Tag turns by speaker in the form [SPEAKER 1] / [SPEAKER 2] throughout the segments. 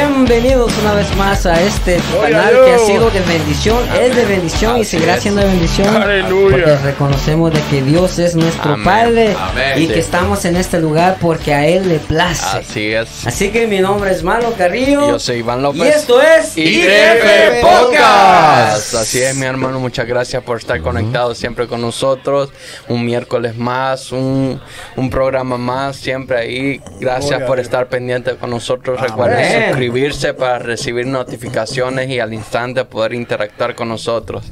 [SPEAKER 1] Bienvenidos una vez más a este canal que ha sido de bendición, es de bendición y seguirá
[SPEAKER 2] es.
[SPEAKER 1] siendo de bendición.
[SPEAKER 3] Aleluya.
[SPEAKER 1] Porque reconocemos de que Dios es nuestro
[SPEAKER 2] Amén.
[SPEAKER 1] Padre
[SPEAKER 2] Amén.
[SPEAKER 1] y
[SPEAKER 2] Sí.
[SPEAKER 1] que estamos en este lugar porque a Él le place.
[SPEAKER 2] Así es.
[SPEAKER 1] Así que mi nombre es Malo Carrillo.
[SPEAKER 2] Yo soy Iván López.
[SPEAKER 1] Y esto es
[SPEAKER 2] IDF Podcast. Así es, mi hermano. Muchas gracias por estar conectado siempre con nosotros. Un miércoles más, un, un programa más, siempre ahí. Gracias por estar pendiente con nosotros. Recuerden suscribirse para recibir notificaciones y al instante poder interactuar con nosotros.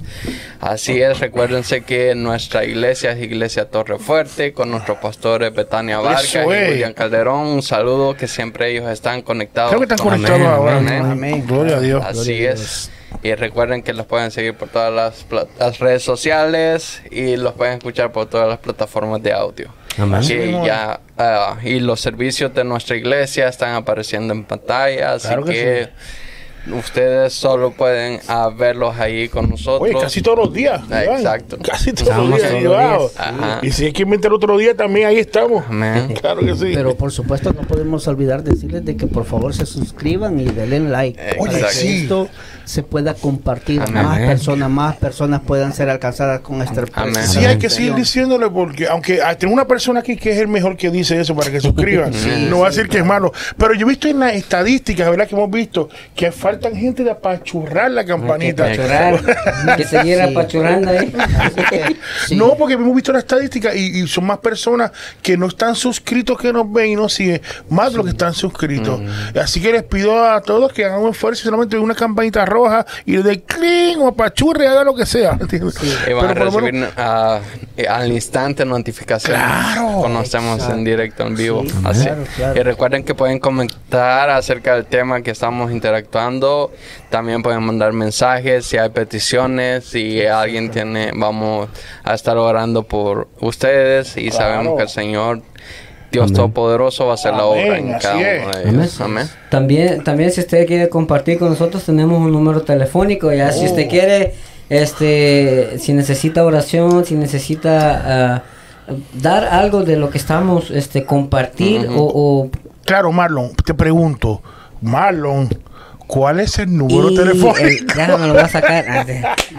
[SPEAKER 2] Así es, recuérdense que nuestra iglesia es Iglesia Torre Fuerte con nuestros pastores Betania Vargas y. William Calderón. Un saludo que siempre ellos están conectados.
[SPEAKER 3] Creo que están
[SPEAKER 2] con-
[SPEAKER 3] conectados ahora.
[SPEAKER 2] amén.
[SPEAKER 3] Amén. Gloria a Dios.
[SPEAKER 2] Así es. Y recuerden que los pueden seguir por todas las redes sociales y los pueden escuchar por todas las plataformas de audio.
[SPEAKER 1] Amén.
[SPEAKER 2] Así ya, ah, y los servicios de nuestra iglesia están apareciendo en pantalla, así
[SPEAKER 3] Claro que
[SPEAKER 2] que, ustedes solo pueden ah, verlos ahí con nosotros.
[SPEAKER 3] Oye, casi todos los días.
[SPEAKER 2] Ah, exacto.
[SPEAKER 3] Casi todos
[SPEAKER 1] Estamos
[SPEAKER 3] los días.
[SPEAKER 1] todos los
[SPEAKER 3] wow.
[SPEAKER 1] días.
[SPEAKER 2] Ajá.
[SPEAKER 3] Y si hay que inventar otro día, también ahí estamos. Claro que sí.
[SPEAKER 4] Pero por supuesto no podemos olvidar decirles de que por favor se suscriban y denle like
[SPEAKER 2] Oye,
[SPEAKER 4] para
[SPEAKER 3] sí.
[SPEAKER 4] que esto se pueda compartir
[SPEAKER 2] Amén.
[SPEAKER 4] más personas, más personas puedan ser alcanzadas con
[SPEAKER 2] Amén.
[SPEAKER 3] Sí, hay que seguir diciéndole porque, aunque ah, tengo una persona aquí que es el mejor que dice eso para que suscriban, no va a decir que es malo. Pero yo he visto en las estadísticas, ¿verdad? Que hemos visto que faltan gente de apachurrar la
[SPEAKER 1] Que
[SPEAKER 3] campanita.
[SPEAKER 1] apachurrar, que seguir
[SPEAKER 4] Sí.
[SPEAKER 1] apachurrando ahí.
[SPEAKER 4] Sí.
[SPEAKER 3] No, porque hemos visto la estadística y, y son más personas que no están suscritos que nos ven y nos siguen, más de los que están suscritos. Así que les pido a todos que hagan un esfuerzo y solamente una campanita roja y den clic o apachurre, haga lo que sea.
[SPEAKER 2] Y van a recibir
[SPEAKER 3] menos-
[SPEAKER 2] ah, eh, al instante notificaciones
[SPEAKER 3] Claro.
[SPEAKER 4] Exacto.
[SPEAKER 2] en directo, en vivo.
[SPEAKER 4] Sí,
[SPEAKER 2] Así.
[SPEAKER 4] claro, claro.
[SPEAKER 2] Y recuerden que pueden comentar acerca del tema que estamos interactuando. También pueden mandar mensajes si hay peticiones. Si alguien tiene, vamos a estar orando por ustedes. Y
[SPEAKER 3] Claro.
[SPEAKER 2] sabemos que el Señor, Dios Todopoderoso, va a hacer la obra en
[SPEAKER 3] Amén,
[SPEAKER 2] cada uno de ellos. Amén.
[SPEAKER 1] También, también si usted quiere compartir con nosotros tenemos un número telefónico, ya si
[SPEAKER 3] Oh.
[SPEAKER 1] usted quiere, este, si necesita oración, si necesita ah, dar algo de lo que estamos, este, compartir o, o
[SPEAKER 3] Claro, Marlon, te pregunto, Marlon, ¿cuál es el número
[SPEAKER 1] y
[SPEAKER 3] telefónico?
[SPEAKER 1] el- déjame lo voy a sacar. Ah,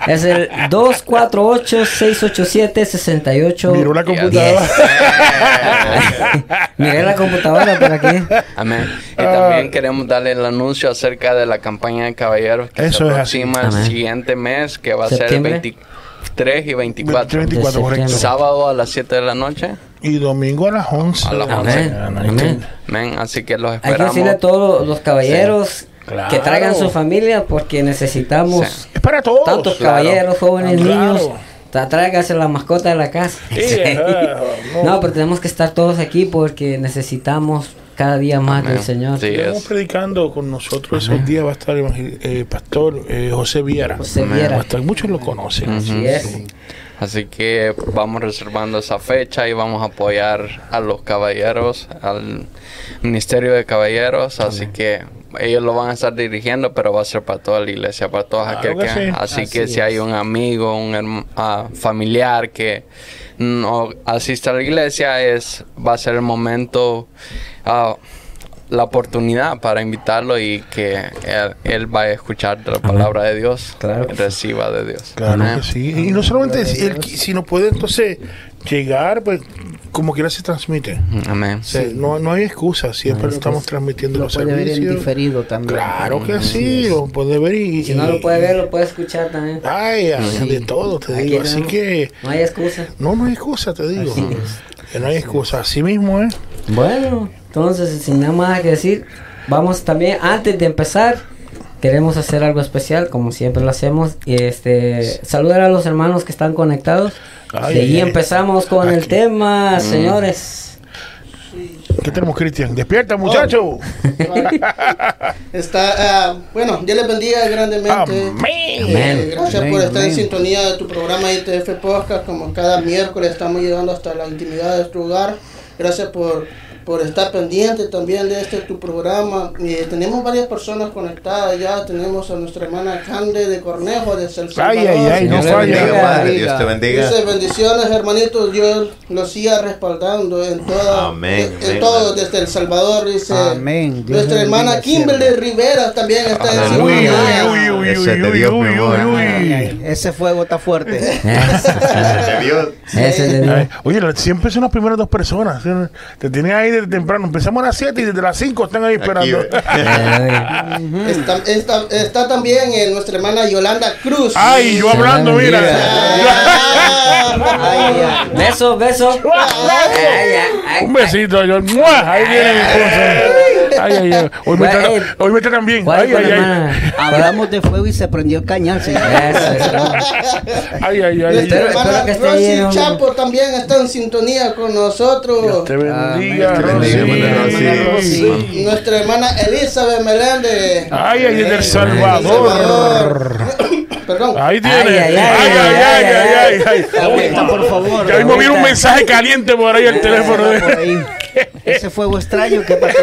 [SPEAKER 1] Es el 248-687-68.
[SPEAKER 3] Miró la computadora.
[SPEAKER 1] Miré la computadora por aquí.
[SPEAKER 2] Amén. Y
[SPEAKER 3] Ah.
[SPEAKER 2] también queremos darle el anuncio acerca de la campaña de caballeros que
[SPEAKER 3] Eso
[SPEAKER 2] se
[SPEAKER 3] es así.
[SPEAKER 2] aproxima el
[SPEAKER 1] Amén.
[SPEAKER 2] siguiente mes, que va a ser el
[SPEAKER 1] ¿Septiembre?
[SPEAKER 2] 23 y 24.
[SPEAKER 3] 24,
[SPEAKER 1] De
[SPEAKER 3] correcto.
[SPEAKER 1] septiembre.
[SPEAKER 2] Sábado a las 7 de la noche.
[SPEAKER 3] Y domingo a las 11.
[SPEAKER 2] A las
[SPEAKER 3] de la
[SPEAKER 2] 11.
[SPEAKER 3] mañana.
[SPEAKER 1] Amén.
[SPEAKER 2] Amén. Así que los
[SPEAKER 1] Hay que
[SPEAKER 2] esperamos.
[SPEAKER 1] decirle a todos los caballeros
[SPEAKER 3] Claro.
[SPEAKER 1] que traigan su familia porque necesitamos
[SPEAKER 2] Sí.
[SPEAKER 3] Es para todos.
[SPEAKER 1] tantos
[SPEAKER 2] claro.
[SPEAKER 1] caballeros, jóvenes,
[SPEAKER 3] claro.
[SPEAKER 1] niños. Tráigase la mascota de la casa.
[SPEAKER 3] Sí, no.
[SPEAKER 1] No, pero tenemos que estar todos aquí porque necesitamos cada día más
[SPEAKER 2] Amén.
[SPEAKER 1] del Señor.
[SPEAKER 2] Sí.
[SPEAKER 3] Estamos
[SPEAKER 2] es.
[SPEAKER 3] predicando con nosotros esos días va a estar el eh, pastor eh, José Viera.
[SPEAKER 1] José
[SPEAKER 3] Va a
[SPEAKER 1] Viera.
[SPEAKER 3] estar- muchos lo conocen.
[SPEAKER 1] Así es.
[SPEAKER 2] Así que vamos reservando esa fecha y vamos a apoyar a los caballeros, al Ministerio de Caballeros. Así que ellos lo van a estar dirigiendo, pero va a ser para toda la iglesia, para todos
[SPEAKER 3] Claro
[SPEAKER 2] aquellos
[SPEAKER 3] que
[SPEAKER 2] que.
[SPEAKER 3] sí.
[SPEAKER 2] Así,
[SPEAKER 4] Así
[SPEAKER 2] que si hay un amigo, un ah, familiar que no asiste a la iglesia, es va a ser el momento. ah, la oportunidad para invitarlo y que él, él vaya a escuchar la palabra de Dios,
[SPEAKER 1] Claro
[SPEAKER 2] reciba de Dios.
[SPEAKER 3] Claro que sí. Y no solamente él si no puede entonces llegar, pues como quiera se transmite.
[SPEAKER 2] Amén.
[SPEAKER 3] O sea, no, no hay excusa, siempre estamos transmitiendo
[SPEAKER 4] lo
[SPEAKER 3] los
[SPEAKER 4] puede ver en
[SPEAKER 3] servicios.
[SPEAKER 4] diferido también.
[SPEAKER 3] Claro que sí, lo puede ver y...
[SPEAKER 1] Si no lo puede ver, lo puede escuchar también.
[SPEAKER 3] Ay, de todo, te
[SPEAKER 1] Aquí
[SPEAKER 3] digo. Así que
[SPEAKER 1] No hay excusa.
[SPEAKER 3] no, no hay excusa, te digo.
[SPEAKER 1] Así es.
[SPEAKER 3] Que no hay excusa. Así mismo, ¿eh?
[SPEAKER 1] Bueno, entonces, sin nada más que decir, vamos también, antes de empezar, queremos hacer algo especial, como siempre lo hacemos, y este, saludar a los hermanos que están conectados.
[SPEAKER 3] Ay,
[SPEAKER 1] y ahí empezamos con el
[SPEAKER 3] Aquí.
[SPEAKER 1] tema, señores.
[SPEAKER 3] ¿Qué tenemos, Cristian? Despierta, muchacho.
[SPEAKER 5] Está, ah, bueno, Dios les bendiga grandemente.
[SPEAKER 3] Amén.
[SPEAKER 5] Eh, gracias
[SPEAKER 4] Amén,
[SPEAKER 5] por estar en
[SPEAKER 4] amén.
[SPEAKER 5] sintonía de tu programa ITF Podcast. Como cada miércoles estamos llegando hasta la intimidad de tu hogar. Gracias por por estar pendiente también de este tu programa. Eh, tenemos varias personas conectadas ya. Tenemos a nuestra hermana Cande de Cornejo de El Salvador.
[SPEAKER 3] Ay, ay, ay, no falla.
[SPEAKER 6] Dios te bendiga.
[SPEAKER 5] Dice bendiciones hermanitos, Dios los siga respaldando en toda,
[SPEAKER 6] Amén,
[SPEAKER 5] en,
[SPEAKER 6] amén.
[SPEAKER 5] todo desde El Salvador, dice
[SPEAKER 4] Amén. Dios
[SPEAKER 5] nuestra hermana
[SPEAKER 4] bendiga
[SPEAKER 5] Kimberly. Rivera también está en
[SPEAKER 6] Aleluya.
[SPEAKER 3] Uy, uy, uy,
[SPEAKER 6] Eso
[SPEAKER 3] uy,
[SPEAKER 6] es de
[SPEAKER 3] uy,
[SPEAKER 6] Dios,
[SPEAKER 3] uy, uy,
[SPEAKER 4] Ese fuego está fuerte.
[SPEAKER 1] Eso,
[SPEAKER 6] De Dios.
[SPEAKER 1] Ese de Dios.
[SPEAKER 3] Oye, siempre son las primeras dos personas. Te tienen ahí desde temprano. Empezamos a las 7 y desde las 5 están ahí esperando.
[SPEAKER 1] Aleluya.
[SPEAKER 5] Está, está, está también eh, nuestra hermana Yolanda Cruz.
[SPEAKER 3] Ay, yo hablando, mira.
[SPEAKER 4] Ay, ay.
[SPEAKER 1] Beso, beso. Ay, ay, ay.
[SPEAKER 3] Un besito, yo. Ahí viene mi esposa. Ay, ay, ay. Hoy me, tratan, hoy me tratan bien.
[SPEAKER 1] ¿Cuál
[SPEAKER 3] Ay, ay, ay.
[SPEAKER 4] Hablamos de fuego y se prendió el cañal, señor.
[SPEAKER 1] Eso, eso.
[SPEAKER 3] Ay, ay, ay.
[SPEAKER 5] Nuestra
[SPEAKER 1] Espero-
[SPEAKER 5] hermana
[SPEAKER 1] espero que esté
[SPEAKER 5] Rosy. Chapo también está en sintonía con nosotros.
[SPEAKER 3] Te bendiga,
[SPEAKER 4] Amén.
[SPEAKER 6] Te bendiga,
[SPEAKER 3] Rosy.
[SPEAKER 6] hermana Rosy.
[SPEAKER 5] Y nuestra hermana Elizabeth Meléndez.
[SPEAKER 3] Ay, ay, del
[SPEAKER 5] El
[SPEAKER 3] Salvador.
[SPEAKER 5] Perdón.
[SPEAKER 3] Ahí tiene.
[SPEAKER 1] Ay,
[SPEAKER 3] Ay,
[SPEAKER 1] ay,
[SPEAKER 3] ay,
[SPEAKER 1] ay,
[SPEAKER 4] por favor.
[SPEAKER 3] Ya mismo viene un mensaje caliente por ahí al teléfono.
[SPEAKER 4] Por ahí. Ese fuego extraño, ¿qué pasó?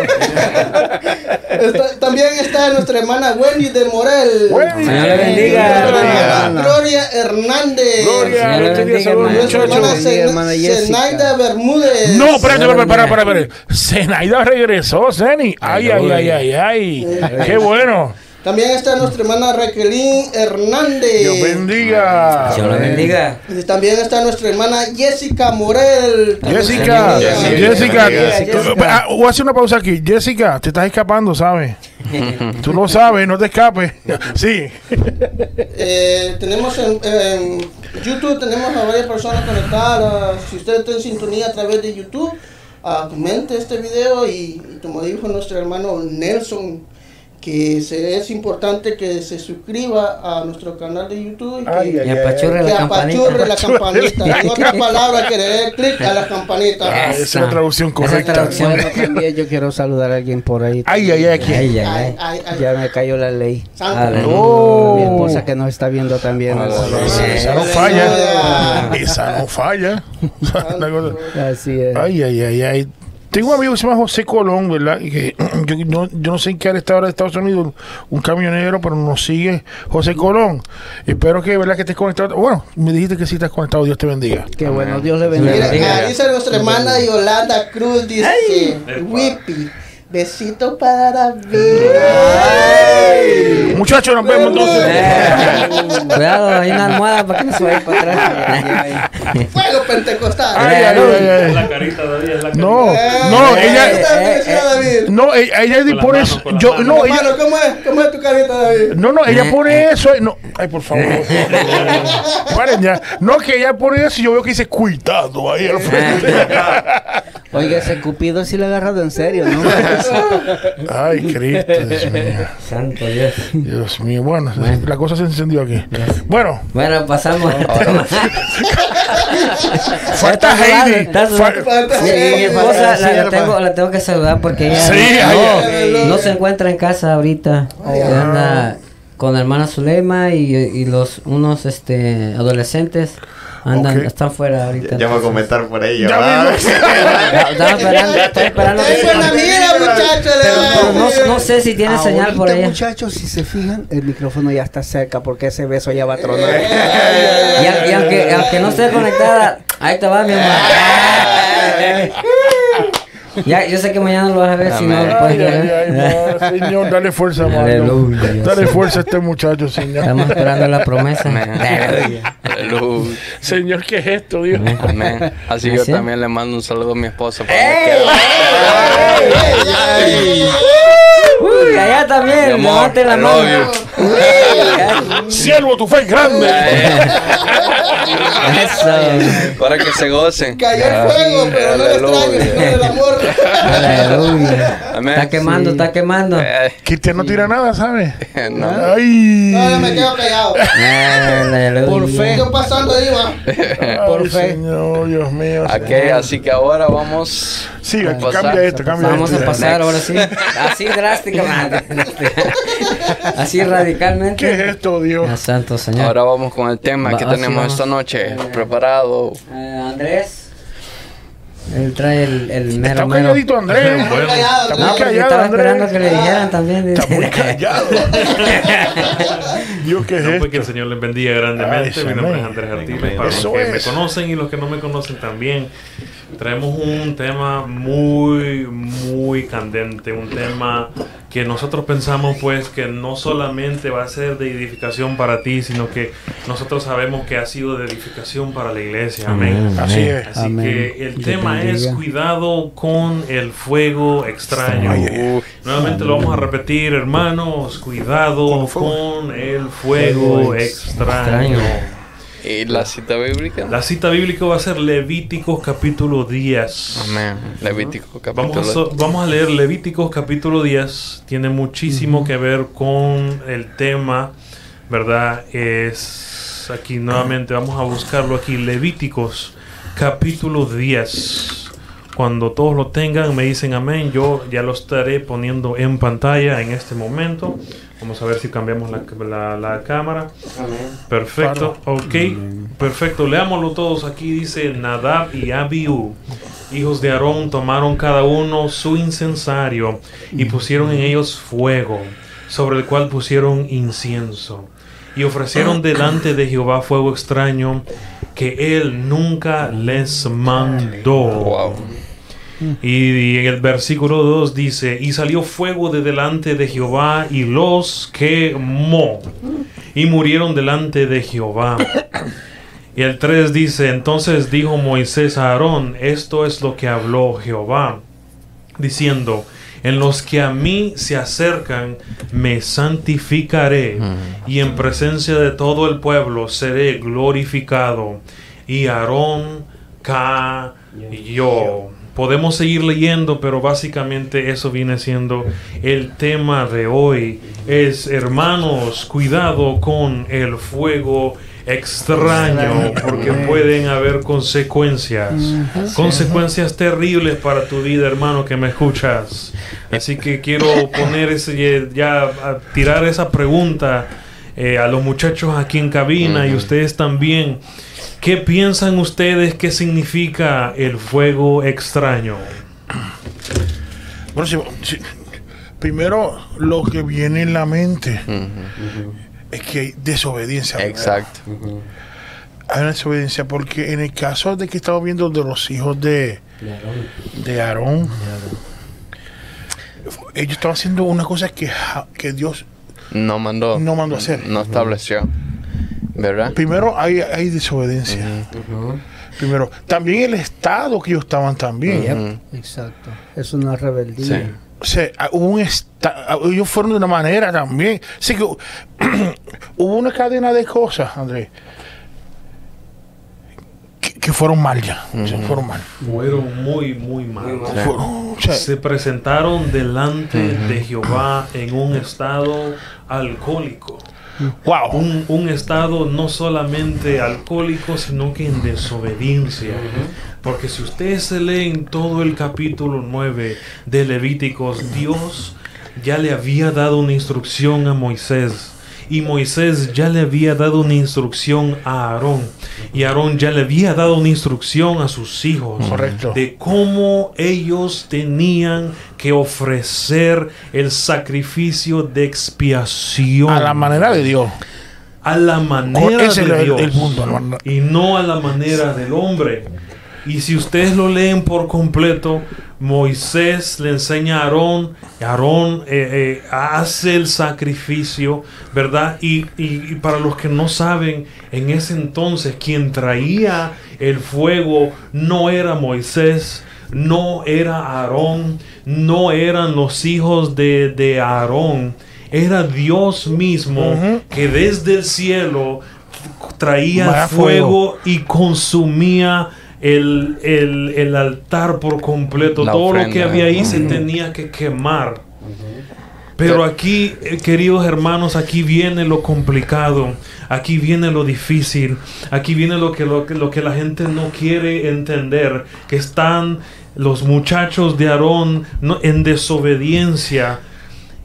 [SPEAKER 5] Está- también está nuestra hermana Wendy de Morel.
[SPEAKER 3] Wendy.
[SPEAKER 1] Señor le bendiga.
[SPEAKER 5] Nuestra
[SPEAKER 3] Gloria.
[SPEAKER 5] hermana Gloria Hernández.
[SPEAKER 3] Gloria.
[SPEAKER 5] Nuestra hermana. Zenaida Bermúdez.
[SPEAKER 3] No, espérate, espérate, espérate. Zenaida regresó, Zeni. Ay, ay, ay, ay, ay. Qué bueno.
[SPEAKER 5] También está nuestra hermana Raquelín Hernández.
[SPEAKER 3] Dios bendiga.
[SPEAKER 1] Dios le bendiga.
[SPEAKER 5] Y también está nuestra hermana Jessica Morel.
[SPEAKER 3] Jessica,
[SPEAKER 6] Jessica,
[SPEAKER 3] Jessica,
[SPEAKER 6] Jessica.
[SPEAKER 3] tú- ah, voy a hacer una pausa aquí. Jessica, te estás escapando, ¿sabes? Tú lo sabes, no te escapes. Sí.
[SPEAKER 5] Eh, tenemos en, en YouTube, tenemos a varias personas conectadas. Si usted está en sintonía a través de YouTube, ah, comente este video y, y como dijo nuestro hermano Nelson, que se- es importante que se suscriba a nuestro canal de YouTube y que,
[SPEAKER 3] Ay, ay,
[SPEAKER 1] Y apachurre
[SPEAKER 5] que
[SPEAKER 1] la
[SPEAKER 5] apachurre la
[SPEAKER 1] campanita.
[SPEAKER 5] campanita. En otras palabras, que le dé clic a la campanita.
[SPEAKER 3] Ah, esa es la traducción
[SPEAKER 1] Esa
[SPEAKER 3] correcta.
[SPEAKER 1] traducción.
[SPEAKER 4] Bueno, también yo quiero saludar a alguien por ahí.
[SPEAKER 3] Ay, ay, ay, aquí.
[SPEAKER 1] Ay, ay,
[SPEAKER 5] Ay,
[SPEAKER 1] ay.
[SPEAKER 5] ay, ay.
[SPEAKER 4] Ya me cayó la ley.
[SPEAKER 1] Aleluya.
[SPEAKER 3] Oh.
[SPEAKER 4] Mi esposa que nos está viendo también.
[SPEAKER 3] Esa, esa no falla. Esa no falla.
[SPEAKER 4] Así es.
[SPEAKER 3] Ay, ay, ay, ay. Tengo un amigo que se llama José Colón, ¿verdad? Y que yo, no, yo no sé en qué área está ahora de Estados Unidos, un camionero, pero nos sigue José Colón. Espero que, ¿verdad? Que estés conectado. Bueno, me dijiste que sí estás conectado. Dios te bendiga.
[SPEAKER 4] Qué bueno, Dios le bendiga.
[SPEAKER 1] bendiga.
[SPEAKER 5] ah, dice nuestra hermana Yolanda Cruz, dice, Whippy, besito para mí.
[SPEAKER 3] Muchachos, nos vemos entonces.
[SPEAKER 1] Eh, Cuidado, hay una almohada para que no se vaya para atrás.
[SPEAKER 5] Fuego pentecostal.
[SPEAKER 3] Ay, ay, ay, ay.
[SPEAKER 7] La carita David, la carita.
[SPEAKER 3] No,
[SPEAKER 5] Eh,
[SPEAKER 3] no,
[SPEAKER 5] eh,
[SPEAKER 3] ella.
[SPEAKER 5] ¿qué tal, felicidad, David?
[SPEAKER 3] No, ella, ella pone
[SPEAKER 7] manos,
[SPEAKER 3] eso. Yo, no, ella.
[SPEAKER 5] ¿cómo es? ¿Cómo es tu carita, David?
[SPEAKER 3] No, no, ella pone eso. eh, No, ay, por favor. Paren ya. No, que ella pone eso y yo veo que dice cuidado ahí al frente.
[SPEAKER 4] Oiga, ese Cupido sí le ha agarrado en serio, ¿no?
[SPEAKER 3] Ay, Cristo, Dios mío.
[SPEAKER 1] Santo Dios.
[SPEAKER 3] Dios mío. Bueno, la cosa se encendió aquí. Bueno,
[SPEAKER 1] Bueno, pasamos al tema.
[SPEAKER 3] falta
[SPEAKER 1] Está
[SPEAKER 3] Heidi.
[SPEAKER 1] mi esposa la, tengo, la tengo que saludar porque ella
[SPEAKER 3] Sí,
[SPEAKER 1] no,
[SPEAKER 5] ay,
[SPEAKER 1] no se encuentra en casa ahorita. Anda con la hermana Zulema y, y los unos este adolescentes andan están fuera ahorita.
[SPEAKER 6] Ya va a comentar por ahí.
[SPEAKER 3] Ya
[SPEAKER 1] Estaba esperando, estoy esperando que
[SPEAKER 5] Tengo
[SPEAKER 1] se pero no, no sé si tiene señal por allá.
[SPEAKER 4] muchachos, si se fijan, el micrófono ya está cerca porque ese beso ya va a tronar.
[SPEAKER 1] Y, a- y aunque, aunque no esté conectada, ahí te va mi amor. Ya, yo sé que mañana lo vas a ver si no lo puedes
[SPEAKER 3] Ay, ay, ay,
[SPEAKER 1] ver.
[SPEAKER 3] Señor, dale fuerza.
[SPEAKER 1] Aleluya.
[SPEAKER 3] Dale fuerza a este muchacho, Señor.
[SPEAKER 1] Estamos esperando la promesa.
[SPEAKER 2] Aleluya.
[SPEAKER 3] Señor, ¿qué es esto, Dios?
[SPEAKER 2] Amén. Así yo
[SPEAKER 1] ¿Sí?
[SPEAKER 2] también le mando un saludo a mi esposa. por
[SPEAKER 1] ¡Ey!
[SPEAKER 2] donde quiera.
[SPEAKER 1] Uy, allá también,
[SPEAKER 2] Mi amor,
[SPEAKER 1] la mano.
[SPEAKER 3] Siervo, tu fe es grande.
[SPEAKER 1] Eso.
[SPEAKER 2] Para que se gocen.
[SPEAKER 5] Cayó el fuego, pero no sino el amor.
[SPEAKER 1] Aleluya.
[SPEAKER 2] Amén.
[SPEAKER 1] Está quemando, está quemando.
[SPEAKER 3] Cristian no tira nada, ¿sabes?
[SPEAKER 2] no.
[SPEAKER 3] Ay.
[SPEAKER 5] No, yo me quedo callado.
[SPEAKER 1] Aleluya.
[SPEAKER 4] Por fe.
[SPEAKER 5] Estoy pasando ahí, va.
[SPEAKER 3] Por
[SPEAKER 4] fe.
[SPEAKER 3] Señor, Dios mío.
[SPEAKER 2] Ok, así que ahora vamos.
[SPEAKER 3] Sí, cambia esto, cambia
[SPEAKER 1] Vamos
[SPEAKER 3] esto.
[SPEAKER 1] a pasar ahora sí. Así drásticamente. Así radicalmente.
[SPEAKER 3] ¿Qué es esto, Dios?
[SPEAKER 1] santo Señor.
[SPEAKER 2] Ahora vamos con el tema
[SPEAKER 1] Va-
[SPEAKER 2] que tenemos
[SPEAKER 1] vamos.
[SPEAKER 2] esta noche preparado.
[SPEAKER 1] Eh, Andrés. Él trae el, el mero
[SPEAKER 3] Está
[SPEAKER 1] mero.
[SPEAKER 3] calladito Andrés.
[SPEAKER 5] Muy callado,
[SPEAKER 3] Está
[SPEAKER 1] No,
[SPEAKER 3] muy
[SPEAKER 5] Andrés.
[SPEAKER 1] porque
[SPEAKER 3] callado,
[SPEAKER 1] estaba
[SPEAKER 3] Andrés.
[SPEAKER 1] esperando que le dijeran también.
[SPEAKER 3] Está muy callado. Dios, ¿qué es
[SPEAKER 7] No, pues
[SPEAKER 3] esto?
[SPEAKER 7] que el Señor les bendiga grandemente.
[SPEAKER 3] Ay,
[SPEAKER 7] Mi nombre es. Andrés Artiles. Para los que me
[SPEAKER 3] es.
[SPEAKER 7] conocen y los que no me conocen también, traemos un tema muy, muy candente. Un tema que nosotros pensamos pues que no solamente va a ser de edificación para ti, sino que nosotros sabemos que ha sido de edificación para la iglesia. Amén.
[SPEAKER 3] Así es.
[SPEAKER 7] Así
[SPEAKER 4] Amén.
[SPEAKER 7] que el tema es cuidado con el fuego extraño. Nuevamente lo vamos a repetir, hermanos, cuidado
[SPEAKER 3] Con el fuego.
[SPEAKER 7] con el fuego
[SPEAKER 1] Fuego
[SPEAKER 7] extraño.
[SPEAKER 1] extraño.
[SPEAKER 2] ¿Y la cita bíblica?
[SPEAKER 7] La cita bíblica va a ser Levíticos capítulo 10.
[SPEAKER 2] Amén. Levítico
[SPEAKER 7] Vamos a,
[SPEAKER 2] capítulo.
[SPEAKER 7] vamos a leer Levíticos capítulo 10. Tiene muchísimo que ver con el tema, ¿verdad? Es aquí nuevamente, vamos a buscarlo aquí. Levíticos capítulo 10. Cuando todos lo tengan, me dicen amén. Yo ya lo estaré poniendo en pantalla en este momento. Vamos a ver si cambiamos la, la- la cámara. Perfecto, ok, perfecto. Leámoslo todos. Aquí dice Nadab y Abiú, hijos de Aarón, tomaron cada uno su incensario y pusieron en ellos fuego, sobre el cual pusieron incienso. Y ofrecieron delante de Jehová fuego extraño que él nunca les mandó.
[SPEAKER 2] Wow.
[SPEAKER 7] Y, en el versículo 2 dice, y salió fuego de delante de Jehová y los quemó. Y murieron delante de Jehová. Y el 3 dice, entonces dijo Moisés a Aarón, esto es lo que habló Jehová, diciendo, en los que a mí se acercan, me santificaré, y en presencia de todo el pueblo seré glorificado. Y Aarón cayó. Podemos seguir leyendo, pero básicamente eso viene siendo el tema de hoy. Es, hermanos, cuidado con el fuego extraño, porque pueden haber consecuencias. Consecuencias terribles para tu vida, hermano, que me escuchas. Así que quiero poner ese, ya, a tirar esa pregunta eh, a los muchachos aquí en cabina y ustedes también. ¿Qué piensan ustedes que significa el fuego extraño?
[SPEAKER 3] Bueno, si- si- primero, lo que viene en la mente es que hay desobediencia.
[SPEAKER 2] Exacto.
[SPEAKER 3] Hay una desobediencia porque en el caso de que estamos viendo de los hijos de, de Aarón, ellos estaban haciendo una cosa que, que Dios
[SPEAKER 2] No mandó.
[SPEAKER 3] no mandó a hacer.
[SPEAKER 2] No estableció. ¿Verdad?
[SPEAKER 3] Primero hay, hay desobediencia. Primero, también el estado que ellos estaban también.
[SPEAKER 4] Exacto. Es una rebeldía.
[SPEAKER 2] Sí.
[SPEAKER 3] O sea, hubo un ellos fueron de una manera también. Así que hubo una cadena de cosas, Andrés, que, que fueron mal ya. O sea, fueron mal.
[SPEAKER 7] Fueron muy, muy.
[SPEAKER 3] Fueron- o sea,
[SPEAKER 7] Se presentaron delante de Jehová en un estado alcohólico.
[SPEAKER 3] Wow.
[SPEAKER 7] Un, un estado no solamente alcohólico, sino que en desobediencia. Porque si ustedes se leen todo el capítulo 9 de Levíticos, Dios ya le había dado una instrucción a Moisés. Y Moisés ya le había dado una instrucción a Aarón. Y Aarón ya le había dado una instrucción a sus hijos.
[SPEAKER 3] Correcto.
[SPEAKER 7] De cómo ellos tenían que ofrecer el sacrificio de expiación
[SPEAKER 3] A la manera de Dios.
[SPEAKER 7] a la manera
[SPEAKER 3] Ese
[SPEAKER 7] de
[SPEAKER 3] el-
[SPEAKER 7] Dios
[SPEAKER 3] el punto, hermano.
[SPEAKER 7] y no a la manera del hombre. Y si ustedes lo leen por completo, Moisés le enseña a Aarón, Aarón eh, eh, hace el sacrificio, ¿verdad? Y, y- y para los que no saben, en ese entonces quien traía el fuego no era Moisés, no era Aarón, no eran los hijos de, de Aarón, era Dios mismo que desde el cielo traía fuego, y consumía el, el- el altar por completo.
[SPEAKER 2] La
[SPEAKER 7] Todo lo que había ahí se tenía que quemar. Pero aquí, eh, queridos hermanos, aquí viene lo complicado, aquí viene lo difícil, aquí viene lo que, lo, que- lo que la gente no quiere entender, que están los muchachos de Aarón no- en desobediencia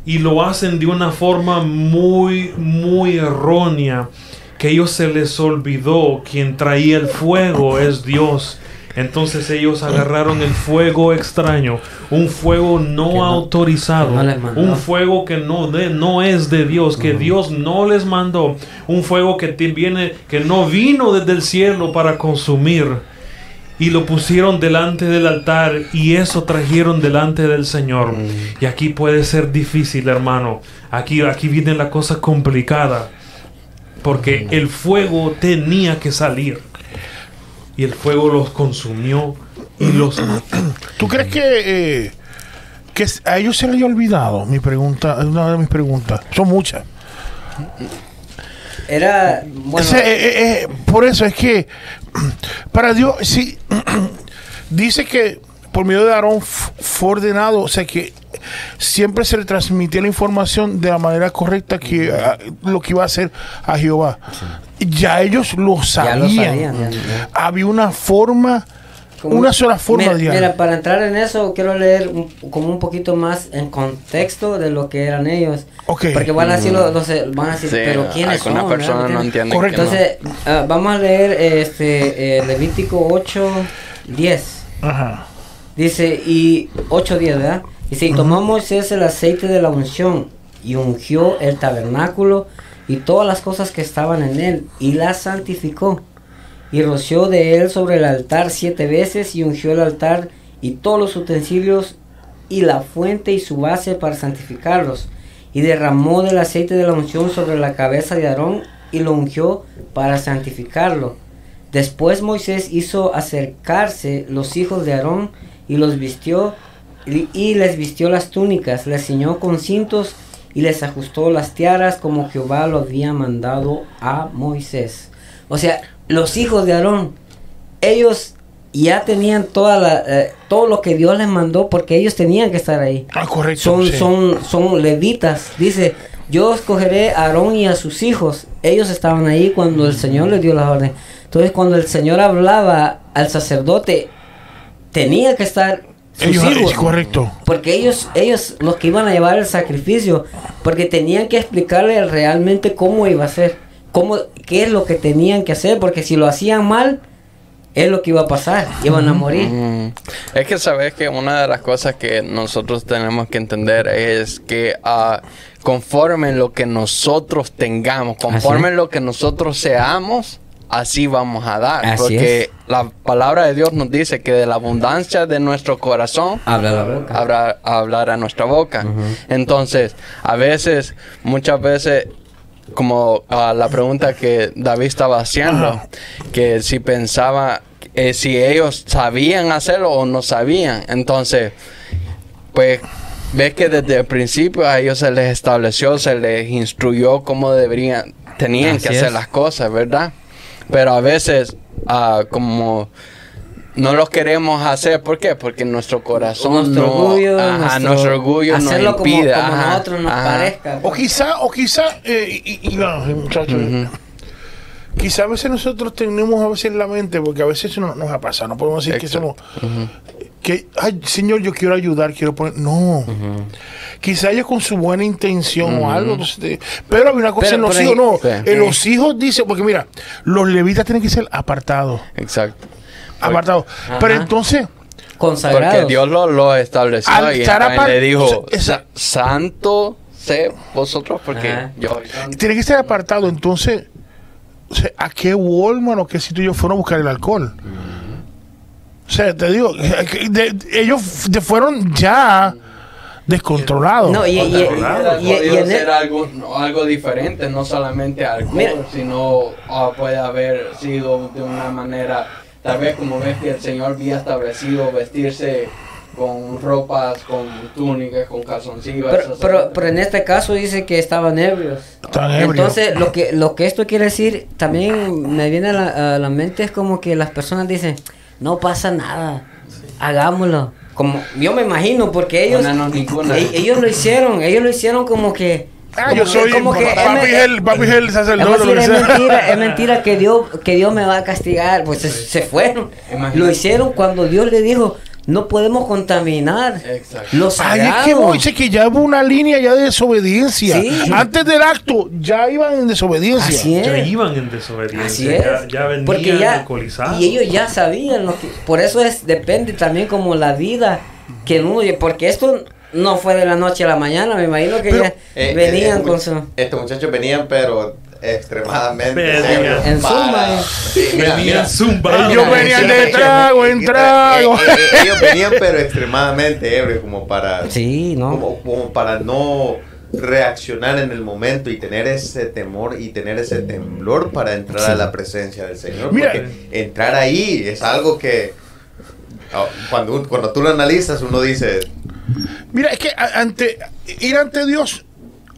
[SPEAKER 7] y lo hacen de una forma muy, muy errónea, que ellos se les olvidó quien traía el fuego es Dios. Entonces ellos agarraron el fuego extraño, un fuego no, autorizado,
[SPEAKER 1] no
[SPEAKER 7] un fuego que no, de, no es de Dios, que Dios no les mandó, un fuego que viene, que no vino desde el cielo para consumir. Y lo pusieron delante del altar y eso trajeron delante del Señor. Y aquí puede ser difícil, hermano. Aquí, aquí viene la cosa complicada. Porque el fuego tenía que salir. Y el fuego los consumió y los mató.
[SPEAKER 3] ¿Tú crees que, eh, que a ellos se les haya olvidado? Mi pregunta, es una de mis preguntas. Son muchas.
[SPEAKER 1] Era, bueno,
[SPEAKER 3] eh, eh, eh, por eso es que para Dios, sí, dice que por medio de Aarón fue ordenado, o sea que siempre se le transmitía la información de la manera correcta que ah, lo que iba a hacer a Jehová. Ya ellos lo
[SPEAKER 1] ya
[SPEAKER 3] sabían.
[SPEAKER 1] lo sabían. ya- ya.
[SPEAKER 3] Había una forma,
[SPEAKER 1] Como-
[SPEAKER 3] una sola forma
[SPEAKER 1] mira,
[SPEAKER 3] de
[SPEAKER 1] Mira, para entrar en eso, quiero leer un- como un poquito más en contexto de lo que eran ellos. Porque van a decir, los, los- van a decir,
[SPEAKER 2] Sí,
[SPEAKER 1] pero ¿quiénes
[SPEAKER 2] alguna
[SPEAKER 1] son?
[SPEAKER 2] persona
[SPEAKER 1] ¿verdad?
[SPEAKER 2] no entiende
[SPEAKER 3] Correcto.
[SPEAKER 2] no.
[SPEAKER 1] Entonces, ah, vamos a leer este eh, Levítico 8, 10.
[SPEAKER 3] Ajá.
[SPEAKER 1] Dice, y 8 días, ¿verdad? Dice, y tomó Moisés el aceite de la unción y ungió el tabernáculo y todas las cosas que estaban en él y las santificó. Y roció de él sobre el altar siete veces y ungió el altar y todos los utensilios y la fuente y su base para santificarlos. Y derramó del aceite de la unción sobre la cabeza de Aarón y lo ungió para santificarlo. Después Moisés hizo acercarse los hijos de Aarón y los vistió y, les vistió las túnicas, les ciñó con cintos y les ajustó las tiaras como Jehová lo había mandado a Moisés. O sea, los hijos de Aarón, ellos ya tenían toda la, eh, todo lo que Dios les mandó porque ellos tenían que estar ahí.
[SPEAKER 3] Ah, correcto.
[SPEAKER 1] Son,
[SPEAKER 3] sí.
[SPEAKER 1] son, son levitas. Dice, yo escogeré a Aarón y a sus hijos. Ellos estaban ahí cuando el Señor les dio la orden. Entonces, cuando el Señor hablaba al sacerdote, tenía que estar sus
[SPEAKER 3] Ellos,
[SPEAKER 1] hijos.
[SPEAKER 3] es correcto.
[SPEAKER 1] Porque ellos, ellos los que iban a llevar el sacrificio, porque tenían que explicarle realmente cómo iba a ser, cómo, qué es lo que tenían que hacer, porque si lo hacían mal, es lo que iba a pasar, iban a morir.
[SPEAKER 2] Mm. Es que sabes que una de las cosas que nosotros tenemos que entender es que ah, conforme lo que nosotros tengamos, conforme lo que nosotros seamos, así vamos a dar.
[SPEAKER 1] Así
[SPEAKER 2] porque la palabra de Dios nos dice que de la abundancia de nuestro corazón
[SPEAKER 1] Habla la boca.
[SPEAKER 2] habrá hablar a nuestra boca. Entonces, a veces, muchas veces, como ah, la pregunta que David estaba haciendo,
[SPEAKER 3] Ajá.
[SPEAKER 2] que si pensaba, eh, si ellos sabían hacerlo o no sabían. Entonces, pues, ves que desde el principio a ellos se les estableció, se les instruyó cómo deberían, tenían
[SPEAKER 1] Así
[SPEAKER 2] que hacer
[SPEAKER 1] es.
[SPEAKER 2] las cosas, ¿verdad? Pero a veces, ah, como no los queremos hacer, ¿por qué? Porque nuestro corazón
[SPEAKER 1] Nuestro
[SPEAKER 2] no,
[SPEAKER 1] orgullo,
[SPEAKER 2] ajá,
[SPEAKER 1] nuestro-
[SPEAKER 2] nuestro, orgullo nos
[SPEAKER 1] hacerlo como-
[SPEAKER 2] impide,
[SPEAKER 1] como,
[SPEAKER 2] ajá,
[SPEAKER 1] nosotros nos
[SPEAKER 2] ajá.
[SPEAKER 1] parezca.
[SPEAKER 3] O quizá, o quizá, eh, y, y- no, muchachos, quizá a veces nosotros tenemos a veces en la mente, porque a veces eso no, nos ha pasado, no podemos decir que somos, que, ay, Señor, yo quiero ayudar, quiero poner, no. Quizá ellos con su buena intención o algo, entonces, pero hay una cosa
[SPEAKER 1] Pero
[SPEAKER 3] en los hijos, no, en los hijos dice, porque mira, los levitas tienen que ser apartados,
[SPEAKER 2] Exacto.
[SPEAKER 3] Apartados, pero entonces,
[SPEAKER 1] Consagrados.
[SPEAKER 2] Porque Dios lo, lo estableció
[SPEAKER 3] Al
[SPEAKER 2] y
[SPEAKER 3] estar apar-
[SPEAKER 2] le dijo,
[SPEAKER 3] esa-
[SPEAKER 2] "Sa- santo sé vosotros porque
[SPEAKER 1] Ajá.
[SPEAKER 2] yo soy santo".
[SPEAKER 3] tiene que ser apartado, entonces, o sea, ¿a qué Walmart o qué sitio ellos fueron a buscar el alcohol? O sea, te digo, que de- ellos fueron ya descontrolados.
[SPEAKER 1] No, y, y- y-
[SPEAKER 2] Hubiera
[SPEAKER 1] y- y
[SPEAKER 2] podido
[SPEAKER 1] en
[SPEAKER 2] ser
[SPEAKER 1] el-
[SPEAKER 2] algo, no, algo diferente, no solamente alcohol,
[SPEAKER 1] Mira.
[SPEAKER 2] sino ah, puede haber sido de una manera, tal vez como ves que el Señor había establecido vestirse con ropas, con túnicas, con calzoncillos.
[SPEAKER 1] pero,
[SPEAKER 2] esas-
[SPEAKER 1] pero, pero en este caso dice que estaban ebrios.
[SPEAKER 3] Estaban ebrios.
[SPEAKER 1] Entonces, lo que, lo que esto quiere decir, también me viene a la, a la mente, es como que las personas dicen, no pasa nada, hagámoslo. Como, yo me imagino, porque ellos,
[SPEAKER 2] no ninguna.
[SPEAKER 1] e- ellos lo hicieron, ellos lo hicieron como que...
[SPEAKER 3] Ah, yo soy
[SPEAKER 1] como que
[SPEAKER 3] papi
[SPEAKER 1] es-
[SPEAKER 3] el, papi es el
[SPEAKER 1] es,
[SPEAKER 3] sacerdote.
[SPEAKER 1] decir,
[SPEAKER 3] lo que
[SPEAKER 1] es
[SPEAKER 3] sea.
[SPEAKER 1] mentira, es mentira que Dios, que Dios me va a castigar. Pues se, se fueron.
[SPEAKER 2] Imagínate.
[SPEAKER 1] Lo hicieron cuando Dios le dijo, no podemos contaminar
[SPEAKER 2] Exacto.
[SPEAKER 1] los sagrado.
[SPEAKER 3] es que voy, que ya hubo una línea ya de desobediencia.
[SPEAKER 1] Sí.
[SPEAKER 3] Antes del acto ya iban en desobediencia.
[SPEAKER 1] Así es.
[SPEAKER 7] Ya iban en desobediencia.
[SPEAKER 1] Así es.
[SPEAKER 7] Ya, ya venían
[SPEAKER 1] Porque ya,
[SPEAKER 7] alcoholizados.
[SPEAKER 1] y ellos ya sabían lo que, por eso es, depende también como la vida que uno, porque esto no fue de la noche a la mañana, me imagino que
[SPEAKER 3] Pero-
[SPEAKER 1] ya
[SPEAKER 6] Eh,
[SPEAKER 1] venían
[SPEAKER 6] eh,
[SPEAKER 1] con
[SPEAKER 6] estos
[SPEAKER 1] su...
[SPEAKER 6] Estos muchachos venían, pero extremadamente.
[SPEAKER 1] En
[SPEAKER 6] Sí, mira,
[SPEAKER 7] Venían zumbados.
[SPEAKER 3] Ellos venían de trago en trago.
[SPEAKER 6] Eh, eh, eh, ellos venían, pero extremadamente ebrios, como para.
[SPEAKER 1] Sí, ¿no?
[SPEAKER 6] Como, como para no reaccionar en el momento y tener ese temor y tener ese temblor para entrar a la presencia del Señor.
[SPEAKER 3] Mira.
[SPEAKER 6] Porque entrar ahí es algo que ah, cuando, cuando tú lo analizas uno dice,
[SPEAKER 3] Mira, es que ante ir ante Dios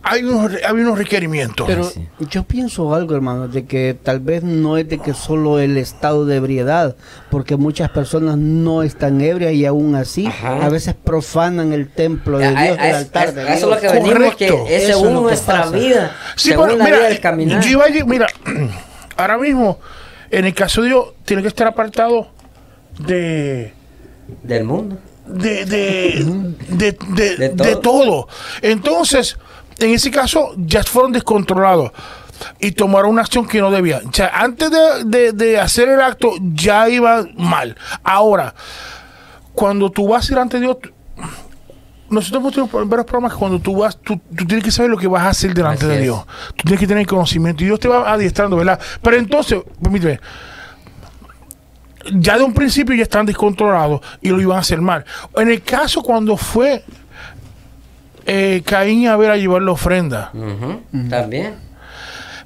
[SPEAKER 3] hay unos, hay unos requerimientos.
[SPEAKER 4] Pero yo pienso algo, hermano, de que tal vez no es de que solo el estado de ebriedad, porque muchas personas no están ebrias y aún así
[SPEAKER 1] Ajá.
[SPEAKER 4] a veces profanan el templo de Dios,
[SPEAKER 1] a-
[SPEAKER 4] el altar
[SPEAKER 1] a-
[SPEAKER 4] de
[SPEAKER 1] Eso es
[SPEAKER 4] Dios.
[SPEAKER 1] lo que venimos,
[SPEAKER 3] Correcto.
[SPEAKER 1] que es
[SPEAKER 4] es
[SPEAKER 1] según
[SPEAKER 4] que
[SPEAKER 1] nuestra
[SPEAKER 4] pasa.
[SPEAKER 1] vida,
[SPEAKER 3] Sí,
[SPEAKER 1] según
[SPEAKER 3] pero
[SPEAKER 1] la
[SPEAKER 3] mira,
[SPEAKER 1] vida del caminar.
[SPEAKER 3] yo iba a decir, mira, ahora mismo, en el caso de Dios, tiene que estar apartado de,
[SPEAKER 1] del mundo.
[SPEAKER 3] De, de, de, de-
[SPEAKER 1] todo.
[SPEAKER 3] Entonces, en ese caso, ya fueron descontrolados y tomaron una acción que no debían. O sea, antes de, de- de hacer el acto, ya iban mal. Ahora, cuando tú vas a ir ante Dios, nosotros hemos tenido varios programas que cuando tú vas, tú, tú tienes que saber lo que vas a hacer delante
[SPEAKER 1] Así
[SPEAKER 3] de
[SPEAKER 1] es.
[SPEAKER 3] Dios. Tú tienes que tener conocimiento y Dios te va adiestrando, ¿verdad? Pero entonces, permíteme, ya de un principio ya están descontrolados y lo iban a hacer mal. En el caso cuando fue eh, Caín y Abel a llevar la ofrenda,
[SPEAKER 1] También.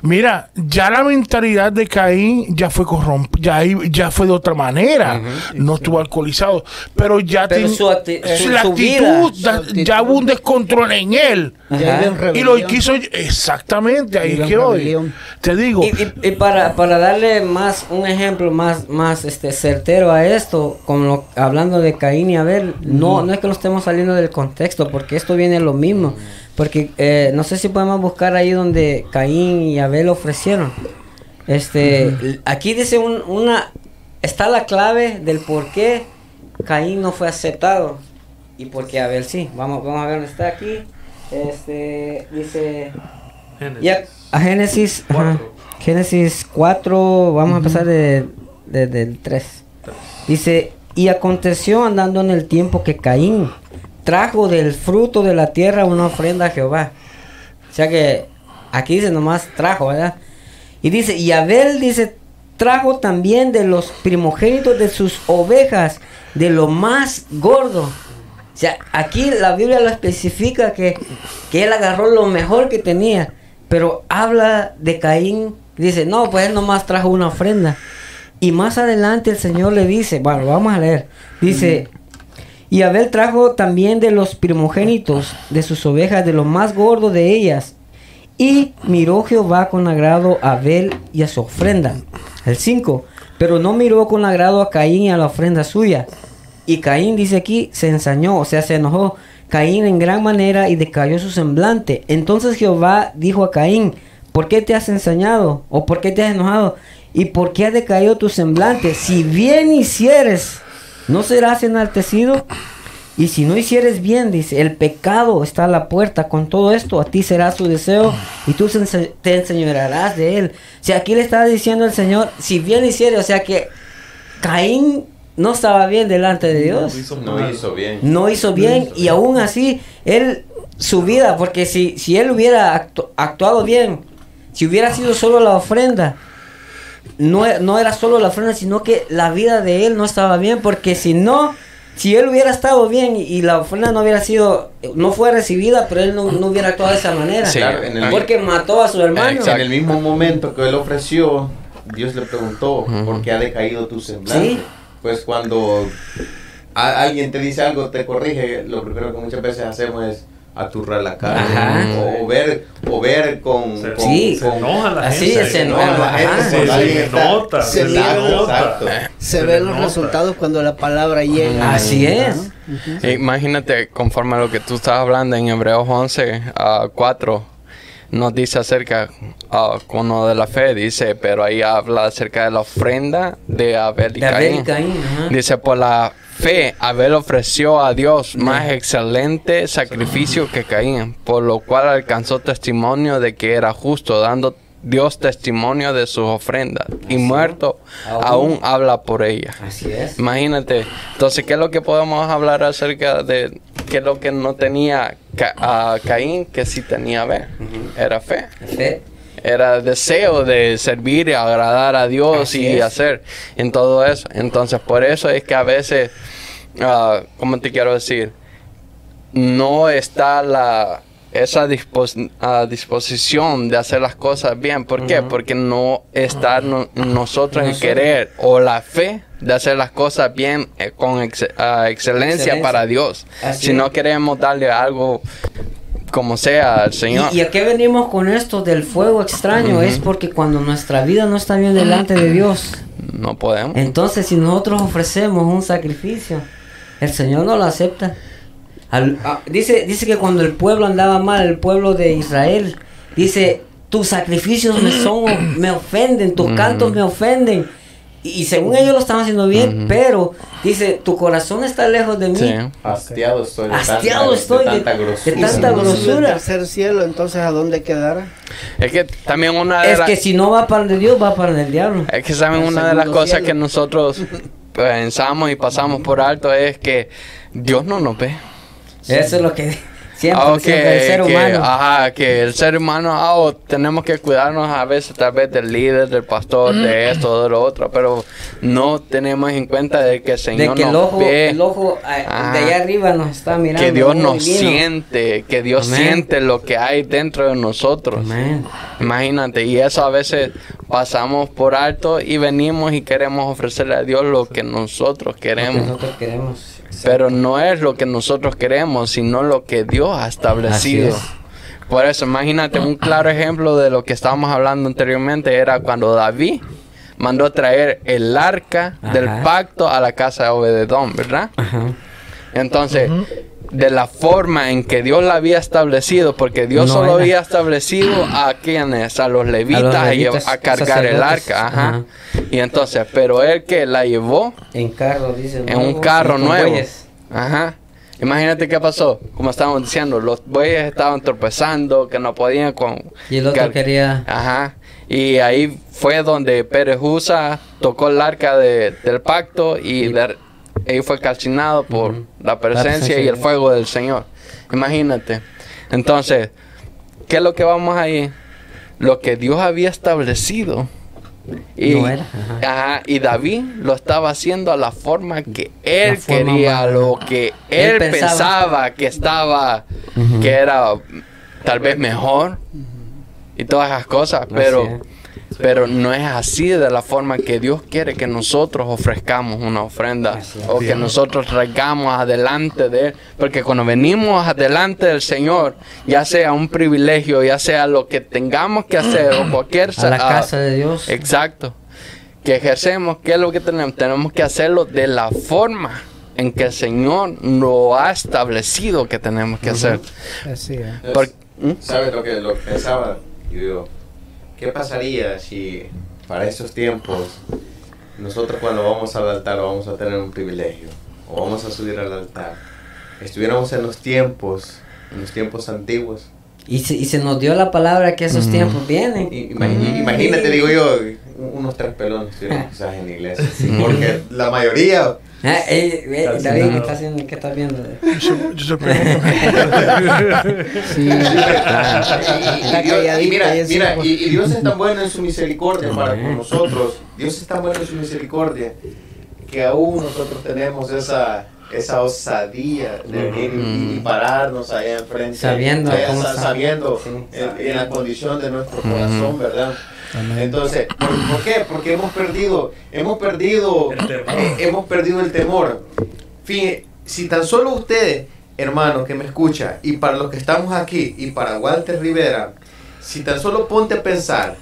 [SPEAKER 3] Mira, ya la mentalidad de Caín ya fue corrompida, ya, ya fue de otra manera, no estuvo alcoholizado, pero ya
[SPEAKER 1] Pero
[SPEAKER 3] ten-
[SPEAKER 1] su acti-
[SPEAKER 3] su- la
[SPEAKER 1] su
[SPEAKER 3] actitud,
[SPEAKER 1] vida,
[SPEAKER 4] su
[SPEAKER 3] ya,
[SPEAKER 4] actitud.
[SPEAKER 3] ya hubo un descontrol en él.
[SPEAKER 1] Ajá.
[SPEAKER 3] Y lo quiso exactamente, ahí es que hoy te digo,
[SPEAKER 1] Y, y- y para, para darle más un ejemplo más, más este certero a esto, como lo- hablando de Caín y Abel, no, no es que lo estemos saliendo del contexto, porque esto viene lo mismo. Porque eh, no sé si podemos buscar ahí donde Caín y Abel ofrecieron. Este, aquí dice un- una, está la clave del por qué Caín no fue aceptado y por qué Abel sí. Vamos, vamos a ver dónde está aquí. Este, dice
[SPEAKER 7] Génesis.
[SPEAKER 1] ya, a Génesis, ajá.
[SPEAKER 7] Cuatro.
[SPEAKER 1] Génesis 4, vamos a empezar de, de- del 3. Dice, y aconteció andando en el tiempo que Caín trajo del fruto de la tierra una ofrenda a Jehová. O sea que aquí dice nomás trajo, ¿verdad? Y dice, y Abel dice, trajo también de los primogénitos de sus ovejas, de lo más gordo. O sea, aquí la Biblia lo especifica que, que él agarró lo mejor que tenía. Pero habla de Caín, dice, no, pues él nomás trajo una ofrenda. Y más adelante el Señor le dice, bueno, vamos a leer. Dice, y Abel trajo también de los primogénitos de sus ovejas, de lo más gordo de ellas. Y miró Jehová con agrado a Abel y a su ofrenda. El 5. Pero no miró con agrado a Caín y a la ofrenda suya. Y Caín dice aquí, se ensañó, o sea, se enojó. Caín en gran manera y decayó su semblante. Entonces Jehová dijo a Caín, ¿por qué te has ensañado? ¿O por qué te has enojado? ¿Y por qué ha decaído tu semblante? Si bien hicieres, ¿no serás enaltecido? Y si no hicieres bien, dice, el pecado está a la puerta. Con todo esto, a ti será su deseo y tú se ense- te enseñorearás de él. O sea, aquí le está diciendo el Señor, si bien hicieres, o sea que Caín no estaba bien delante de Dios.
[SPEAKER 7] Hizo
[SPEAKER 6] no hizo bien.
[SPEAKER 1] No hizo bien y aún así, él, su vida, porque si, si él hubiera actu- actuado bien, si hubiera sido solo la ofrenda, no, e- no era solo la ofrenda, sino que la vida de él no estaba bien, porque si no, si él hubiera estado bien y, y la ofrenda no hubiera sido, no fue recibida, pero él no, no hubiera actuado de esa manera.
[SPEAKER 2] Sí.
[SPEAKER 6] Claro, en el-
[SPEAKER 1] porque mató a su hermano.
[SPEAKER 2] Exacto.
[SPEAKER 6] En el mismo momento que él ofreció, Dios le preguntó, ¿por qué ha decaído tu semblante?
[SPEAKER 1] Sí.
[SPEAKER 6] Pues cuando a- alguien te dice algo, te corrige, lo primero que muchas veces hacemos es aturrar la cara.
[SPEAKER 1] Ajá.
[SPEAKER 6] O, o ver, o ver con...
[SPEAKER 7] Se,
[SPEAKER 6] con-
[SPEAKER 1] Sí.
[SPEAKER 7] se enoja la
[SPEAKER 1] Así
[SPEAKER 7] gente.
[SPEAKER 1] es, se
[SPEAKER 6] No,
[SPEAKER 1] enoja.
[SPEAKER 6] la gente.
[SPEAKER 7] Se, se
[SPEAKER 6] alguien está-
[SPEAKER 7] nota.
[SPEAKER 4] se
[SPEAKER 7] Se, nota.
[SPEAKER 4] Se
[SPEAKER 7] Se
[SPEAKER 4] ven los
[SPEAKER 7] nota.
[SPEAKER 4] resultados cuando la palabra llega.
[SPEAKER 1] Así es.
[SPEAKER 2] Imagínate, conforme a lo que tú estás hablando en Hebreos 11, a 4, nos dice acerca ah, con lo de la fe, dice, pero ahí habla acerca de la ofrenda de Abel y
[SPEAKER 1] De Abel y
[SPEAKER 2] Caín.
[SPEAKER 1] Caín, ajá.
[SPEAKER 2] Dice, por la fe, Abel ofreció a Dios más excelente sacrificio que Caín, por lo cual alcanzó testimonio de que era justo, dando Dios testimonio de sus ofrendas. Y muerto,
[SPEAKER 1] Aún.
[SPEAKER 2] aún habla por ella.
[SPEAKER 1] Así es.
[SPEAKER 2] Imagínate. Entonces, ¿qué es lo que podemos hablar acerca de qué es lo que no tenía Ca- a Caín, que sí tenía Abel? Era fe.
[SPEAKER 1] Fe.
[SPEAKER 2] Era deseo de servir y agradar a Dios
[SPEAKER 1] Así
[SPEAKER 2] y
[SPEAKER 1] es.
[SPEAKER 2] hacer en todo eso. Entonces, por eso es que a veces, ah, ¿cómo te quiero decir? No está la esa dispos- ah, disposición de hacer las cosas bien. ¿Por qué? Porque no está no- en nosotros
[SPEAKER 1] Nosotros.
[SPEAKER 2] querer o la fe de hacer las cosas bien eh, con ex- excelencia,
[SPEAKER 1] Excelencia.
[SPEAKER 2] para Dios.
[SPEAKER 1] Así
[SPEAKER 2] si
[SPEAKER 1] es.
[SPEAKER 2] no queremos darle algo como sea al Señor.
[SPEAKER 1] ¿Y, y a qué venimos con esto del fuego extraño? Es porque cuando nuestra vida no está bien delante de Dios,
[SPEAKER 2] no podemos.
[SPEAKER 1] entonces si nosotros ofrecemos un sacrificio, el Señor no lo acepta. Al- ah, dice, dice que cuando el pueblo andaba mal, el pueblo de Israel, dice, tus sacrificios me son, me ofenden, tus cantos me ofenden. Y, y según ellos lo estaban haciendo bien, pero dice, tu corazón está lejos de mí.
[SPEAKER 2] Sí.
[SPEAKER 6] Hastiado estoy de
[SPEAKER 1] Hastiado
[SPEAKER 6] tanta,
[SPEAKER 1] estoy de-
[SPEAKER 6] de tanta
[SPEAKER 1] de
[SPEAKER 6] grosura.
[SPEAKER 4] Si
[SPEAKER 1] tanta
[SPEAKER 4] no sube el
[SPEAKER 1] grosura.
[SPEAKER 4] tercer cielo, entonces ¿a dónde quedará?
[SPEAKER 2] Es que también una de
[SPEAKER 1] Es
[SPEAKER 2] las
[SPEAKER 1] que si no va para el de Dios, va para el del diablo.
[SPEAKER 2] es que saben
[SPEAKER 4] El
[SPEAKER 2] una de las cosas
[SPEAKER 4] cielo.
[SPEAKER 2] que nosotros pensamos y pasamos por alto es que Dios no nos ve.
[SPEAKER 1] Eso es lo que siempre,
[SPEAKER 2] Ah, ok,
[SPEAKER 1] siempre el ser
[SPEAKER 2] que,
[SPEAKER 1] humano.
[SPEAKER 2] Ajá, que el ser humano, ah, tenemos que cuidarnos a veces tal vez del líder, del pastor, de esto, de lo otro, pero no tenemos en cuenta de que el
[SPEAKER 1] de
[SPEAKER 2] Señor
[SPEAKER 1] que el
[SPEAKER 2] nos
[SPEAKER 1] ojo,
[SPEAKER 2] ve.
[SPEAKER 1] el ojo ah,
[SPEAKER 2] Ajá.
[SPEAKER 1] de allá arriba nos está mirando.
[SPEAKER 2] que Dios nos
[SPEAKER 1] divino.
[SPEAKER 2] siente, que Dios
[SPEAKER 1] Amén.
[SPEAKER 2] siente lo que hay dentro de nosotros.
[SPEAKER 1] Amén.
[SPEAKER 2] Imagínate, y eso a veces pasamos por alto y venimos y queremos ofrecerle a Dios lo que nosotros
[SPEAKER 1] Lo que
[SPEAKER 2] queremos.
[SPEAKER 1] nosotros queremos.
[SPEAKER 2] Pero no es lo que nosotros queremos, sino lo que Dios ha establecido. Por eso, imagínate, un claro ejemplo de lo que estábamos hablando anteriormente era cuando David mandó traer el arca del pacto a la casa de Obededón, ¿verdad?
[SPEAKER 1] Ajá.
[SPEAKER 2] Entonces, de la forma en que Dios la había establecido, porque Dios
[SPEAKER 1] No
[SPEAKER 2] solo
[SPEAKER 1] era.
[SPEAKER 2] había establecido a quienes, a los levitas, a,
[SPEAKER 1] levitas,
[SPEAKER 2] llev- a cargar el arca, ajá. Y entonces, pero él que la llevó
[SPEAKER 1] En carro, dice.
[SPEAKER 2] en un carro
[SPEAKER 1] y
[SPEAKER 2] nuevo.
[SPEAKER 1] bueyes.
[SPEAKER 2] Ajá. Imagínate qué pasó, como estábamos diciendo, los bueyes estaban tropezando, que no podían con...
[SPEAKER 1] Y el otro quería.
[SPEAKER 2] Ajá. Y ahí fue donde Pérez Usa tocó el arca de- del pacto y, de- ahí fue calcinado por la presencia
[SPEAKER 1] presencia
[SPEAKER 2] y el fuego del Señor. Imagínate. Entonces, ¿qué es lo que vamos ahí? Lo que Dios había establecido. Y,
[SPEAKER 1] No era, ajá.
[SPEAKER 2] ajá, y David lo estaba haciendo a la forma que él
[SPEAKER 1] forma
[SPEAKER 2] quería, lo que
[SPEAKER 1] Él
[SPEAKER 2] él,
[SPEAKER 1] pensaba.
[SPEAKER 2] pensaba. que estaba, que era tal vez mejor y todas esas cosas,
[SPEAKER 1] Así
[SPEAKER 2] pero. Pero no es así de la forma que Dios quiere que nosotros ofrezcamos una ofrenda o que nosotros traigamos adelante de Él, porque cuando venimos adelante del Señor, ya sea un privilegio, ya sea lo que tengamos que hacer o cualquier
[SPEAKER 1] A la
[SPEAKER 2] sa-
[SPEAKER 1] casa de Dios.
[SPEAKER 2] Exacto. Que ejercemos, ¿qué es lo que tenemos? Tenemos que hacerlo de la forma en que el Señor lo ha establecido que tenemos que hacer.
[SPEAKER 4] Así es.
[SPEAKER 2] ¿Mm?
[SPEAKER 6] ¿Sabes lo que, lo que pensaba? Yo digo, ¿qué pasaría si para esos tiempos nosotros cuando vamos al altar vamos a tener un privilegio o vamos a subir al altar? Estuviéramos en los tiempos, en los tiempos antiguos.
[SPEAKER 1] Y se, y se nos dio la palabra que esos tiempos vienen.
[SPEAKER 6] I- imagi- Imagínate, digo yo, unos tres pelones quizás en la iglesia. Porque la mayoría
[SPEAKER 1] Ah, eh, eh, David, ¿qué estás viendo?
[SPEAKER 3] Yo, yo pregunto.
[SPEAKER 4] Sí,
[SPEAKER 6] Y- y,
[SPEAKER 4] Está
[SPEAKER 6] Dios- y
[SPEAKER 4] calladita
[SPEAKER 6] mira,
[SPEAKER 4] y
[SPEAKER 6] mira, y, y Dios es tan bueno en su misericordia para con nosotros. Dios es tan bueno en su misericordia que aún nosotros tenemos esa esa osadía de venir y, y pararnos allá enfrente,
[SPEAKER 1] Sabiendo
[SPEAKER 6] allá
[SPEAKER 1] cómo
[SPEAKER 6] sa-
[SPEAKER 1] está.
[SPEAKER 6] sabiendo
[SPEAKER 1] Sí.
[SPEAKER 6] en, en la condición de nuestro corazón, ¿verdad? Entonces, ¿por, por qué? Porque hemos perdido, hemos perdido,
[SPEAKER 7] El temor.
[SPEAKER 6] eh, hemos perdido el temor. Fíjense, si tan solo ustedes, hermanos que me escucha, y para los que estamos aquí, y para Walter Rivera, si tan solo ponte a pensar,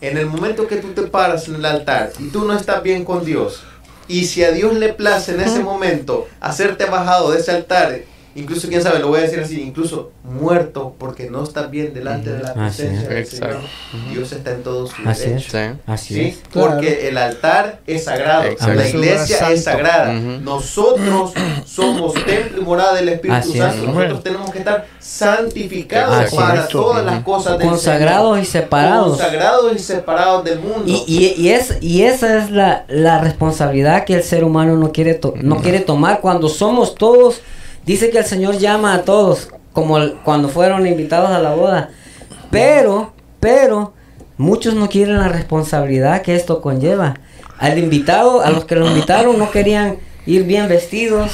[SPEAKER 6] en el momento que tú te paras en el altar y tú no estás bien con Dios, y si a Dios le place en ese momento hacerte bajado de ese altar incluso quién sabe, lo voy a decir así, incluso muerto porque no estás bien delante de la presencia
[SPEAKER 2] es.
[SPEAKER 6] del. Señor. Dios está en todo su
[SPEAKER 1] Así
[SPEAKER 6] derecho.
[SPEAKER 2] Sí.
[SPEAKER 1] Así
[SPEAKER 6] ¿Sí?
[SPEAKER 1] es.
[SPEAKER 6] Porque el altar es sagrado,
[SPEAKER 2] Exacto.
[SPEAKER 6] la iglesia
[SPEAKER 4] Santo.
[SPEAKER 6] es sagrada. Nosotros somos templo y morada del Espíritu
[SPEAKER 1] Así es.
[SPEAKER 6] Santo. Nosotros
[SPEAKER 3] Amén.
[SPEAKER 6] tenemos que estar santificados
[SPEAKER 1] Así
[SPEAKER 6] para
[SPEAKER 3] es.
[SPEAKER 6] todas las cosas del
[SPEAKER 1] Consagrados
[SPEAKER 6] Señor.
[SPEAKER 1] y separados.
[SPEAKER 6] Consagrados y separados del mundo.
[SPEAKER 1] Y, y, y, es, y esa es la, la responsabilidad que el ser humano no quiere, to- no quiere tomar cuando somos todos. Dice que el Señor llama a todos, como cuando fueron invitados a la boda. Pero, pero, muchos no quieren la responsabilidad que esto conlleva. Al invitado, a los que lo invitaron, no querían ir bien vestidos,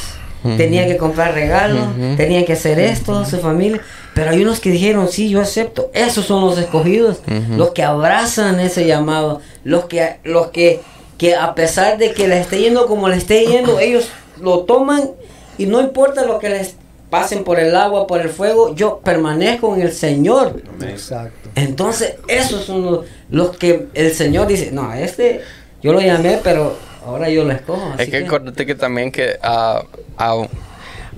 [SPEAKER 1] tenían que comprar regalos,
[SPEAKER 2] Ujú.
[SPEAKER 1] tenían que hacer esto, su familia. Pero hay unos que dijeron, sí, yo acepto. Esos son los escogidos, los que abrazan ese llamado, los que, los que, que a pesar de que les esté yendo como les esté yendo, ellos lo toman y no importa lo que les pasen por el agua, por el fuego, yo permanezco en el Señor.
[SPEAKER 4] Exacto.
[SPEAKER 1] Entonces, esos son los, los que el Señor dice, no, a este yo lo llamé, pero ahora yo lo escojo.
[SPEAKER 2] Es
[SPEAKER 1] así
[SPEAKER 2] que
[SPEAKER 1] que-
[SPEAKER 2] acuérdate que también que ah, ah,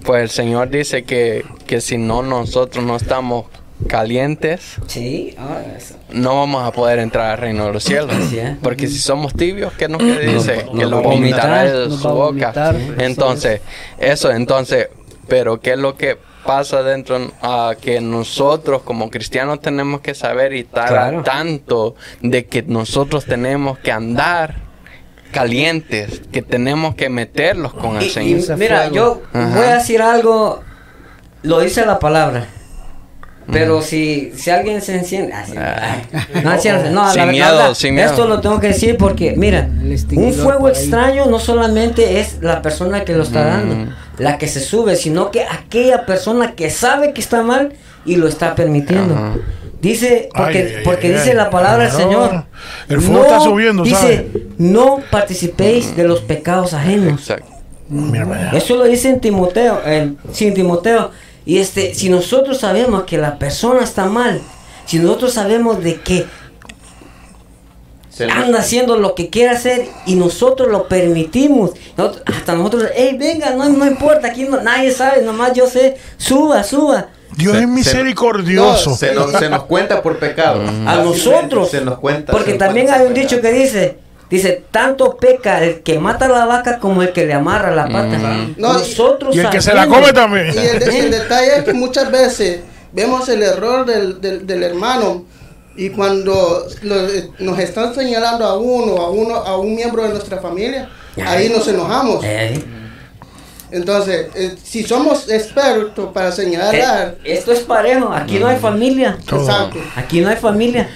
[SPEAKER 2] pues el Señor dice que, que si no nosotros no estamos calientes,
[SPEAKER 1] Sí, ah, eso.
[SPEAKER 2] No vamos a poder entrar al reino de los cielos.
[SPEAKER 1] Así es.
[SPEAKER 2] Porque si somos tibios, ¿qué nos quiere dice? que lo vomitará de su boca.
[SPEAKER 4] vomitar.
[SPEAKER 2] Entonces, eso, entonces, pero ¿qué es lo que pasa dentro? Ah, que nosotros como cristianos tenemos que saber y estar
[SPEAKER 1] Claro.
[SPEAKER 2] tanto de que nosotros tenemos que andar calientes, que tenemos que meterlos con el
[SPEAKER 1] Y-
[SPEAKER 2] Señor.
[SPEAKER 1] Mira, yo
[SPEAKER 2] Ajá.
[SPEAKER 1] voy a decir algo, lo dice la palabra. Pero si, si alguien se enciende. ah, sí,
[SPEAKER 2] Ah.
[SPEAKER 1] ay, no, cierto, no,
[SPEAKER 2] Sin
[SPEAKER 1] la
[SPEAKER 2] miedo,
[SPEAKER 1] verdad,
[SPEAKER 2] sin miedo.
[SPEAKER 1] Esto lo tengo que decir porque, mira, un fuego extraño no solamente es la persona que lo está dando,
[SPEAKER 2] Mm.
[SPEAKER 1] la que se sube, sino que aquella persona que sabe que está mal y lo está permitiendo.
[SPEAKER 2] Ajá.
[SPEAKER 1] Dice, porque,
[SPEAKER 3] Ay, ay,
[SPEAKER 1] porque
[SPEAKER 3] ay,
[SPEAKER 1] dice
[SPEAKER 3] ay.
[SPEAKER 1] la palabra del
[SPEAKER 3] No,
[SPEAKER 1] Señor.
[SPEAKER 3] el fuego está subiendo,
[SPEAKER 1] Dice,
[SPEAKER 3] ¿sabe?
[SPEAKER 1] no participéis de los pecados ajenos.
[SPEAKER 2] Exacto.
[SPEAKER 1] Eso lo dice en Timoteo, en, sí, en Timoteo. Y este, si nosotros sabemos que la persona está mal, si nosotros sabemos de que anda haciendo lo que quiere hacer y nosotros lo permitimos, nosotros- hasta nosotros, hey, venga, no, no importa, aquí no, nadie sabe, nomás yo sé, suba, suba.
[SPEAKER 3] Dios
[SPEAKER 6] Se-
[SPEAKER 3] es
[SPEAKER 6] se-
[SPEAKER 3] misericordioso.
[SPEAKER 6] se, nos, se nos cuenta por pecado.
[SPEAKER 1] A nosotros.
[SPEAKER 6] Se nos cuenta.
[SPEAKER 1] Porque también
[SPEAKER 6] cuenta
[SPEAKER 1] hay un dicho que dice, dice, tanto peca el que mata a la vaca como el que le amarra la pata.
[SPEAKER 5] No, y-
[SPEAKER 1] nosotros
[SPEAKER 3] y el que se la come también.
[SPEAKER 5] Y el, de- el detalle es que muchas veces vemos el error del, del, del hermano y cuando lo- eh, nos están señalando a uno, a uno, a un miembro de nuestra familia, ahí nos enojamos.
[SPEAKER 1] Eh,
[SPEAKER 5] Entonces, eh, si somos expertos para señalar,
[SPEAKER 1] esto es parejo, aquí no hay familia.
[SPEAKER 5] Exacto.
[SPEAKER 1] Aquí no hay familia.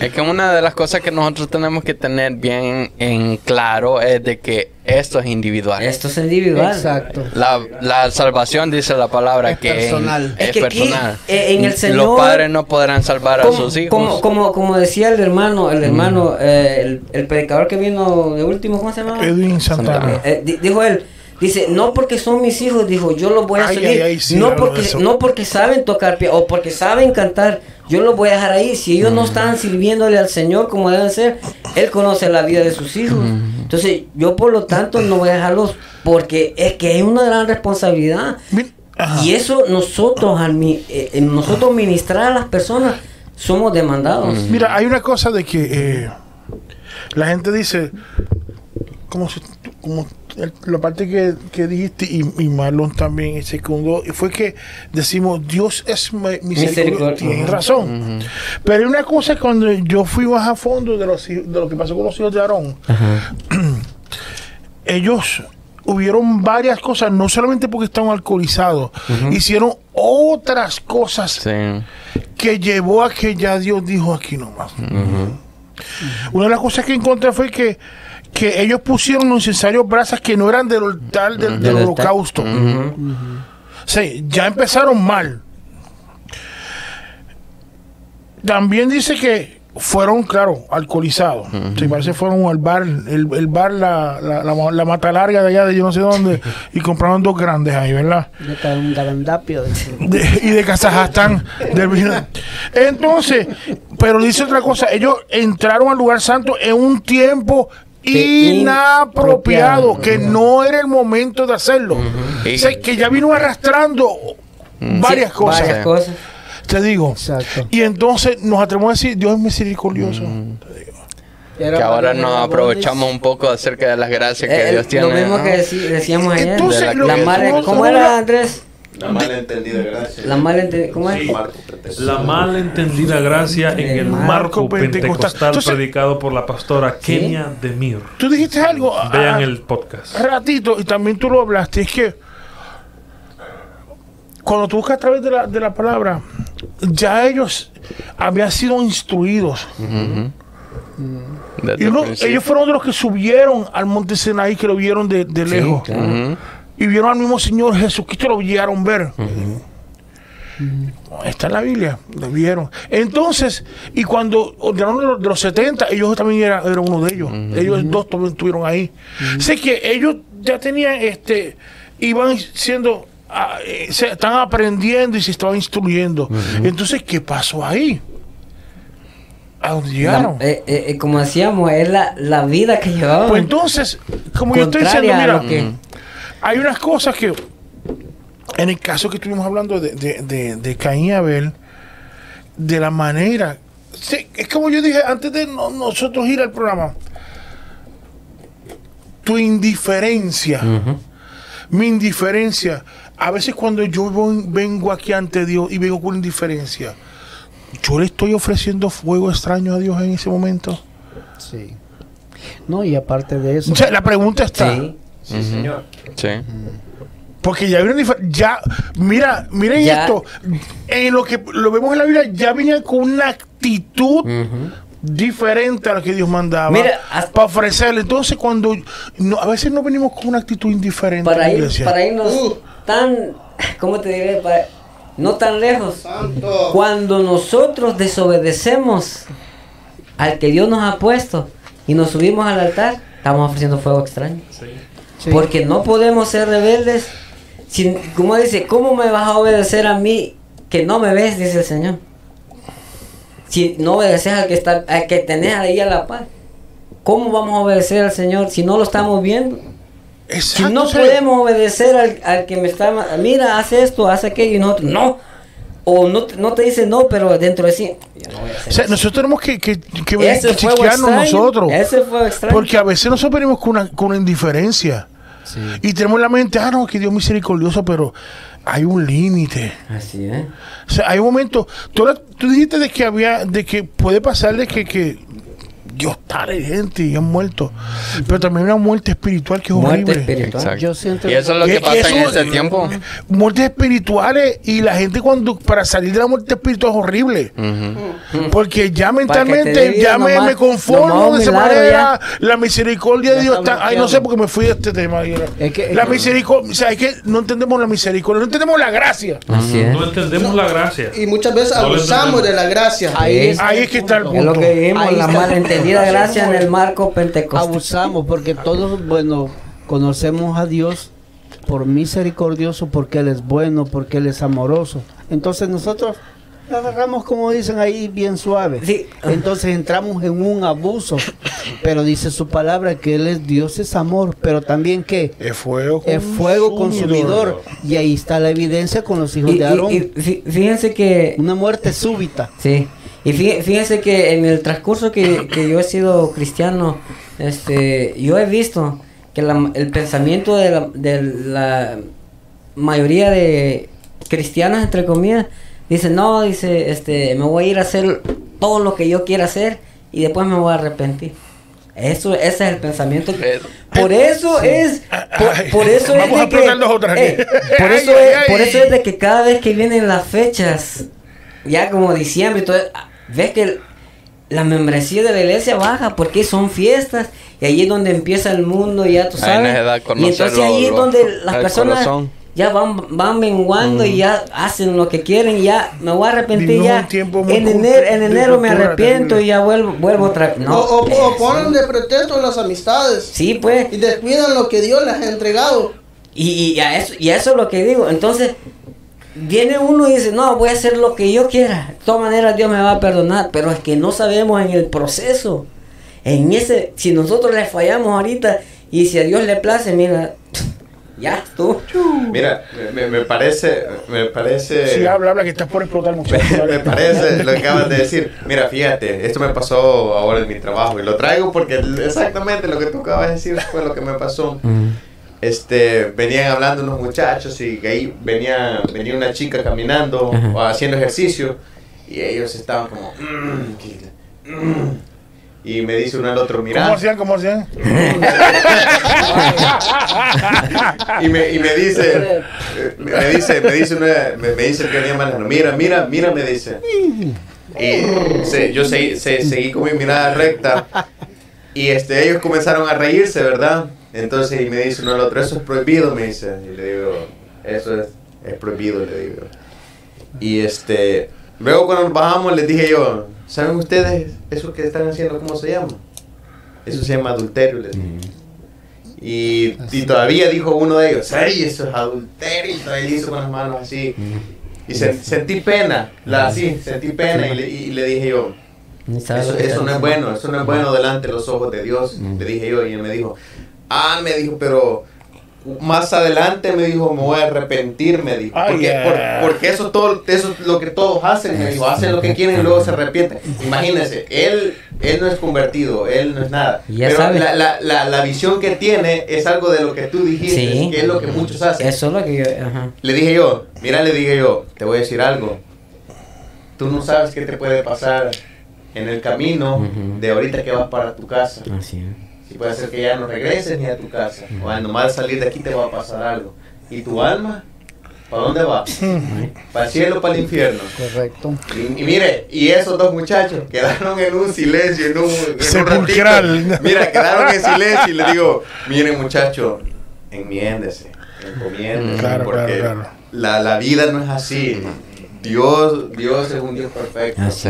[SPEAKER 2] Es que, una de las cosas que nosotros tenemos que tener bien en claro es de que esto es individual.
[SPEAKER 1] Esto es individual.
[SPEAKER 4] Exacto.
[SPEAKER 2] La, la salvación dice la palabra
[SPEAKER 4] Es
[SPEAKER 2] que
[SPEAKER 4] personal.
[SPEAKER 2] es,
[SPEAKER 1] Es que
[SPEAKER 2] personal.
[SPEAKER 1] eh, en el Señor-
[SPEAKER 2] Los padres no podrán salvar a
[SPEAKER 1] Como,
[SPEAKER 2] sus hijos.
[SPEAKER 1] como, como, como decía el hermano, el hermano, eh, el, el predicador que vino de último, ¿cómo se llama?
[SPEAKER 3] Edwin Santana.
[SPEAKER 1] Eh, di- dijo él, dice, no porque son mis hijos, dijo, yo los voy a
[SPEAKER 3] Ay,
[SPEAKER 1] seguir.
[SPEAKER 3] ay, ay, sí,
[SPEAKER 1] no, porque, no porque saben tocar pie o porque saben cantar, yo los voy a dejar ahí. Si ellos no están sirviéndole al Señor como deben ser, Él conoce la vida de sus hijos. Entonces, yo por lo tanto no voy a dejarlos porque es que hay una gran responsabilidad.
[SPEAKER 3] Ajá.
[SPEAKER 1] Y eso nosotros, al mi- eh, eh, nosotros ministrar a las personas, somos demandados.
[SPEAKER 3] Mira, hay una cosa de que eh, la gente dice, como si, como el- la parte que, que dijiste y, y Marlon también secundó, fue que decimos Dios es mi- misericordia. Tienes razón. Pero hay una cosa cuando yo fui más a fondo de, los, de lo que pasó con los hijos de Aarón, ellos hubieron varias cosas, no solamente porque estaban alcoholizados, hicieron otras cosas
[SPEAKER 2] Sí.
[SPEAKER 3] que llevó a que ya Dios dijo aquí nomás. Una de las cosas que encontré fue que, que ellos pusieron los incensarios brasas que no eran del altar del, holocausto. O sea, ya empezaron mal. También dice que fueron, claro, alcoholizados. Sí, parece que fueron al bar, el, el bar, la, la, la, la mata larga de allá de yo no sé dónde, y compraron dos grandes ahí, ¿verdad?
[SPEAKER 4] De ca- un garandapio.
[SPEAKER 3] de- y de Kazajstán. Entonces, pero dice otra cosa, ellos entraron al lugar santo en un tiempo inapropiado,
[SPEAKER 1] inapropiado.
[SPEAKER 3] que no era el momento de hacerlo. O sea, que ya vino arrastrando varias
[SPEAKER 1] Sí,
[SPEAKER 3] cosas.
[SPEAKER 1] Varias cosas.
[SPEAKER 3] Te digo.
[SPEAKER 4] Exacto.
[SPEAKER 3] Y entonces nos atrevemos a decir, Dios es misericordioso.
[SPEAKER 4] Era
[SPEAKER 2] Que ahora nos aprovechamos un poco acerca de las gracias que
[SPEAKER 1] Eh,
[SPEAKER 2] Dios tiene.
[SPEAKER 1] lo mismo
[SPEAKER 2] ¿no?
[SPEAKER 1] que decíamos ayer.
[SPEAKER 3] Entonces,
[SPEAKER 2] De la-
[SPEAKER 3] nosotros
[SPEAKER 1] ¿Cómo era, Andrés?
[SPEAKER 6] La malentendida gracia.
[SPEAKER 1] La malentendida. ¿Cómo es?
[SPEAKER 7] Sí. La malentendida gracia en
[SPEAKER 1] El
[SPEAKER 7] el
[SPEAKER 1] marco
[SPEAKER 3] pentecostal. Entonces-
[SPEAKER 7] predicado por la pastora Kenia Demir.
[SPEAKER 3] Tú dijiste algo.
[SPEAKER 7] Vean
[SPEAKER 3] ah,
[SPEAKER 7] el podcast.
[SPEAKER 3] ratito, y también tú lo hablaste, es que cuando tú buscas a través de la, de la palabra, ya ellos habían sido instruidos. Y uno- ellos fueron de los que subieron al monte Sinaí, que lo vieron de, de lejos.
[SPEAKER 1] claro.
[SPEAKER 2] Ujú.
[SPEAKER 3] Y vieron al mismo Señor Jesucristo, lo llegaron a ver. Está en la Biblia, lo vieron. Entonces, y cuando ordenaron de los, de los 70, ellos también eran, eran uno de ellos. Ellos dos también estuvieron ahí. Sé que ellos ya tenían, este, iban siendo, ah, eh, se están aprendiendo y se estaban instruyendo. Entonces, ¿qué pasó ahí? ¿A dónde llegaron?
[SPEAKER 1] La- eh, eh, como decíamos, es la, la vida que llevaban.
[SPEAKER 3] Pues entonces, como yo estoy diciendo, mira,
[SPEAKER 1] que-
[SPEAKER 3] hay unas cosas que, en el caso que estuvimos hablando de, de, de, de Caín y Abel, de la manera, sí, es como yo dije antes de no- nosotros ir al programa, tu indiferencia, mi indiferencia, a veces cuando yo voy- vengo aquí ante Dios y vengo con indiferencia, yo le estoy ofreciendo fuego extraño a Dios en ese momento.
[SPEAKER 4] Sí. No, y aparte de eso,
[SPEAKER 3] O sea, la pregunta está.
[SPEAKER 1] Sí.
[SPEAKER 6] Sí, señor.
[SPEAKER 2] Sí.
[SPEAKER 3] Porque ya vieron difer- ya mira, miren
[SPEAKER 1] Ya.
[SPEAKER 3] esto, en lo que lo vemos en la Biblia ya venían con una actitud diferente a la que Dios mandaba
[SPEAKER 1] Mira, hasta-
[SPEAKER 3] para ofrecerle. Entonces cuando no, a veces no venimos con una actitud indiferente
[SPEAKER 1] Para, ir, para irnos
[SPEAKER 5] Uh.
[SPEAKER 1] tan, ¿cómo te diré? Para- no tan lejos.
[SPEAKER 5] Santo.
[SPEAKER 1] Cuando nosotros desobedecemos al que Dios nos ha puesto y nos subimos al altar, estamos ofreciendo fuego extraño.
[SPEAKER 4] sí.
[SPEAKER 1] Porque no podemos ser rebeldes. Sin, como dice, ¿cómo me vas a obedecer a mí que no me ves? Dice el Señor. Si no obedeces al que está, al que tenés ahí a la par. ¿Cómo vamos a obedecer al Señor si no lo estamos viendo? Si
[SPEAKER 3] Exacto,
[SPEAKER 1] no
[SPEAKER 3] o sea,
[SPEAKER 1] podemos obedecer al, al que me está... Mira, hace esto, hace aquello y nosotros no. O no, te- no te dice no, pero dentro de sí... Yo no voy a hacer
[SPEAKER 3] o sea,
[SPEAKER 1] eso.
[SPEAKER 3] nosotros tenemos que, que, que,
[SPEAKER 1] Ese
[SPEAKER 3] que
[SPEAKER 1] extraño,
[SPEAKER 3] nosotros.
[SPEAKER 1] Ese fue extraño.
[SPEAKER 3] Porque a veces nosotros venimos con una, con una indiferencia. Y tenemos en la mente, ah, no, que Dios misericordioso, pero hay un límite.
[SPEAKER 1] Así es.
[SPEAKER 3] O sea, hay un momento. Tú dijiste de que había, de que puede pasar de que, que Dios tale gente y han muerto. Pero también hay una muerte espiritual que es
[SPEAKER 1] Muerte
[SPEAKER 3] horrible.
[SPEAKER 1] espiritual.
[SPEAKER 4] Yo siento
[SPEAKER 2] y eso es lo
[SPEAKER 3] que-
[SPEAKER 2] que pasa en este tiempo.
[SPEAKER 3] Muertes espirituales y la gente cuando para salir de la muerte espiritual es horrible. Porque ya mentalmente ya me,
[SPEAKER 1] nomás-
[SPEAKER 3] me conformo de esa manera. La misericordia de
[SPEAKER 4] Ya
[SPEAKER 3] Dios
[SPEAKER 4] está.
[SPEAKER 3] Ay, no sé porque me fui de este tema.
[SPEAKER 4] Es que- es
[SPEAKER 3] la misericordia. O sea, es que no entendemos la misericordia, no entendemos la gracia.
[SPEAKER 1] Así es.
[SPEAKER 7] No entendemos la gracia.
[SPEAKER 5] Y muchas veces
[SPEAKER 7] No
[SPEAKER 5] abusamos de la gracia.
[SPEAKER 4] Ahí,
[SPEAKER 1] Sí.
[SPEAKER 3] Ahí es que está el
[SPEAKER 1] Es
[SPEAKER 3] punto.
[SPEAKER 1] lo que vimos,
[SPEAKER 4] Ahí
[SPEAKER 1] la malentendida gracia en el marco pentecostal.
[SPEAKER 4] abusamos porque todos, bueno, conocemos a Dios por misericordioso, porque Él es bueno, porque Él es amoroso. Entonces nosotros la agarramos, como dicen ahí, bien suave.
[SPEAKER 1] Sí.
[SPEAKER 4] Entonces entramos en un abuso. Pero dice su palabra que Él es Dios, es amor, pero también que
[SPEAKER 3] Es fuego
[SPEAKER 4] es fuego consumidor. Y ahí está la evidencia con los hijos
[SPEAKER 1] Y,
[SPEAKER 4] de Aarón.
[SPEAKER 1] y- y fí- fíjense que
[SPEAKER 4] Una muerte súbita.
[SPEAKER 1] Sí, y fí- fíjense que en el transcurso que, que yo he sido cristiano, este, yo he visto que la- el pensamiento de la, de la mayoría de cristianos, entre comillas, dicen, no, dice, este, me voy a ir a hacer todo lo que yo quiera hacer y después me voy a arrepentir. Eso, ese es el pensamiento. que-
[SPEAKER 2] Eh,
[SPEAKER 1] por eso es, por,
[SPEAKER 3] Ay,
[SPEAKER 1] por eso es
[SPEAKER 3] a
[SPEAKER 1] de que, eh, por eso
[SPEAKER 3] ay,
[SPEAKER 1] es,
[SPEAKER 3] ay.
[SPEAKER 1] por eso es de que cada vez que vienen las fechas, ya como diciembre, y ves que el- la membresía de la iglesia baja porque son fiestas y ahí es donde empieza el mundo, ya tú
[SPEAKER 2] Ahí
[SPEAKER 1] sabes.
[SPEAKER 2] nos da a
[SPEAKER 1] y entonces
[SPEAKER 2] lo-
[SPEAKER 1] ahí es donde las personas
[SPEAKER 2] corazón.
[SPEAKER 1] ya van, van menguando y ya hacen lo que quieren, ya me voy a arrepentir ya. En enero, en enero me arrepiento y ya vuelvo, vuelvo otra vez. No,
[SPEAKER 5] o, o- o
[SPEAKER 1] eso.
[SPEAKER 5] ponen de pretexto las amistades.
[SPEAKER 1] Sí, pues.
[SPEAKER 5] Y descuidan lo que Dios les ha entregado.
[SPEAKER 1] Y, y a eso, y a eso es lo que digo. Entonces, viene uno y dice, no, voy a hacer lo que yo quiera. De todas maneras, Dios me va a perdonar. Pero es que no sabemos en el proceso. En ese, si nosotros le fallamos ahorita y si a Dios le place, mira, ya tú.
[SPEAKER 6] Mira, me, me parece, me parece...
[SPEAKER 3] Sí, habla, habla, que estás por explotar mucho.
[SPEAKER 6] Me, me parece lo que acabas de decir. Mira, fíjate, esto me pasó ahora en mi trabajo y lo traigo porque exactamente lo que tú acabas de decir fue lo que me pasó. Este, venían hablando unos muchachos y que ahí venía, venía una chica caminando
[SPEAKER 1] Ajá.
[SPEAKER 6] o haciendo ejercicio y ellos estaban como... "Mm, que- mm". y me dice uno al otro, mira...
[SPEAKER 3] ¿Cómo hacían? ¿Cómo hacían?
[SPEAKER 6] y me, y me dice, me dice, me dice, una- me, me dice el que venía manejando, mira, mira, mira, me dice. Y se- yo se- se- seguí con mi mirada recta y este, ellos comenzaron a reírse, ¿verdad? Entonces y me dice uno al otro, eso es prohibido, me dice. Y le digo, eso es, es prohibido, le digo. Y este, luego cuando nos bajamos les dije yo, ¿saben ustedes eso que están haciendo, cómo se llama? Eso se llama adulterio, les dije. Y, y todavía dijo uno de ellos, ¡ay, eso es adulterio! Y todavía hizo con las manos así. Y se- sentí pena, la, así, sentí pena y le, y le dije yo, eso, eso no es bueno, eso no es bueno delante de los ojos de Dios.
[SPEAKER 1] Mm.
[SPEAKER 6] Le dije yo y él me dijo, ah, me dijo, pero más adelante me dijo, me voy a arrepentir, me dijo.
[SPEAKER 3] Ay,
[SPEAKER 6] Porque, por- porque eso, todo, eso es lo que todos hacen, me dijo, hacen lo que quieren y luego se arrepienten. Imagínense, él, él no es convertido, él no es nada.
[SPEAKER 1] Ya
[SPEAKER 6] pero
[SPEAKER 1] sabe.
[SPEAKER 6] la, la, la, la visión que tiene es algo de lo que tú dijiste,
[SPEAKER 1] Sí.
[SPEAKER 6] que es lo que muchos hacen.
[SPEAKER 1] Eso es lo que yo. Ajá.
[SPEAKER 6] Le dije yo, mira, le dije yo, te voy a decir algo. Tú no sabes qué te puede pasar en el camino de ahorita que vas para tu casa.
[SPEAKER 1] Así es.
[SPEAKER 6] Puede ser que ya no regreses ni a tu casa. O al nomás salir de aquí te va a pasar algo. ¿Y tu alma? ¿Para dónde va? ¿Para el cielo o para el infierno?
[SPEAKER 4] Correcto.
[SPEAKER 6] Y, y mire, y esos dos muchachos quedaron en un silencio, en un, en un
[SPEAKER 3] Sepulcral.
[SPEAKER 6] ratito. Mira, quedaron en silencio y le digo, miren muchachos, enmiéndese, encomiéndese,
[SPEAKER 3] Claro,
[SPEAKER 6] porque
[SPEAKER 3] claro, claro.
[SPEAKER 6] La, la vida no es así. Dios, Dios es un Dios perfecto.
[SPEAKER 1] Así.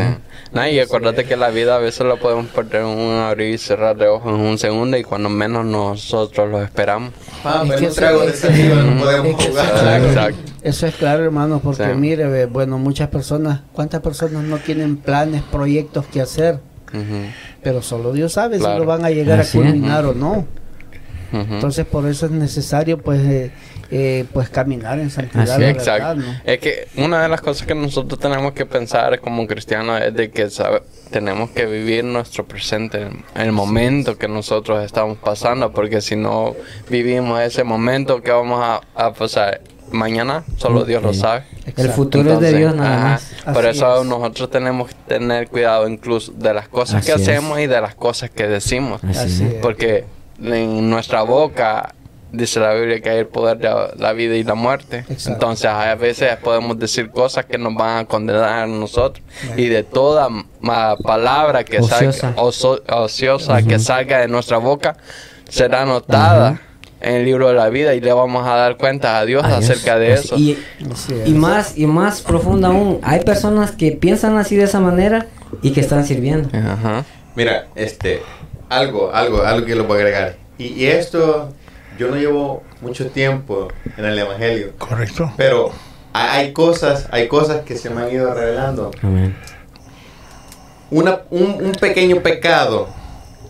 [SPEAKER 2] No, y acuérdate que la vida a veces la podemos perder en un abrir y cerrar de ojos en un segundo y cuando menos nosotros lo esperamos.
[SPEAKER 6] Ah,
[SPEAKER 4] Es
[SPEAKER 6] pero
[SPEAKER 4] que
[SPEAKER 6] trago de saliva no
[SPEAKER 2] es
[SPEAKER 6] podemos
[SPEAKER 4] que
[SPEAKER 6] jugar.
[SPEAKER 4] eso-
[SPEAKER 2] Exacto.
[SPEAKER 4] Eso es claro, hermanos, porque
[SPEAKER 2] Sí.
[SPEAKER 4] mire, bueno, muchas personas, ¿cuántas personas no tienen planes, proyectos que hacer? Pero solo Dios sabe si lo van a llegar
[SPEAKER 1] Así
[SPEAKER 4] a
[SPEAKER 1] es.
[SPEAKER 4] culminar o no.
[SPEAKER 2] ujú.
[SPEAKER 4] Entonces, por eso es necesario, pues, eh, eh, pues caminar en santidad,
[SPEAKER 1] Así es.
[SPEAKER 4] verdad,
[SPEAKER 2] Exacto.
[SPEAKER 4] ¿no?
[SPEAKER 2] Es que una de las cosas que nosotros tenemos que pensar como cristianos es de que sabe- tenemos que vivir nuestro presente, el momento que nosotros estamos pasando, porque si no vivimos ese momento, ¿qué vamos a, a pasar? Mañana solo Dios lo sabe.
[SPEAKER 1] El futuro es de Dios nada
[SPEAKER 2] ajá,
[SPEAKER 1] más.
[SPEAKER 2] Por eso
[SPEAKER 4] es.
[SPEAKER 2] nosotros tenemos que tener cuidado incluso de las cosas que
[SPEAKER 1] es.
[SPEAKER 2] hacemos y de las cosas que decimos.
[SPEAKER 1] Así
[SPEAKER 4] Así
[SPEAKER 1] es.
[SPEAKER 4] es.
[SPEAKER 2] Porque en nuestra boca dice la Biblia que hay el poder de la- la vida y la muerte.
[SPEAKER 4] Exacto.
[SPEAKER 2] Entonces a veces podemos decir cosas que nos van a condenar a nosotros. Y de toda ma- palabra que
[SPEAKER 1] Ociosa.
[SPEAKER 2] salga, oso- ociosa
[SPEAKER 1] Ujú.
[SPEAKER 2] que salga de nuestra boca será anotada en el libro de la vida y le vamos a dar cuenta a Dios
[SPEAKER 1] Adiós.
[SPEAKER 2] acerca de
[SPEAKER 1] Así-
[SPEAKER 2] eso.
[SPEAKER 1] Y, y más y más profundo aún, hay personas que piensan así de esa manera y que están sirviendo.
[SPEAKER 2] Ajá.
[SPEAKER 6] Mira, este, algo, algo, algo que lo voy a agregar. Y, y esto, yo no llevo mucho tiempo en el Evangelio,
[SPEAKER 3] Correcto.
[SPEAKER 6] pero hay, cosas, hay cosas que se me han ido revelando.
[SPEAKER 1] Amén.
[SPEAKER 6] Una, un, un pequeño pecado,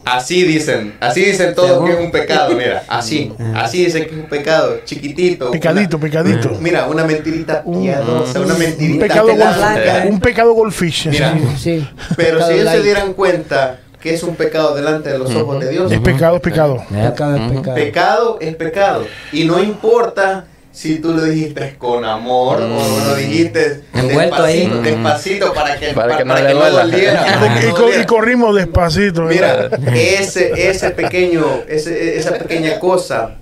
[SPEAKER 6] así dicen, así dicen todos que es un pecado, mira, así, así dicen que es un pecado, chiquitito.
[SPEAKER 3] Pecadito,
[SPEAKER 6] una-
[SPEAKER 3] pecadito.
[SPEAKER 6] Mira, una mentirita
[SPEAKER 3] Un-
[SPEAKER 6] piadosa, una
[SPEAKER 3] Un
[SPEAKER 6] mentirita
[SPEAKER 3] pecado,
[SPEAKER 6] tela
[SPEAKER 3] golf-
[SPEAKER 6] blanca.
[SPEAKER 3] un pecado goldfish.
[SPEAKER 6] Mira.
[SPEAKER 4] Sí.
[SPEAKER 6] Pero si
[SPEAKER 4] Pecado
[SPEAKER 6] ellos se dieran cuenta que es un pecado delante de los ojos de Dios,
[SPEAKER 3] Es pecado, es pecado.
[SPEAKER 4] Pecado es pecado.
[SPEAKER 6] Pecado es pecado. Y no importa si tú lo dijiste con amor o lo dijiste
[SPEAKER 1] Envuelto ahí.
[SPEAKER 6] despacito, despacito para que,
[SPEAKER 2] Para
[SPEAKER 6] para,
[SPEAKER 2] que no
[SPEAKER 6] para
[SPEAKER 2] le
[SPEAKER 6] que no doliera.
[SPEAKER 3] Y, co- y corrimos despacito.
[SPEAKER 6] Mira, ese, ese pequeño, ese, esa pequeña cosa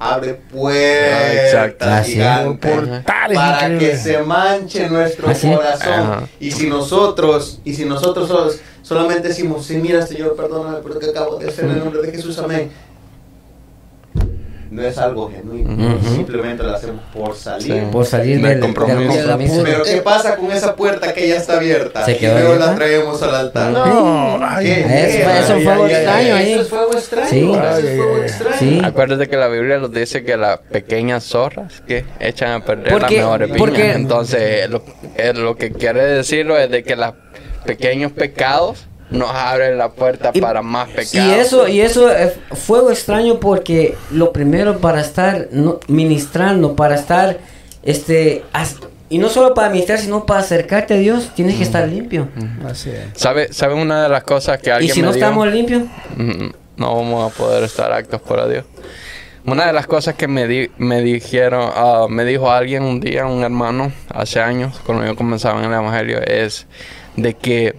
[SPEAKER 6] abre puertas.
[SPEAKER 1] Así es.
[SPEAKER 6] gigantes
[SPEAKER 3] Portales
[SPEAKER 6] para que se manche nuestro corazón. Y si nosotros, y si nosotros solamente decimos, sí, mira Señor, perdóname por lo que acabo de hacer en el nombre de Jesús, amén. No es algo genuino,
[SPEAKER 1] Ujú.
[SPEAKER 6] simplemente lo hacemos por salir.
[SPEAKER 2] Sí.
[SPEAKER 1] Por salir
[SPEAKER 2] Del
[SPEAKER 1] del, del
[SPEAKER 2] compromiso.
[SPEAKER 1] compromiso.
[SPEAKER 6] Pero ¿qué pasa con esa puerta que ya está abierta?
[SPEAKER 1] Se
[SPEAKER 6] y
[SPEAKER 1] quedó
[SPEAKER 6] luego la traemos al altar.
[SPEAKER 3] No, ay,
[SPEAKER 6] ¿Qué?
[SPEAKER 1] Eso fue-
[SPEAKER 6] Ay, ay,
[SPEAKER 1] algo
[SPEAKER 6] ay,
[SPEAKER 1] extraño
[SPEAKER 6] ay,
[SPEAKER 1] ahí.
[SPEAKER 6] Eso es fuego extraño.
[SPEAKER 1] Sí.
[SPEAKER 6] Eso es
[SPEAKER 3] Ay,
[SPEAKER 6] fuego
[SPEAKER 3] ay, ay.
[SPEAKER 6] extraño.
[SPEAKER 1] Sí.
[SPEAKER 2] Acuérdate que la Biblia nos dice que las pequeñas zorras que echan a perder
[SPEAKER 1] Porque-
[SPEAKER 2] las mejores
[SPEAKER 1] porque-
[SPEAKER 2] piñas. Entonces, lo, eh, lo que quiere decirlo es de que los pequeños pecados nos abre la puerta
[SPEAKER 1] Y-
[SPEAKER 2] para más pecados.
[SPEAKER 1] Y eso, y eso fue extraño porque lo primero para estar no, ministrando, para estar, este, as- y no solo para ministrar, sino para acercarte a Dios, tienes que estar limpio.
[SPEAKER 4] Así es.
[SPEAKER 2] ¿Sabe, ¿Sabe una de las cosas que
[SPEAKER 1] Y
[SPEAKER 2] alguien
[SPEAKER 1] si
[SPEAKER 2] me
[SPEAKER 1] no estamos limpios,
[SPEAKER 2] Mm, no vamos a poder estar actos por Dios. Una de las cosas que me, di- me dijeron, ah, me dijo alguien un día, un hermano, hace años, cuando yo comenzaba en el Evangelio, es de que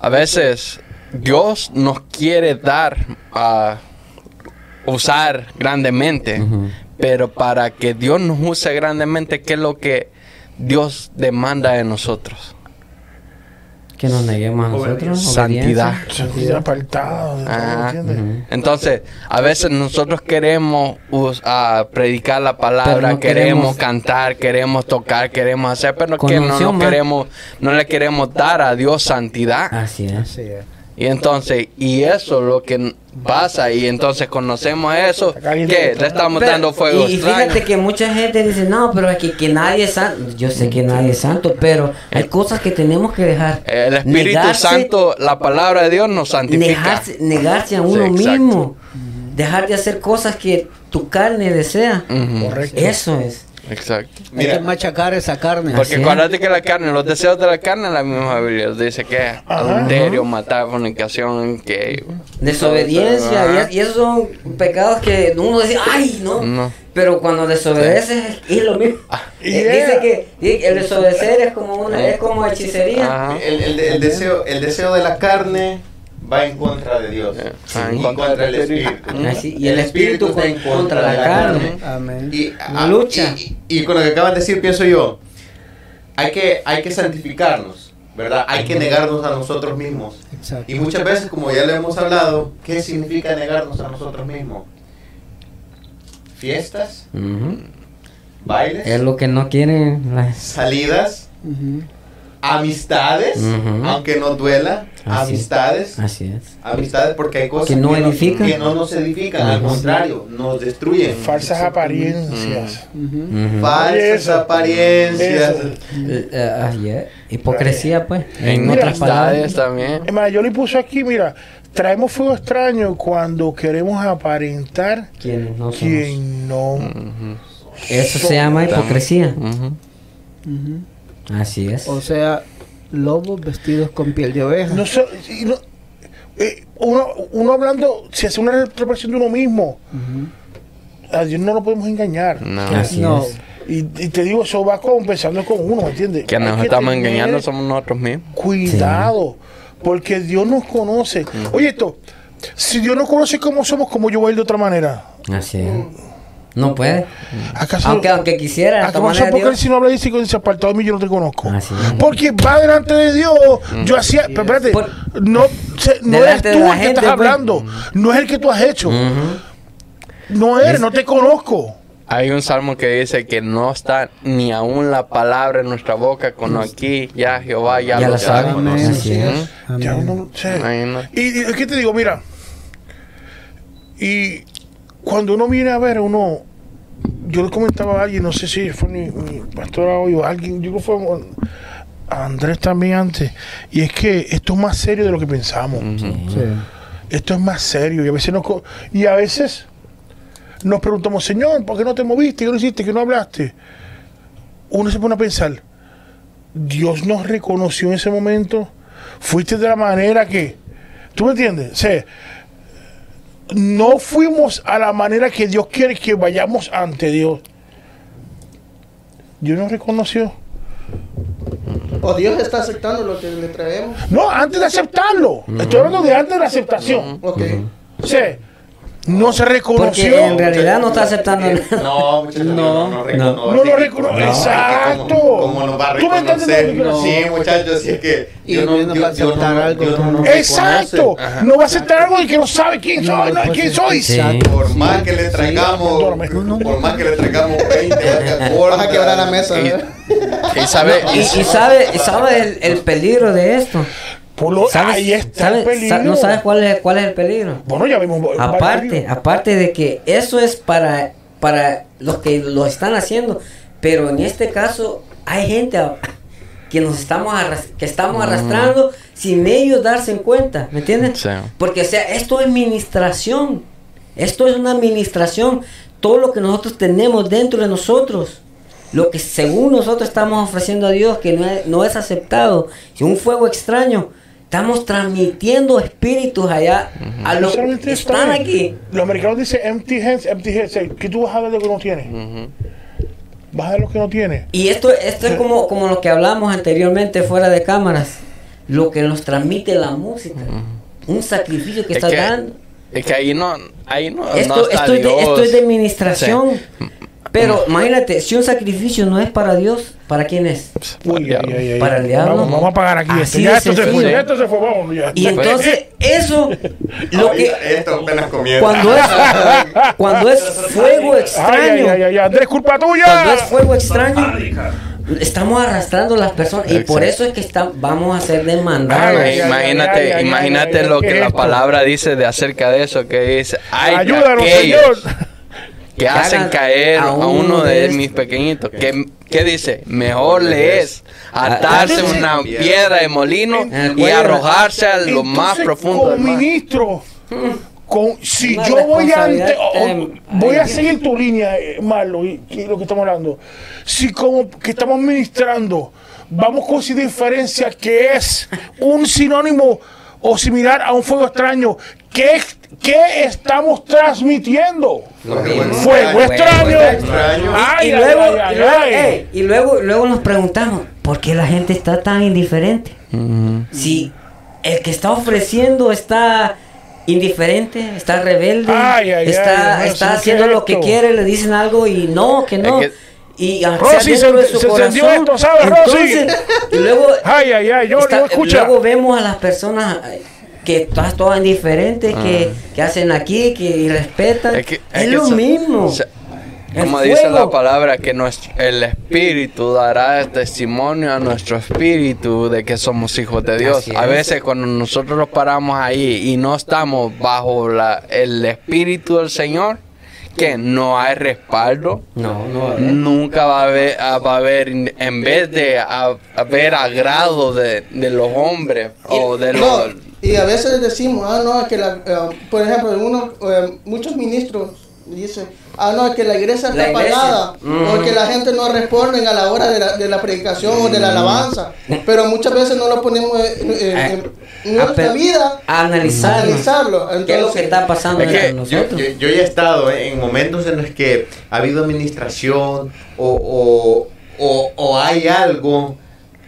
[SPEAKER 2] a veces Dios nos quiere dar a usar grandemente, pero para que Dios nos use grandemente, ¿qué es lo que Dios demanda de nosotros?
[SPEAKER 1] Que nos neguemos a nosotros.
[SPEAKER 2] Santidad.
[SPEAKER 3] de todo,
[SPEAKER 2] Ah. Entonces, a veces nosotros queremos ah, predicar la palabra,
[SPEAKER 1] no
[SPEAKER 2] queremos,
[SPEAKER 1] queremos-
[SPEAKER 2] cantar, queremos tocar, queremos hacer, pero que no,
[SPEAKER 1] más.
[SPEAKER 2] queremos, no le queremos dar a Dios santidad.
[SPEAKER 1] Así es.
[SPEAKER 4] Así es.
[SPEAKER 2] Y entonces, y eso es lo que pasa, y entonces conocemos eso, que le estamos
[SPEAKER 1] Pero-
[SPEAKER 2] dando fuego
[SPEAKER 1] y,
[SPEAKER 2] extraño.
[SPEAKER 1] fíjate que mucha gente dice, no, pero es que, que nadie es santo. Yo sé que nadie es santo, pero hay cosas que tenemos que dejar.
[SPEAKER 2] El Espíritu
[SPEAKER 1] Negarse-
[SPEAKER 2] Santo, la palabra de Dios nos santifica.
[SPEAKER 1] Negarse, negarse a uno mismo. Dejar de hacer cosas que tu carne desea.
[SPEAKER 3] Correcto.
[SPEAKER 1] Eso es.
[SPEAKER 2] Exacto.
[SPEAKER 4] Hay
[SPEAKER 6] Mira.
[SPEAKER 4] que machacar esa carne.
[SPEAKER 2] Porque
[SPEAKER 1] es.
[SPEAKER 2] acuérdate que la carne, los deseos de la carne, la misma Biblia dice que es adulterio, matar, fornicación, que...
[SPEAKER 1] Desobediencia. Y, y esos son pecados que uno dice, ay, no.
[SPEAKER 2] No.
[SPEAKER 1] Pero cuando desobedeces es lo mismo. Eh,
[SPEAKER 3] Yeah.
[SPEAKER 1] Dice que el desobedecer es como una, es como hechicería.
[SPEAKER 6] El, el- el deseo, el deseo de la carne va en contra de Dios.
[SPEAKER 2] Ah, en
[SPEAKER 6] y
[SPEAKER 2] contra
[SPEAKER 6] contra, el
[SPEAKER 2] espíritu.
[SPEAKER 1] Así, y el espíritu
[SPEAKER 6] está en
[SPEAKER 1] contra la carne.
[SPEAKER 4] Amén.
[SPEAKER 6] Y,
[SPEAKER 1] Una
[SPEAKER 6] ah,
[SPEAKER 1] lucha.
[SPEAKER 6] Y, y con lo que acaban de decir, pienso yo, hay que, hay que santificarnos, ¿verdad? Hay que negarnos a nosotros mismos.
[SPEAKER 4] Exacto.
[SPEAKER 6] Y muchas veces, como ya le hemos hablado, ¿qué significa negarnos a nosotros mismos? Fiestas,
[SPEAKER 1] Ujú.
[SPEAKER 6] bailes,
[SPEAKER 1] Es lo que no quieren las...
[SPEAKER 6] salidas,
[SPEAKER 4] Ujú.
[SPEAKER 6] Amistades, aunque nos duela,
[SPEAKER 1] Así.
[SPEAKER 6] amistades.
[SPEAKER 1] Así es.
[SPEAKER 6] Amistades porque hay cosas
[SPEAKER 1] Que no edifican.
[SPEAKER 6] que no nos edifican, al contrario, nos destruyen.
[SPEAKER 3] Falsas apariencias.
[SPEAKER 6] Falsas
[SPEAKER 3] Eso.
[SPEAKER 6] apariencias.
[SPEAKER 3] Eso.
[SPEAKER 1] Eh, eh, yeah. Hipocresía, pues. En otras palabras.
[SPEAKER 2] amistades también.
[SPEAKER 3] Es más, yo le puse aquí, mira, traemos fuego extraño cuando queremos aparentar
[SPEAKER 1] Quienes no somos.
[SPEAKER 3] quien no.
[SPEAKER 1] Eso se llama hipocresía. Así es.
[SPEAKER 4] O sea, lobos vestidos con piel de oveja.
[SPEAKER 3] No no- eh, uno, uno hablando, si hace una representación de uno mismo, a Dios no lo podemos engañar.
[SPEAKER 2] No.
[SPEAKER 1] Así
[SPEAKER 4] No.
[SPEAKER 1] es.
[SPEAKER 3] Y, y te digo, eso va con, pensando con uno, ¿me entiendes?
[SPEAKER 2] Que nos
[SPEAKER 3] que
[SPEAKER 2] estamos engañando somos nosotros mismos.
[SPEAKER 3] Cuidado, porque Dios nos conoce. Oye, esto, si Dios nos conoce como somos, ¿cómo yo voy a ir de otra manera?
[SPEAKER 1] Así es. No puede.
[SPEAKER 3] ¿Acaso,
[SPEAKER 1] Aunque, aunque quisiera. de
[SPEAKER 3] ¿acaso porque él si no habla y dice que se apartado de mí yo no te conozco?
[SPEAKER 1] Así es.
[SPEAKER 3] Porque va delante de Dios. Yo hacía, pero espérate,
[SPEAKER 1] Por-
[SPEAKER 3] no, se- no eres tú
[SPEAKER 1] de
[SPEAKER 3] el que
[SPEAKER 1] gente,
[SPEAKER 3] estás
[SPEAKER 1] pues.
[SPEAKER 3] hablando, no es el que tú has hecho, no eres, no te conozco.
[SPEAKER 2] Hay un salmo que dice que no está ni aún la palabra en nuestra boca, cuando aquí ya Jehová ya,
[SPEAKER 1] Ya
[SPEAKER 2] lo
[SPEAKER 1] sabe.
[SPEAKER 2] sabe.
[SPEAKER 4] Amén.
[SPEAKER 1] Así es.
[SPEAKER 4] Amén.
[SPEAKER 3] Ya uno, sí.
[SPEAKER 2] Ahí no.
[SPEAKER 3] Y, y ¿qué te digo? Mira, y cuando uno viene a ver, uno, yo le comentaba a alguien, no sé si fue mi, mi pastora hoy o alguien, yo creo que fue a Andrés también antes, y es que esto es más serio de lo que pensamos.
[SPEAKER 4] Sí.
[SPEAKER 3] Esto es más serio y a veces nos, y a veces nos preguntamos, Señor, ¿por qué no te moviste? ¿Qué no hiciste? ¿Qué no hablaste? Uno se pone a pensar, Dios nos reconoció en ese momento, fuiste de la manera que, ¿tú me entiendes? O sea, no fuimos a la manera que Dios quiere que vayamos ante Dios. Dios nos reconoció.
[SPEAKER 5] O Dios está aceptando lo que le traemos.
[SPEAKER 3] No, antes de aceptarlo. Estoy hablando de antes de la aceptación.
[SPEAKER 5] Ok.
[SPEAKER 3] Sea, no se reconoció.
[SPEAKER 1] Porque en realidad no está aceptando nada.
[SPEAKER 6] No, muchachos,
[SPEAKER 4] No,
[SPEAKER 6] no, no,
[SPEAKER 1] no.
[SPEAKER 3] lo reconoce. Exacto.
[SPEAKER 6] ¿Cómo, cómo nos va a
[SPEAKER 3] ¿Tú me entiendes
[SPEAKER 6] reconocer? Sí, muchachos, si es que
[SPEAKER 4] Y
[SPEAKER 6] Dios no,
[SPEAKER 4] va a aceptar algo
[SPEAKER 3] Exacto. No va a aceptar algo de que no sabe quién soy, no, quién soy.
[SPEAKER 1] Sí.
[SPEAKER 6] Por más que le traigamos, por más que le traigamos 20
[SPEAKER 5] Vas a quebrar la mesa,
[SPEAKER 2] Y, sabe,
[SPEAKER 1] Y, sabe, y sabe el, el peligro de esto. ¿Sabes?
[SPEAKER 3] ahí está
[SPEAKER 1] ¿Sabes?
[SPEAKER 3] el peligro.
[SPEAKER 1] Sa- ¿No sabes cuál es, cuál es el peligro?
[SPEAKER 3] Bueno, ya vimos.
[SPEAKER 1] Aparte, aparte de que eso es para, para los que lo están haciendo, pero en este caso hay gente a- que nos estamos arras- que estamos arrastrando, sin ellos darse en cuenta, ¿me entiendes?
[SPEAKER 2] Sí.
[SPEAKER 1] Porque, o sea, esto es ministración. Esto es una administración. Todo lo que nosotros tenemos dentro de nosotros, lo que según nosotros estamos ofreciendo a Dios, que no es, no es aceptado, y un fuego extraño, estamos transmitiendo espíritus allá a los que están aquí.
[SPEAKER 3] Los americanos dicen empty hands, empty heads. ¿Qué tú vas a dar de lo que no tienes?
[SPEAKER 2] Ujú.
[SPEAKER 3] Vas a dar lo que no tienes.
[SPEAKER 1] Y esto, esto es como, como lo que hablamos anteriormente fuera de cámaras, lo que nos transmite la música, un sacrificio que
[SPEAKER 2] Es
[SPEAKER 1] está
[SPEAKER 2] que,
[SPEAKER 1] dando.
[SPEAKER 2] es que ahí no, ahí no, no
[SPEAKER 1] Esto,
[SPEAKER 2] está
[SPEAKER 1] esto, es de,
[SPEAKER 2] Dios.
[SPEAKER 1] esto es de administración.
[SPEAKER 2] Sí.
[SPEAKER 1] Pero imagínate, si un sacrificio no es para Dios, ¿para quién es?
[SPEAKER 3] Uy, ay, ay, ay.
[SPEAKER 1] Para el diablo.
[SPEAKER 3] Vamos, vamos a pagar aquí. esto.
[SPEAKER 1] Así
[SPEAKER 3] Ya
[SPEAKER 1] de
[SPEAKER 3] esto se fue, esto se fue. Vamos, ya.
[SPEAKER 1] Y entonces, eso, lo que,
[SPEAKER 6] Esto apenas comienza.
[SPEAKER 1] cuando es, cuando es fuego
[SPEAKER 3] Ay, ay,
[SPEAKER 1] extraño,
[SPEAKER 3] ay, ay, Andrés, culpa
[SPEAKER 1] cuando es
[SPEAKER 3] tuya.
[SPEAKER 1] fuego extraño, estamos arrastrando a las personas y por eso es que está, vamos a ser demandados.
[SPEAKER 3] Ay,
[SPEAKER 2] imagínate, imagínate lo
[SPEAKER 3] ¿qué
[SPEAKER 2] que
[SPEAKER 3] es
[SPEAKER 2] la palabra dice de acerca de eso, que dice, ay,
[SPEAKER 3] Ayúdanos,
[SPEAKER 2] aquellos
[SPEAKER 3] Señor.
[SPEAKER 2] Que hacen caer
[SPEAKER 1] a
[SPEAKER 2] a
[SPEAKER 1] uno de
[SPEAKER 2] mis pequeñitos. ¿Qué, qué dice? Mejor le es atarse una piedra de molino
[SPEAKER 1] En
[SPEAKER 2] y arrojarse a lo más profundo
[SPEAKER 3] Como
[SPEAKER 2] del mar.
[SPEAKER 3] ministro, con, si
[SPEAKER 1] Una
[SPEAKER 3] yo voy a, ante- o- voy a seguir tu línea, eh, Marlo, y, y lo que estamos hablando. Si como que estamos ministrando, vamos con esa diferencia que es un sinónimo o similar a un fuego extraño, ¿qué, qué estamos transmitiendo? Fuego extraño. Ay,
[SPEAKER 1] y luego,
[SPEAKER 3] ay, ay,
[SPEAKER 1] y luego,
[SPEAKER 3] ay.
[SPEAKER 1] ey, y luego, luego nos preguntamos, ¿por qué la gente está tan indiferente? Si el que está ofreciendo está indiferente, está rebelde,
[SPEAKER 3] Ay, ay,
[SPEAKER 1] está,
[SPEAKER 3] ay,
[SPEAKER 1] está
[SPEAKER 3] Dios,
[SPEAKER 1] haciendo
[SPEAKER 3] ¿qué es
[SPEAKER 1] lo que quiere, le dicen algo y no, que no.
[SPEAKER 2] Es
[SPEAKER 1] y
[SPEAKER 3] Rosy, se-
[SPEAKER 1] de su
[SPEAKER 3] se
[SPEAKER 1] corazón,
[SPEAKER 3] esto, ¿sabes, Rosy?
[SPEAKER 1] entonces, y luego,
[SPEAKER 3] Ay, ay, ay, yo,
[SPEAKER 1] está-
[SPEAKER 3] yo escucha.
[SPEAKER 1] luego vemos a las personas eh, que estás todas indiferentes, que, que hacen aquí, que irrespetan. Es,
[SPEAKER 2] que- es que
[SPEAKER 1] lo mismo.
[SPEAKER 2] o sea,
[SPEAKER 1] El
[SPEAKER 2] Como dice
[SPEAKER 1] fuego.
[SPEAKER 2] la palabra, que nuestro, el Espíritu dará testimonio a nuestro Espíritu de que somos hijos de Dios. A
[SPEAKER 1] es.
[SPEAKER 2] veces cuando nosotros nos paramos ahí y no estamos bajo la, el Espíritu del Señor, que no hay respaldo.
[SPEAKER 1] No, va.
[SPEAKER 2] Nunca va a haber, ah, va a haber en vez de ah, haber agrado de, de los hombres o de los...
[SPEAKER 5] y a veces decimos, ah, no, que la, eh, por ejemplo, uno, eh, muchos ministros dicen, ah, no, que la iglesia está
[SPEAKER 1] La iglesia.
[SPEAKER 5] apagada,
[SPEAKER 1] Mm.
[SPEAKER 5] o que la gente no responde a la hora de la, de la predicación o de la alabanza, pero muchas veces no lo ponemos en, en- en- en
[SPEAKER 1] A
[SPEAKER 5] nuestra vida,
[SPEAKER 1] a analizarlo.
[SPEAKER 5] analizarlo.
[SPEAKER 1] ¿Qué es lo que está pasando
[SPEAKER 6] Es que
[SPEAKER 1] nosotros?
[SPEAKER 6] yo- yo ya he estado eh, en momentos en los que ha habido administración o, o, o- o hay algo,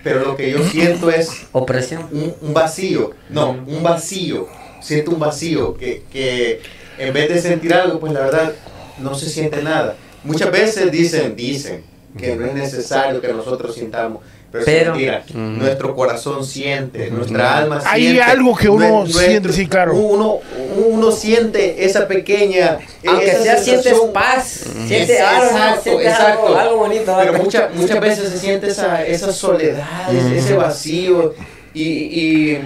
[SPEAKER 6] pero lo que yo siento es
[SPEAKER 1] Opresión.
[SPEAKER 6] un, un vacío. No, un vacío. Siento un vacío que, que en vez de sentir algo, pues la verdad no se siente nada. Muchas veces dicen, dicen que no es necesario que nosotros sintamos. Pero,
[SPEAKER 1] Pero-.
[SPEAKER 6] Nuestro corazón siente, nuestra alma
[SPEAKER 3] Hay
[SPEAKER 6] siente.
[SPEAKER 3] algo que uno
[SPEAKER 6] Nuestro-
[SPEAKER 3] siente, sí, claro.
[SPEAKER 6] Uno, uno siente esa pequeña.
[SPEAKER 1] Aunque
[SPEAKER 6] esa
[SPEAKER 1] sea sientes paz,
[SPEAKER 6] Es-
[SPEAKER 1] sientes algo,
[SPEAKER 6] exacto, exacto.
[SPEAKER 1] algo, algo bonito.
[SPEAKER 6] Pero muchas muchas veces se siente esa, esa soledad, ese- ese vacío. Y, y,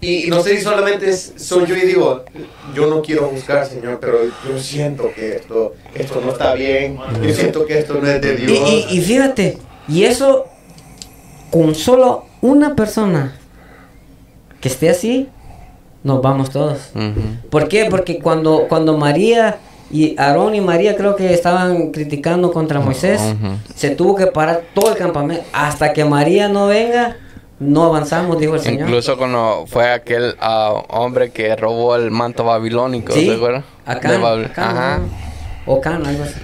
[SPEAKER 6] y no sé si solamente es- soy yo y digo, yo no quiero buscar, Señor, pero yo siento que esto, esto no está bien. Yo siento que esto no es de
[SPEAKER 1] Y,
[SPEAKER 6] Dios.
[SPEAKER 1] y- y fíjate, y eso con solo una persona que esté así, nos vamos todos. ¿Por qué? Porque cuando, cuando María y Aarón y María creo que estaban criticando contra Moisés, se tuvo que parar todo el campamento. Hasta que María no venga, no avanzamos, dijo el Señor.
[SPEAKER 2] Incluso cuando fue aquel ah, hombre que robó el manto babilónico,
[SPEAKER 1] Sí,
[SPEAKER 2] ¿te acuerdas? Ajá.
[SPEAKER 1] O Can, algo así.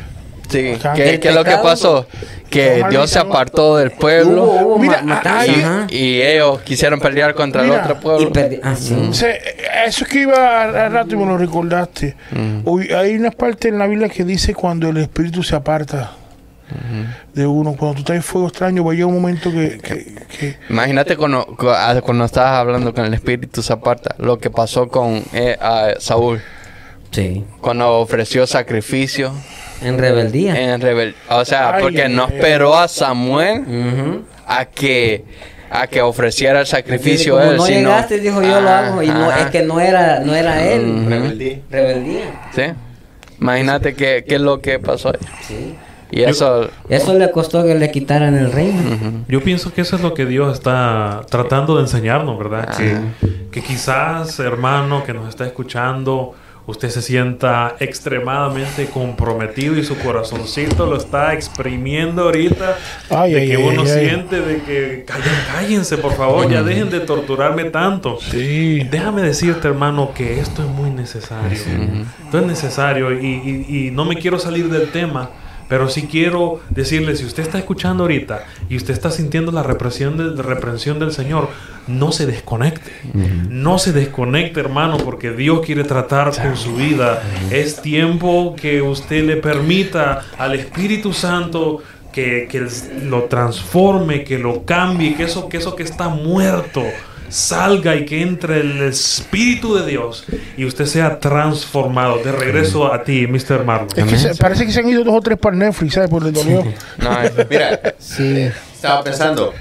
[SPEAKER 2] Sí. ¿Qué, es lo que pasó? Que
[SPEAKER 3] Toma,
[SPEAKER 2] Dios se apartó del pueblo
[SPEAKER 1] Hubo, hubo
[SPEAKER 3] Mira,
[SPEAKER 1] ma- ajá.
[SPEAKER 2] y ellos quisieron pelear contra
[SPEAKER 3] Mira,
[SPEAKER 2] el otro
[SPEAKER 1] Y
[SPEAKER 2] pueblo.
[SPEAKER 1] perdi- ah, sí.
[SPEAKER 3] Sea, eso es que iba al rato y me lo recordaste. Hoy hay una parte en la Biblia que dice cuando el espíritu se aparta de uno, cuando tú estás en fuego extraño, va a llegar un momento que, que- que-
[SPEAKER 2] Imagínate cuando, cu- ah, cuando estabas hablando con el espíritu se aparta, lo que pasó con eh, a Saúl,
[SPEAKER 1] Sí.
[SPEAKER 2] cuando ofreció sacrificio
[SPEAKER 1] En rebeldía.
[SPEAKER 2] en rebel o sea,
[SPEAKER 3] Ay,
[SPEAKER 2] porque no esperó a Samuel a que a que ofreciera el sacrificio
[SPEAKER 1] Como
[SPEAKER 2] él,
[SPEAKER 1] no
[SPEAKER 2] sino-
[SPEAKER 1] llegaste, dijo yo lo
[SPEAKER 2] Ajá,
[SPEAKER 1] hago. Y no, es que no era, no era él.
[SPEAKER 6] Rebeldía.
[SPEAKER 1] Rebeldía.
[SPEAKER 2] Sí. Imagínate qué, qué es lo que pasó ahí.
[SPEAKER 1] Sí.
[SPEAKER 2] Y eso,
[SPEAKER 1] Eso le costó que le quitaran el reino.
[SPEAKER 7] Yo pienso que eso es lo que Dios está tratando de enseñarnos, ¿verdad? Que, que quizás, hermano, que nos está escuchando, usted se sienta extremadamente comprometido y su corazoncito lo está exprimiendo ahorita.
[SPEAKER 3] Ay,
[SPEAKER 7] de
[SPEAKER 3] ay,
[SPEAKER 7] que
[SPEAKER 3] ay,
[SPEAKER 7] uno siente de que "Callen- cállense, por favor, ya dejen de torturarme tanto.
[SPEAKER 3] Sí.
[SPEAKER 7] Déjame decirte, hermano, que esto es muy necesario. Esto es necesario y, y- y no me quiero salir del tema, pero sí quiero decirle, si usted está escuchando ahorita y usted está sintiendo la represión del, la reprensión del Señor, no se desconecte. No se desconecte, hermano, porque Dios quiere tratar con su vida. Es tiempo que usted le permita al Espíritu Santo que, que lo transforme, que lo cambie, que eso, que eso que está muerto salga y que entre el Espíritu de Dios y usted sea transformado. De regreso a ti, Mr. Marlon.
[SPEAKER 3] Es que se- parece que se han ido dos o tres para Netflix, ¿sabes? Por el dolió.
[SPEAKER 6] No, eh, mira,
[SPEAKER 4] Sí.
[SPEAKER 6] estaba pensando,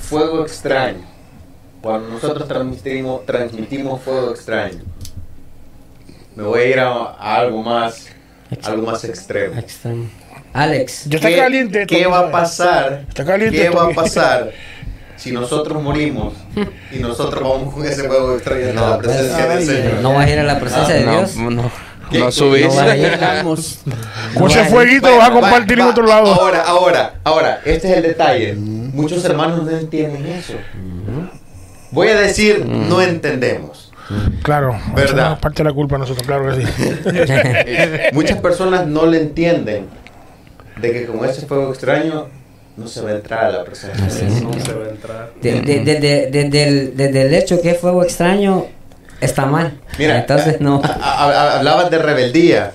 [SPEAKER 6] fuego extraño. Cuando nosotros transmitimos, transmitimos fuego extraño, me voy a ir a, a algo más, algo más extremo.
[SPEAKER 1] Extremo. Alex.
[SPEAKER 3] Está
[SPEAKER 6] ¿Qué-
[SPEAKER 3] caliente
[SPEAKER 6] ¿Qué va a pasar?
[SPEAKER 3] Está caliente
[SPEAKER 6] ¿Qué va a pasar si nosotros morimos y nosotros vamos con ese fuego extraño a la presencia del Señor?
[SPEAKER 1] ¿No vas a ir a la presencia de
[SPEAKER 2] no,
[SPEAKER 1] Dios?
[SPEAKER 2] no,
[SPEAKER 6] ¿Qué?
[SPEAKER 2] no subís.
[SPEAKER 1] No a.
[SPEAKER 4] Vamos.
[SPEAKER 3] Con ese fueguito lo vas a compartir en
[SPEAKER 6] va,
[SPEAKER 3] otro lado.
[SPEAKER 6] Ahora, ahora, ahora, este es el detalle. Muchos hermanos no entienden eso. Voy a decir, no entendemos.
[SPEAKER 3] Claro,
[SPEAKER 6] ¿Verdad?
[SPEAKER 3] no parte de la culpa de nosotros, claro que sí.
[SPEAKER 6] Eh, Muchas personas no le entienden de que con ese fuego extraño no se va a entrar a la presencia
[SPEAKER 1] Así
[SPEAKER 6] del
[SPEAKER 1] es.
[SPEAKER 6] Señor.
[SPEAKER 7] No se va a entrar.
[SPEAKER 1] De- de- de- de- Desde el, desde el hecho que es fuego extraño, está mal.
[SPEAKER 6] Mira,
[SPEAKER 1] Entonces no.
[SPEAKER 6] hablabas de rebeldía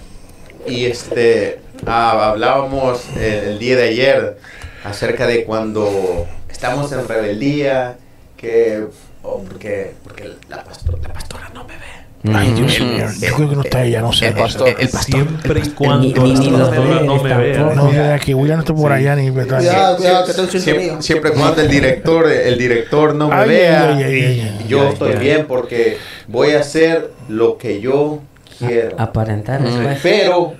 [SPEAKER 6] y este ah, hablábamos el día de ayer acerca de cuando estamos en rebeldía que oh, porque porque la pastora, la pastora no me ve.
[SPEAKER 3] Ay, Dios mío. Yo creo que no está ella, no sé.
[SPEAKER 6] El pastor, el pastor.
[SPEAKER 7] Siempre y cuando no me.
[SPEAKER 3] No, de aquí, William no está por allá ni
[SPEAKER 5] en sintonía.
[SPEAKER 6] Siempre, cuando el director el director no me vea yo estoy bien porque voy a hacer lo que yo quiero.
[SPEAKER 1] Aparentar.
[SPEAKER 6] Pero,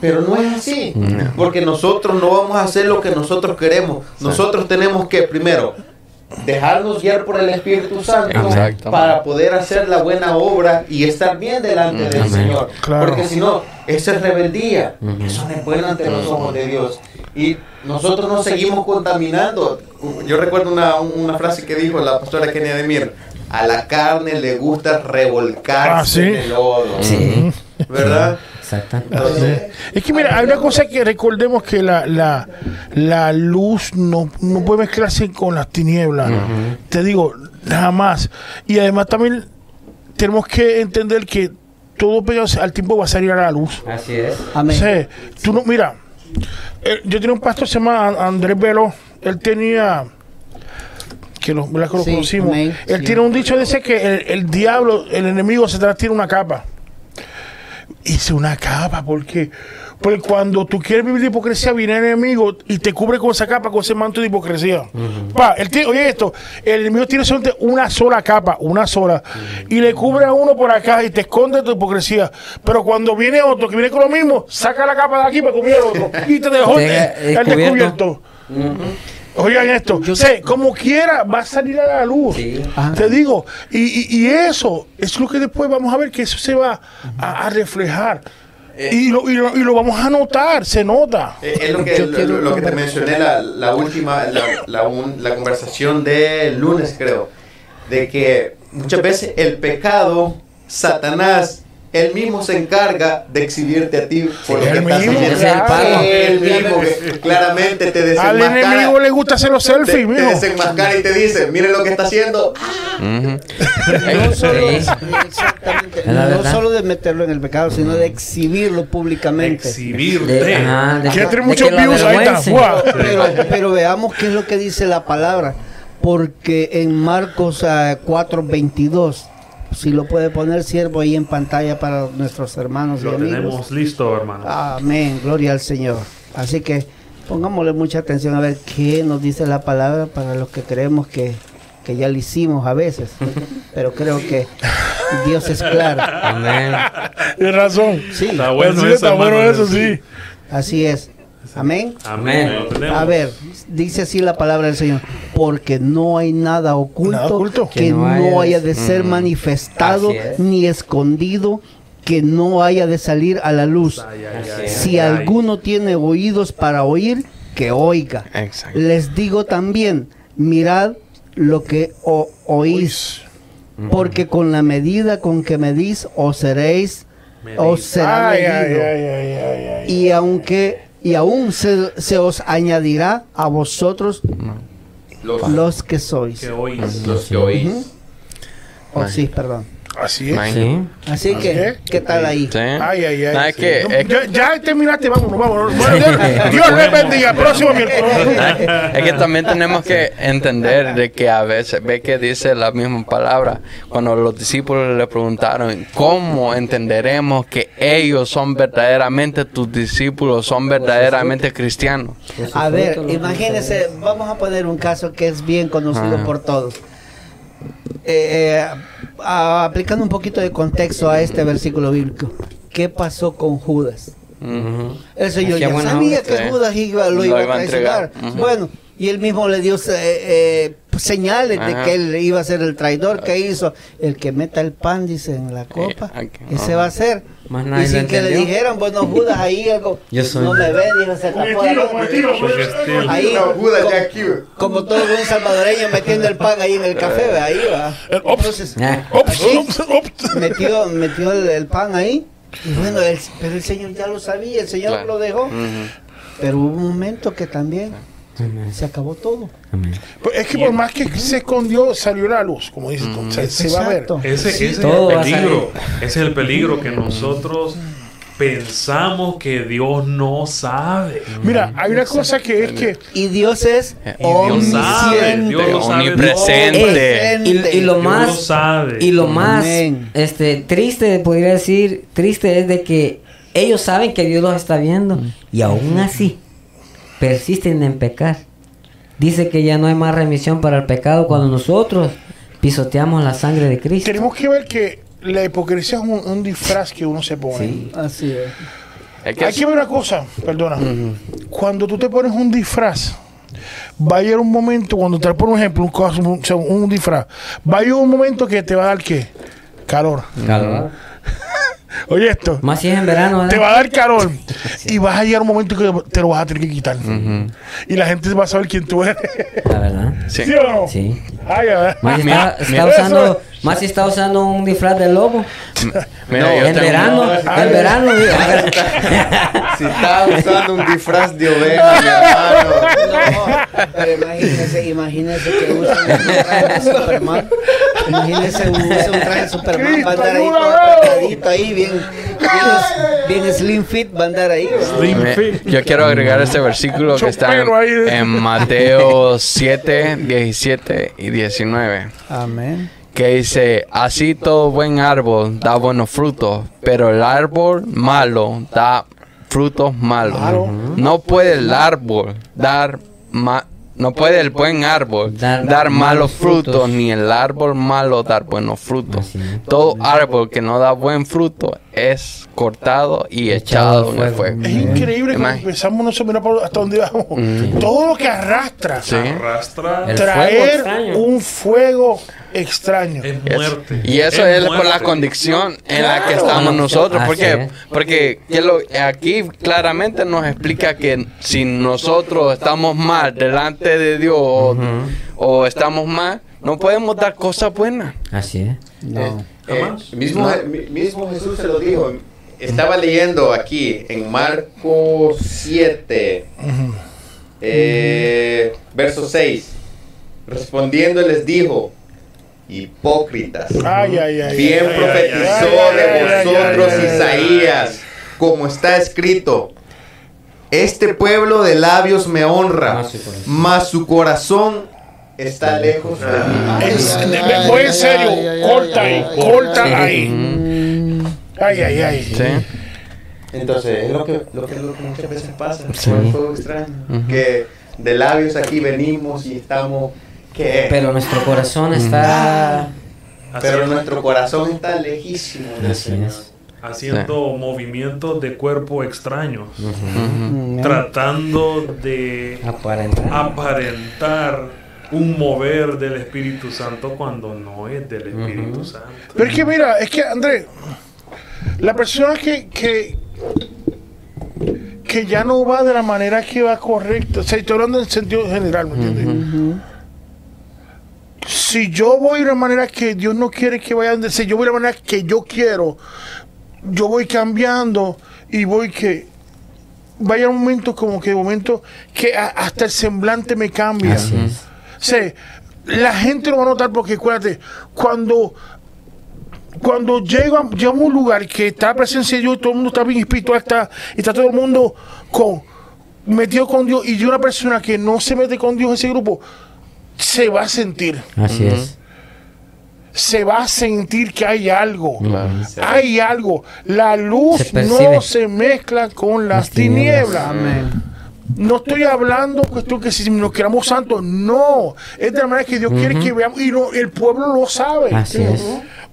[SPEAKER 6] pero no es así. Porque nosotros no vamos a hacer lo que nosotros queremos. Nosotros tenemos que, primero, dejarnos guiar por el Espíritu Santo
[SPEAKER 2] Exacto.
[SPEAKER 6] para poder hacer la buena obra y estar bien delante del
[SPEAKER 1] Amén.
[SPEAKER 6] Señor.
[SPEAKER 3] Claro.
[SPEAKER 6] Porque si no, eso es rebeldía.
[SPEAKER 1] Ujú.
[SPEAKER 6] Eso no es bueno ante los ojos de Dios. Y nosotros nos seguimos contaminando. Yo recuerdo una, una frase que dijo la pastora Kenia Demir. A la carne le gusta revolcarse
[SPEAKER 3] Ah, ¿sí?
[SPEAKER 6] en el lodo.
[SPEAKER 1] Sí,
[SPEAKER 6] ¿Verdad?
[SPEAKER 1] Exacto.
[SPEAKER 6] Entonces,
[SPEAKER 3] Es que mira, hay una cosa que recordemos que la, la, la luz no, no puede mezclarse con las tinieblas. Te digo, jamás. Y además también tenemos que entender que todo pegado al tiempo va a salir a la luz.
[SPEAKER 1] Así es.
[SPEAKER 4] Amén.
[SPEAKER 3] Tú no, mira, eh, yo tenía un pastor, se llama An- Andrés Velo, él tenía, que lo, ¿verdad que lo
[SPEAKER 4] Sí,
[SPEAKER 3] conocimos,
[SPEAKER 4] amén,
[SPEAKER 3] él
[SPEAKER 4] sí.
[SPEAKER 3] tiene un dicho ese que el, el diablo, el enemigo se tiene una capa. Hice una capa, porque porque cuando tú quieres vivir de hipocresía, viene el enemigo y te cubre con esa capa, con ese manto de hipocresía. Pa, él tiene- oye esto, el enemigo tiene solamente una sola capa, una sola, y le cubre a uno por acá y te esconde tu hipocresía. Pero cuando viene otro que viene con lo mismo, saca la capa de aquí para cubrir al otro y te dejó el, el
[SPEAKER 1] descubierto.
[SPEAKER 3] descubierto. Oigan esto, sé, como quiera va a salir a la luz.
[SPEAKER 1] Sí.
[SPEAKER 3] Te digo, y, y- y eso es lo que después vamos a ver que eso se va a, a reflejar. y, lo, y, lo, y lo vamos a notar, se nota.
[SPEAKER 6] Eh, es lo que,
[SPEAKER 4] Yo
[SPEAKER 6] lo,
[SPEAKER 4] quiero
[SPEAKER 6] lo que te mencioné la, la última, la, la, un- la conversación del lunes, creo, de que muchas veces el pecado, Satanás, él mismo se encarga de exhibirte a ti por lo que estás
[SPEAKER 3] mismo,
[SPEAKER 6] haciendo.
[SPEAKER 1] pago.
[SPEAKER 6] Él mismo que claramente te
[SPEAKER 3] Al
[SPEAKER 6] desenmascara.
[SPEAKER 3] enemigo le gusta hacer los
[SPEAKER 6] te,
[SPEAKER 3] selfies,
[SPEAKER 6] te
[SPEAKER 3] mijo.
[SPEAKER 6] desenmascara y te dice, mire lo que está haciendo.
[SPEAKER 4] No solo, exactamente, no solo de meterlo en el pecado, sino de exhibirlo públicamente.
[SPEAKER 7] Exhibirte.
[SPEAKER 1] De, ajá, de
[SPEAKER 3] Que entre
[SPEAKER 1] de
[SPEAKER 3] muchos views ahí está.
[SPEAKER 4] Pero, pero veamos qué es lo que dice la palabra. Porque en Marcos ah, 4:22, si lo puede poner siervo ahí en pantalla para nuestros hermanos y
[SPEAKER 7] Lo
[SPEAKER 4] amigos.
[SPEAKER 7] tenemos listo, hermano.
[SPEAKER 4] Amén, gloria al Señor. Así que pongámosle mucha atención a ver qué nos dice la palabra para los que creemos que, que ya lo hicimos a veces. Pero creo que Dios es claro.
[SPEAKER 1] Amén.
[SPEAKER 3] Tienes razón.
[SPEAKER 4] Sí,
[SPEAKER 7] Está bueno
[SPEAKER 3] Sí,
[SPEAKER 7] eso,
[SPEAKER 3] está bueno
[SPEAKER 7] hermano.
[SPEAKER 3] eso, sí.
[SPEAKER 4] así es. Amén.
[SPEAKER 7] Amén.
[SPEAKER 4] A ver, dice así la palabra del Señor, porque no hay nada oculto,
[SPEAKER 3] Nada oculto.
[SPEAKER 4] que,
[SPEAKER 1] Que no
[SPEAKER 4] no,
[SPEAKER 1] haya
[SPEAKER 4] de ser
[SPEAKER 2] Mm.
[SPEAKER 4] manifestado
[SPEAKER 1] es.
[SPEAKER 4] ni escondido, que no haya de salir a la luz.
[SPEAKER 7] Ay, ay,
[SPEAKER 1] Así
[SPEAKER 7] ay,
[SPEAKER 1] es.
[SPEAKER 4] Si
[SPEAKER 7] ay.
[SPEAKER 4] alguno tiene oídos para oír, que oiga.
[SPEAKER 2] Exacto.
[SPEAKER 4] Les digo también, mirad lo que o- oís, porque con la medida con que medís, os seréis, os será medido.
[SPEAKER 3] ay, ay, ay, ay.
[SPEAKER 4] Y aunque y aún se, se os añadirá a vosotros
[SPEAKER 6] Los,
[SPEAKER 4] los que sois.
[SPEAKER 7] Que oís.
[SPEAKER 6] los que oís.
[SPEAKER 4] Oh, sí, perdón.
[SPEAKER 3] Así es.
[SPEAKER 1] Sí.
[SPEAKER 4] Así que,
[SPEAKER 3] ¿Qué?
[SPEAKER 4] ¿qué tal ahí?
[SPEAKER 2] Sí.
[SPEAKER 3] Ay, ay, ay.
[SPEAKER 2] No, es que-
[SPEAKER 3] No,
[SPEAKER 2] es que-
[SPEAKER 3] ya, ya terminaste, vámonos, vámonos. Bueno, Dios, Dios les bendiga. Próximo miércoles.
[SPEAKER 2] es que también tenemos que entender de que a veces ve que dice la misma palabra cuando los discípulos le preguntaron cómo entenderemos que ellos son verdaderamente tus discípulos son verdaderamente cristianos
[SPEAKER 4] A ver, imagínense, vamos a poner un caso que es bien conocido
[SPEAKER 2] Ajá.
[SPEAKER 4] por todos. Eh, eh, aplicando un poquito de contexto a este versículo bíblico. ¿Qué pasó con Judas? El Señor
[SPEAKER 1] Qué
[SPEAKER 4] ya sabía que. Judas iba, lo,
[SPEAKER 2] Lo
[SPEAKER 4] iba, a traicionar. Bueno, y él mismo le dio eh, eh, señales de que él iba a ser el traidor que hizo. El que meta el pan, dice, en la copa,
[SPEAKER 2] aquí,
[SPEAKER 4] ese
[SPEAKER 2] ajá.
[SPEAKER 4] va a ser.
[SPEAKER 1] Más
[SPEAKER 4] Y
[SPEAKER 1] nadie
[SPEAKER 4] sin
[SPEAKER 1] lo
[SPEAKER 4] que le
[SPEAKER 1] entendió.
[SPEAKER 4] dijeran, bueno, Judas ahí algo,
[SPEAKER 1] Yo soy-
[SPEAKER 4] no me ve, dijo, se tapó la boca.
[SPEAKER 3] momentito.
[SPEAKER 7] Sugestión.
[SPEAKER 4] Ahí,
[SPEAKER 6] No, Judas
[SPEAKER 4] como,
[SPEAKER 6] ya aquí,
[SPEAKER 4] como todo buen salvadoreño metiendo el pan ahí en el café, ve, ahí va. Entonces,
[SPEAKER 1] Ah.
[SPEAKER 3] Ops, ops, ops.
[SPEAKER 4] metió, metió el, el pan ahí. Y bueno, el- pero el Señor ya lo sabía, el Señor
[SPEAKER 2] Claro.
[SPEAKER 4] lo dejó.
[SPEAKER 2] Ujú.
[SPEAKER 4] Pero hubo un momento que también
[SPEAKER 1] Amén.
[SPEAKER 4] se acabó todo.
[SPEAKER 1] Amén.
[SPEAKER 3] Pues es que por más que se escondió, salió la luz, como dices tú. Se, se va a ver.
[SPEAKER 7] Ese, ese es
[SPEAKER 1] todo
[SPEAKER 7] el peligro. Ese es el peligro que nosotros pensamos que Dios no sabe.
[SPEAKER 3] Mira, hay una cosa que es que
[SPEAKER 4] Y Dios es
[SPEAKER 7] Dios
[SPEAKER 4] omnisciente.
[SPEAKER 7] Dios
[SPEAKER 2] Omnipresente.
[SPEAKER 1] Y, y lo más
[SPEAKER 7] sabe.
[SPEAKER 1] y lo más
[SPEAKER 4] Amén.
[SPEAKER 1] este triste podría decir triste es de que ellos saben que Dios los está viendo y aún así persisten en pecar dice que ya no hay más remisión para el pecado cuando nosotros pisoteamos la sangre de Cristo
[SPEAKER 3] tenemos que ver que la hipocresía es un, un disfraz que uno se pone.
[SPEAKER 1] Sí.
[SPEAKER 4] Así es.
[SPEAKER 2] Que
[SPEAKER 3] Hay que ver una cosa, perdona. Cuando tú te pones un disfraz, va a llegar un momento, cuando te por ejemplo un disfraz, va a llegar un momento que te va a dar qué? Calor.
[SPEAKER 1] Calor.
[SPEAKER 3] Oye esto.
[SPEAKER 1] más si es en verano ¿verdad?
[SPEAKER 3] Te va a dar calor y vas a llegar un momento que te lo vas a tener que quitar. Y la gente va a saber quién tú eres.
[SPEAKER 1] la verdad
[SPEAKER 2] Sí.
[SPEAKER 3] ¿Sí o no?
[SPEAKER 1] sí
[SPEAKER 3] Ay, a ver.
[SPEAKER 1] más si está, usando
[SPEAKER 3] Eso-
[SPEAKER 1] más si está usando un disfraz de lobo
[SPEAKER 2] Mira, yo
[SPEAKER 1] en verano en verano
[SPEAKER 6] Si está usando un disfraz de oveja, mi hermano.
[SPEAKER 4] No, pero imagínese, imagínese que usa un de Superman. Imagínese usa un traje de Superman, va a andar ahí todo apretadito ahí, bien, bien, bien slim fit, va a andar ahí.
[SPEAKER 7] Slim
[SPEAKER 2] Me-
[SPEAKER 7] fit.
[SPEAKER 2] yo quiero agregar este versículo que está en, en Mateo 7, 17 y 19.
[SPEAKER 4] Amén.
[SPEAKER 2] Que dice, así todo buen árbol da buenos frutos, pero el árbol malo da frutos malos.
[SPEAKER 3] Claro.
[SPEAKER 2] No puede el árbol dar ma- no puede el buen árbol
[SPEAKER 1] Dar-
[SPEAKER 2] dar, malos frutos,
[SPEAKER 1] frutos.
[SPEAKER 2] ni el árbol malo dar buenos frutos. Todo árbol que no da buen fruto es cortado y echado en el
[SPEAKER 1] fuego.
[SPEAKER 3] Es increíble que empezamos no sé mira por hasta dónde vamos. Todo lo que arrastra.
[SPEAKER 2] Sí.
[SPEAKER 7] Arrastra.
[SPEAKER 1] El
[SPEAKER 3] traer un fuego extraño.
[SPEAKER 7] Es
[SPEAKER 2] Es-
[SPEAKER 7] muerte.
[SPEAKER 2] Y eso es, por la
[SPEAKER 7] muerte.
[SPEAKER 2] condición en la que estamos nosotros. Porque,
[SPEAKER 1] es.
[SPEAKER 2] porque que lo- aquí claramente nos explica que si nosotros estamos mal delante de Dios o- o estamos mal, no podemos dar cosas buenas.
[SPEAKER 1] así es
[SPEAKER 4] No.
[SPEAKER 7] Jamás.
[SPEAKER 6] Eh, mismo, mi- mismo Jesús se lo dijo. Estaba leyendo aquí en Marcos 7, eh, verso 6. Respondiendo les dijo, hipócritas.
[SPEAKER 3] Ay, ay, ay.
[SPEAKER 6] Bien profetizó
[SPEAKER 3] ay, ay,
[SPEAKER 6] de
[SPEAKER 3] ay, ay,
[SPEAKER 6] vosotros
[SPEAKER 3] ay, ay, ay.
[SPEAKER 6] Isaías, como está escrito. Este pueblo de labios me honra,
[SPEAKER 1] Mas su corazón.
[SPEAKER 6] está lejos de mí.
[SPEAKER 3] Es-
[SPEAKER 4] Ay,
[SPEAKER 3] me-
[SPEAKER 4] ay,
[SPEAKER 3] voy
[SPEAKER 4] ay,
[SPEAKER 3] en serio,
[SPEAKER 4] ay, ay,
[SPEAKER 3] corta
[SPEAKER 4] ay,
[SPEAKER 3] ahí,
[SPEAKER 4] ay,
[SPEAKER 3] corta
[SPEAKER 1] ay.
[SPEAKER 3] ahí.
[SPEAKER 4] Mm,
[SPEAKER 3] Ay, ay, ay.
[SPEAKER 2] ¿sí?
[SPEAKER 6] Entonces, es lo que, lo que, lo que muchas veces pasa,
[SPEAKER 1] Sí.
[SPEAKER 6] que de labios aquí venimos y estamos,
[SPEAKER 1] pero nuestro corazón está
[SPEAKER 6] pero nuestro corazón está lejísimo del
[SPEAKER 1] Así
[SPEAKER 6] Señor.
[SPEAKER 1] es.
[SPEAKER 7] haciendo movimientos de cuerpo extraños, tratando de
[SPEAKER 1] Aparentar.
[SPEAKER 7] aparentar un mover del Espíritu Santo cuando no es del Espíritu Santo.
[SPEAKER 3] Pero es que mira, es que Andrés, la persona que, que, que ya no va de la manera que va correcta, o sea, estoy hablando en sentido general, ¿me entiendes? Si yo voy de la manera que Dios no quiere que vaya, si yo voy de la manera que yo quiero, yo voy cambiando y voy que vaya un momento como que de momento que a- hasta el semblante me cambia.
[SPEAKER 1] Así es.
[SPEAKER 3] Sea, la gente lo va a notar porque acuérdate, cuando cuando llega, llega a un lugar que está la presencia de Dios, todo el mundo está bien espiritual, está, está todo el mundo con, metido con Dios, y de una persona que no se mete con Dios en ese grupo, se va a sentir,
[SPEAKER 1] Así es.
[SPEAKER 3] se va a sentir que hay algo.
[SPEAKER 2] Claro.
[SPEAKER 3] Hay algo. La luz
[SPEAKER 1] Se
[SPEAKER 3] no se mezcla con las,
[SPEAKER 1] Las tinieblas.
[SPEAKER 3] tinieblas.
[SPEAKER 4] Amén.
[SPEAKER 3] No estoy hablando cuestión que si nos queramos santos, no. Es de la manera que Dios quiere que veamos y no, el pueblo lo sabe.
[SPEAKER 1] Así es.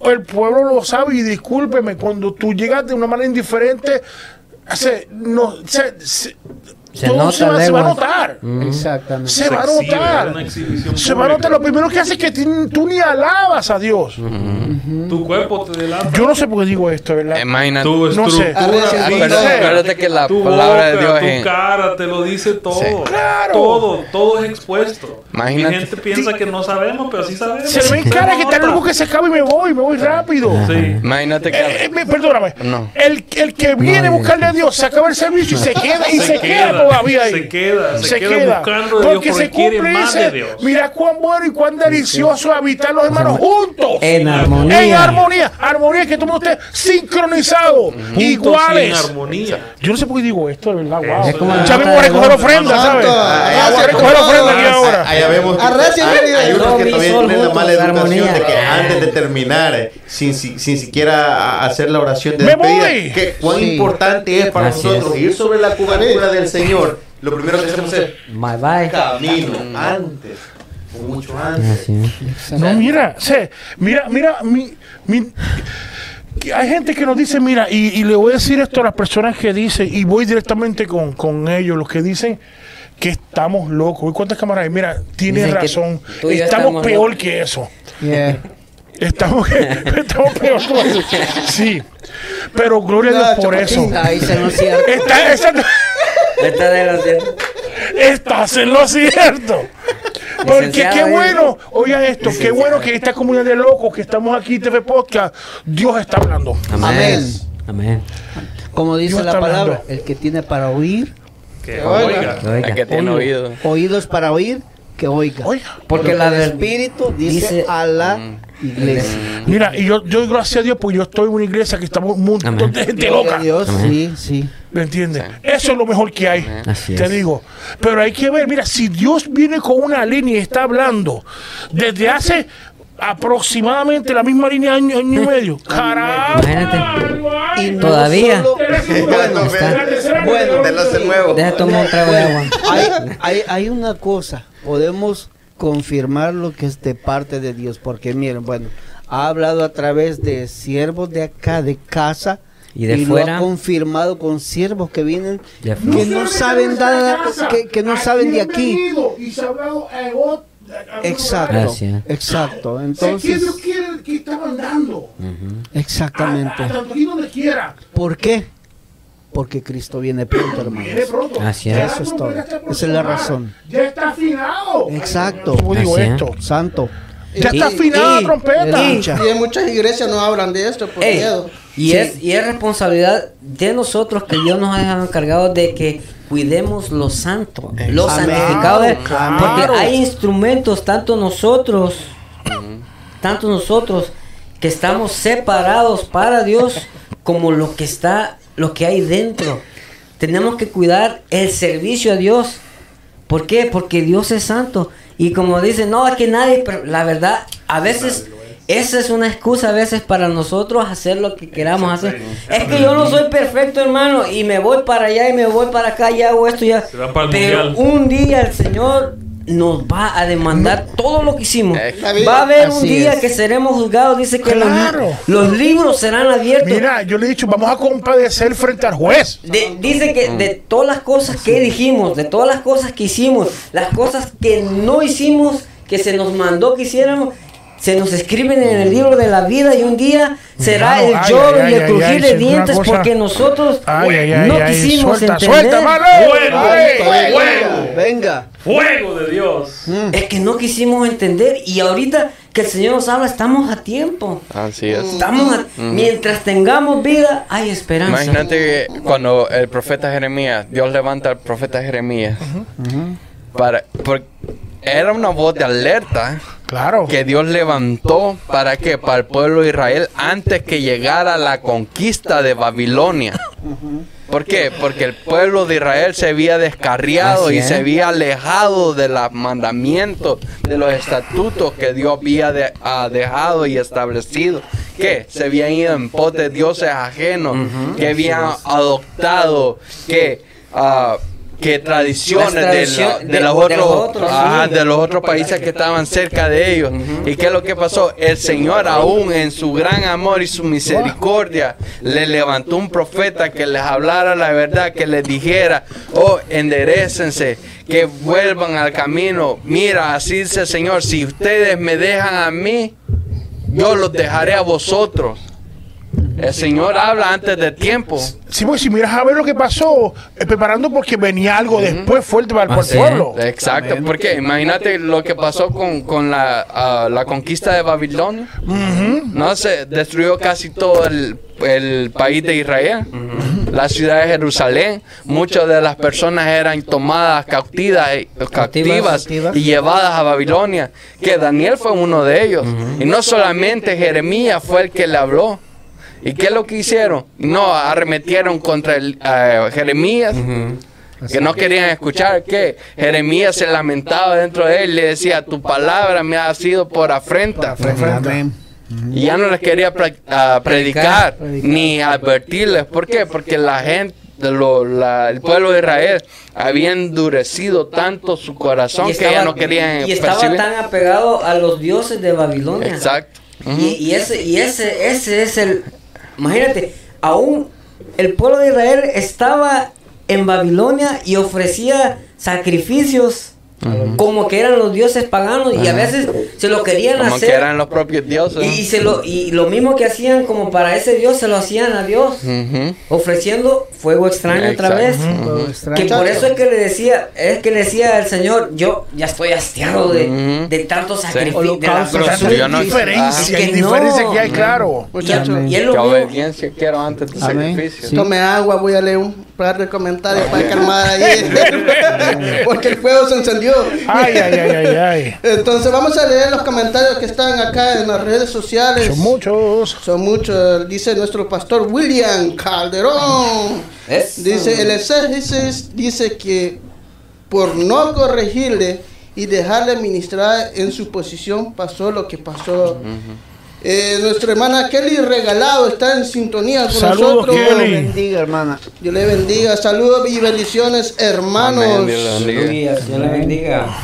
[SPEAKER 3] El pueblo lo sabe y discúlpeme, cuando tú llegas de una manera indiferente, o sea, no, se, se-
[SPEAKER 1] Se
[SPEAKER 3] todo
[SPEAKER 1] nota
[SPEAKER 3] se, va, se va a notar.
[SPEAKER 4] Exactamente.
[SPEAKER 3] Se va a notar. Se va a notar. Lo primero que hace es que tú ni alabas a Dios.
[SPEAKER 7] Tu cuerpo te delata.
[SPEAKER 3] Yo no sé por qué digo esto, ¿verdad?
[SPEAKER 7] Tu
[SPEAKER 2] Imagínate.
[SPEAKER 3] No sé.
[SPEAKER 7] estructura
[SPEAKER 5] Acuérdate-
[SPEAKER 2] que la
[SPEAKER 7] tu
[SPEAKER 2] palabra de Dios
[SPEAKER 7] tu cara te lo dice todo.
[SPEAKER 2] Sí.
[SPEAKER 3] Claro.
[SPEAKER 7] Todo, todo es expuesto.
[SPEAKER 2] Imagínate.
[SPEAKER 7] Y gente piensa que no sabemos, pero sí sabemos.
[SPEAKER 3] Se me cara que está loco que se acaba y me voy, me voy rápido.
[SPEAKER 7] Sí.
[SPEAKER 2] Imagínate que.
[SPEAKER 3] Eh, eh, me- perdóname.
[SPEAKER 2] No.
[SPEAKER 3] El, el que viene a buscarle a Dios se acaba el servicio y se queda y se, queda, todavía ahí.
[SPEAKER 7] Se queda, se, queda, buscando de Dios porque,
[SPEAKER 3] se
[SPEAKER 7] quiere
[SPEAKER 3] cumple
[SPEAKER 7] más
[SPEAKER 3] ese-
[SPEAKER 7] de Dios.
[SPEAKER 3] Mira cuán bueno y cuán delicioso es habitar los hermanos juntos.
[SPEAKER 1] En
[SPEAKER 3] En
[SPEAKER 1] armonía.
[SPEAKER 3] armonía. Armonía que todo el mundo esté sincronizado.
[SPEAKER 7] Juntos
[SPEAKER 3] Iguales.
[SPEAKER 7] en armonía.
[SPEAKER 3] Yo no sé por qué digo esto, de verdad. Wow.
[SPEAKER 1] Es como
[SPEAKER 3] ya vengo a recoger
[SPEAKER 1] voz.
[SPEAKER 3] ofrenda, ¿sabes? A recoger
[SPEAKER 5] por
[SPEAKER 3] ofrenda
[SPEAKER 5] todo.
[SPEAKER 3] aquí ahora.
[SPEAKER 6] Allá vemos hay, unos que todavía tienen la mala educación
[SPEAKER 1] armonía.
[SPEAKER 6] de que antes de terminar, eh, sin, si- sin siquiera hacer la oración de
[SPEAKER 3] ¡Me
[SPEAKER 6] despedida,
[SPEAKER 3] voy!
[SPEAKER 6] que cuán
[SPEAKER 4] Sí.
[SPEAKER 6] importante es para
[SPEAKER 1] Así
[SPEAKER 6] nosotros
[SPEAKER 1] es.
[SPEAKER 6] ir sobre la cobertura del Señor. Lo primero que hacemos es
[SPEAKER 1] Bye bye.
[SPEAKER 6] camino antes, mucho antes.
[SPEAKER 1] Así es.
[SPEAKER 3] No, mira, sea, mira, mira, mi, hay gente que nos dice, mira, y, y le voy a decir esto a las personas que dicen, y voy directamente con, con ellos, los que dicen que estamos locos. ¿Y cuántas cámaras hay? Mira, tienes
[SPEAKER 1] Dicen
[SPEAKER 3] razón. Estamos,
[SPEAKER 1] estamos
[SPEAKER 3] peor
[SPEAKER 1] locos.
[SPEAKER 3] que eso.
[SPEAKER 4] Yeah.
[SPEAKER 3] Estamos, estamos peor que eso. Sí. Pero gloria a Dios por eso.
[SPEAKER 5] chapatín.
[SPEAKER 1] Ahí se nos cierra.
[SPEAKER 3] Está,
[SPEAKER 1] Esta de las de-
[SPEAKER 3] Estás en lo cierto. Porque qué
[SPEAKER 1] ahí.
[SPEAKER 3] bueno, oigan esto, qué bueno que esta comunidad de locos que estamos aquí en TV Podcast, Dios está hablando.
[SPEAKER 1] Amén. Amén.
[SPEAKER 4] Como dice
[SPEAKER 3] Dios
[SPEAKER 4] la palabra,
[SPEAKER 3] hablando.
[SPEAKER 4] el que tiene para oír,
[SPEAKER 7] Que
[SPEAKER 5] oiga.
[SPEAKER 7] oiga.
[SPEAKER 2] El que tiene oído.
[SPEAKER 4] oídos para oír, que oiga.
[SPEAKER 3] Oiga.
[SPEAKER 1] Porque
[SPEAKER 4] Lo
[SPEAKER 1] la del
[SPEAKER 4] Espíritu dice,
[SPEAKER 1] dice-
[SPEAKER 4] a la
[SPEAKER 2] Mm.
[SPEAKER 4] Iglesia.
[SPEAKER 3] Mira, y yo, yo doy gracias a Dios porque yo estoy en una iglesia que estamos un montón
[SPEAKER 1] Amén.
[SPEAKER 3] de gente loca.
[SPEAKER 4] a Dios, sí, sí.
[SPEAKER 3] ¿Me entiendes? Eso es lo mejor que hay.
[SPEAKER 1] Así
[SPEAKER 3] Te
[SPEAKER 1] es.
[SPEAKER 3] digo. Pero hay que ver, mira, si Dios viene con una línea y está hablando desde hace aproximadamente la misma línea año, año y medio. Carajo.
[SPEAKER 1] Imagínate.
[SPEAKER 4] Y no
[SPEAKER 1] Todavía.
[SPEAKER 4] solo-
[SPEAKER 6] Bueno, de los de nuevo.
[SPEAKER 1] Deja tomar un trago de agua.
[SPEAKER 4] hay, hay, hay una cosa, podemos confirmar lo que es de parte de Dios, porque miren, bueno, ha hablado a través de siervos de acá, de casa,
[SPEAKER 1] Y de fuera.
[SPEAKER 4] ha confirmado con siervos que vienen,
[SPEAKER 1] De
[SPEAKER 4] que no saben nada, que, que no saben de aquí. Exacto, exacto. Entonces,
[SPEAKER 3] Dios quiere que está mandando.
[SPEAKER 4] exactamente.
[SPEAKER 3] A, a tanto aquí donde quiera.
[SPEAKER 4] ¿Por qué? Porque Cristo viene pronto,
[SPEAKER 3] Viene
[SPEAKER 4] hermanos.
[SPEAKER 3] pronto.
[SPEAKER 1] Así es.
[SPEAKER 4] Eso es todo. Esa es la razón.
[SPEAKER 3] Ya está afinado.
[SPEAKER 4] Exacto.
[SPEAKER 3] ¿Cómo digo
[SPEAKER 1] Así es.
[SPEAKER 3] esto?
[SPEAKER 4] Santo.
[SPEAKER 3] Ya está afinada
[SPEAKER 1] y-
[SPEAKER 3] la trompeta.
[SPEAKER 4] y-
[SPEAKER 5] Y en muchas iglesias no hablan de esto por
[SPEAKER 1] Ey,
[SPEAKER 5] miedo.
[SPEAKER 1] y, es, y es responsabilidad de nosotros que Dios nos ha dejado encargado de que cuidemos lo santo, lo
[SPEAKER 4] Amén.
[SPEAKER 1] santificado. de-
[SPEAKER 3] Claro.
[SPEAKER 1] Porque hay instrumentos, tanto nosotros, tanto nosotros que estamos separados para Dios, como lo que está, lo que hay dentro. Tenemos que cuidar el servicio a Dios. ¿Por qué? Porque Dios es santo. Y como dicen, no, es que nadie, pero la verdad, a veces esa es una excusa a veces para nosotros hacer lo que queramos hacer. Es que yo no soy perfecto, hermano, y me voy para allá y me voy para acá y hago esto ya. Pero un día el Señor nos va a demandar todo lo que hicimos.
[SPEAKER 2] Eh,
[SPEAKER 1] Va a haber un día
[SPEAKER 4] es.
[SPEAKER 1] que seremos juzgados. Dice que los- libros serán abiertos.
[SPEAKER 3] Mira, yo le he dicho, vamos a compadecer frente al juez.
[SPEAKER 1] De- dice que de todas las cosas que dijimos, de todas las cosas que hicimos, las cosas que no hicimos, que se nos mandó que hiciéramos, se nos escriben en el libro de la vida y un día será
[SPEAKER 3] Claro,
[SPEAKER 1] el lloro
[SPEAKER 3] ay,
[SPEAKER 1] y el crujir de dientes
[SPEAKER 3] cosa-
[SPEAKER 1] porque nosotros
[SPEAKER 3] Ay,
[SPEAKER 1] no
[SPEAKER 3] ay,
[SPEAKER 1] quisimos
[SPEAKER 3] suelta,
[SPEAKER 1] entender.
[SPEAKER 3] suelta, mano.
[SPEAKER 7] Fuego,
[SPEAKER 3] Ay,
[SPEAKER 7] fuego,
[SPEAKER 4] Venga,
[SPEAKER 7] fuego de Dios.
[SPEAKER 1] Es que no quisimos entender y ahorita que el Señor nos habla estamos a tiempo.
[SPEAKER 2] Así es.
[SPEAKER 1] Estamos a- mientras tengamos vida hay esperanza.
[SPEAKER 2] Imagínate que cuando el profeta Jeremías, Dios levanta al profeta Jeremías para por- era una voz de alerta
[SPEAKER 3] Claro.
[SPEAKER 2] que Dios levantó para que para el pueblo de Israel antes que llegara la conquista de Babilonia. ¿Por qué? Porque el pueblo de Israel se había descarriado y se había alejado de los mandamientos, de los estatutos que Dios había de- ah, dejado y establecido. Que se habían ido en pos de dioses ajenos, que habían adoptado, que... ah, que tradiciones
[SPEAKER 1] Las
[SPEAKER 2] de,
[SPEAKER 1] tradicio-
[SPEAKER 2] la- de
[SPEAKER 1] de-
[SPEAKER 2] los
[SPEAKER 1] de
[SPEAKER 2] otros,
[SPEAKER 1] los otros,
[SPEAKER 2] ajá,
[SPEAKER 1] sí.
[SPEAKER 2] de los otros países que estaban cerca de ellos. ¿Y qué es lo que pasó? El Señor aún en su gran amor y su misericordia le levantó un profeta que les hablara la verdad, que les dijera, oh, enderecense, que vuelvan al camino. Mira, así dice el Señor, si ustedes me dejan a mí, yo los dejaré a vosotros. El Señor habla antes de tiempo.
[SPEAKER 3] Sí, porque si miras a ver lo que pasó, eh, preparando porque venía algo después fuerte para el
[SPEAKER 1] Así
[SPEAKER 3] pueblo.
[SPEAKER 2] Exacto, porque imagínate lo que pasó con, con la, ah, la conquista de Babilonia. No se destruyó casi todo el, el país de Israel, la ciudad de Jerusalén. Muchas de las personas eran tomadas cautivas, cautivas
[SPEAKER 1] cautivas.
[SPEAKER 2] y llevadas a Babilonia. Que Daniel fue uno de ellos. Y no solamente Jeremías fue el que le habló. ¿Y qué es lo que hicieron? No, arremetieron contra el, eh, Jeremías que no querían escuchar que Jeremías se lamentaba dentro de él y le decía tu palabra me ha sido por afrenta
[SPEAKER 4] Amén.
[SPEAKER 2] y ya no les quería ah, predicar,
[SPEAKER 4] Predicar.
[SPEAKER 2] ni advertirles ¿por qué? porque la gente lo- la- el pueblo de Israel había endurecido tanto su corazón que ya no querían
[SPEAKER 1] y estaba
[SPEAKER 2] percibir.
[SPEAKER 1] tan apegado a los dioses de Babilonia.
[SPEAKER 2] exacto.
[SPEAKER 1] Y, y ese, y ese, ese es el. Imagínate, aún el pueblo de Israel estaba en Babilonia y ofrecía sacrificios como que eran los dioses paganos y a veces se lo querían
[SPEAKER 2] como
[SPEAKER 1] hacer.
[SPEAKER 2] que eran los propios dioses
[SPEAKER 1] y, y se lo, y lo mismo que hacían como para ese dios se lo hacían a Dios,
[SPEAKER 2] Ujú.
[SPEAKER 1] ofreciendo fuego extraño otra vez.
[SPEAKER 2] Exacto.
[SPEAKER 1] Que por eso es que le decía, es que le decía al Señor, yo ya estoy hastiado de, de tanto sacrificio, de la
[SPEAKER 2] no-
[SPEAKER 3] diferencia,
[SPEAKER 1] Ah. Que no.
[SPEAKER 3] diferencia que hay, claro.
[SPEAKER 5] Muchachos,
[SPEAKER 1] Y es lo
[SPEAKER 2] obediencia quiero antes de
[SPEAKER 4] Amén.
[SPEAKER 2] sacrificio
[SPEAKER 4] Sí.
[SPEAKER 5] tome agua, voy a leer un par de comentarios para calmar ahí. Porque el fuego se encendió.
[SPEAKER 3] Ay, ay, ay, ay, ay.
[SPEAKER 5] Entonces vamos a leer los comentarios que están acá en las redes sociales.
[SPEAKER 3] Son muchos.
[SPEAKER 5] Son muchos, dice nuestro pastor William Calderón.
[SPEAKER 1] Eso.
[SPEAKER 5] Dice, el exégesis dice que por no corregirle y dejarle ministrar en su posición pasó lo que pasó. Eh, nuestra hermana Kelly Regalado está en sintonía con
[SPEAKER 3] Saludos,
[SPEAKER 5] nosotros.
[SPEAKER 3] Kelly.
[SPEAKER 4] bendiga, hermana.
[SPEAKER 5] Dios le bendiga. Saludos y bendiciones, hermanos.
[SPEAKER 2] Amén, Dios le bendiga.
[SPEAKER 1] Dios le.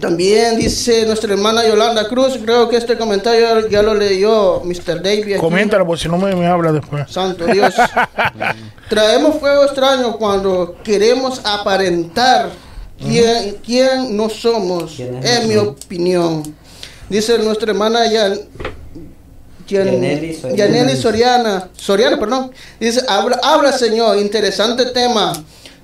[SPEAKER 5] También dice nuestra hermana Yolanda Cruz. Creo que este comentario ya lo leyó Mr. David.
[SPEAKER 3] Coméntalo, por si no me, me habla después.
[SPEAKER 5] Santo Dios. Traemos fuego extraño cuando queremos aparentar quién, quién no somos,
[SPEAKER 1] ¿Quiénes
[SPEAKER 5] en mi opinión. Dice nuestra hermana Yan-
[SPEAKER 1] Yaneli Soriana.
[SPEAKER 5] Soriana, Soriana, perdón. Dice, habla, habla Señor, interesante tema.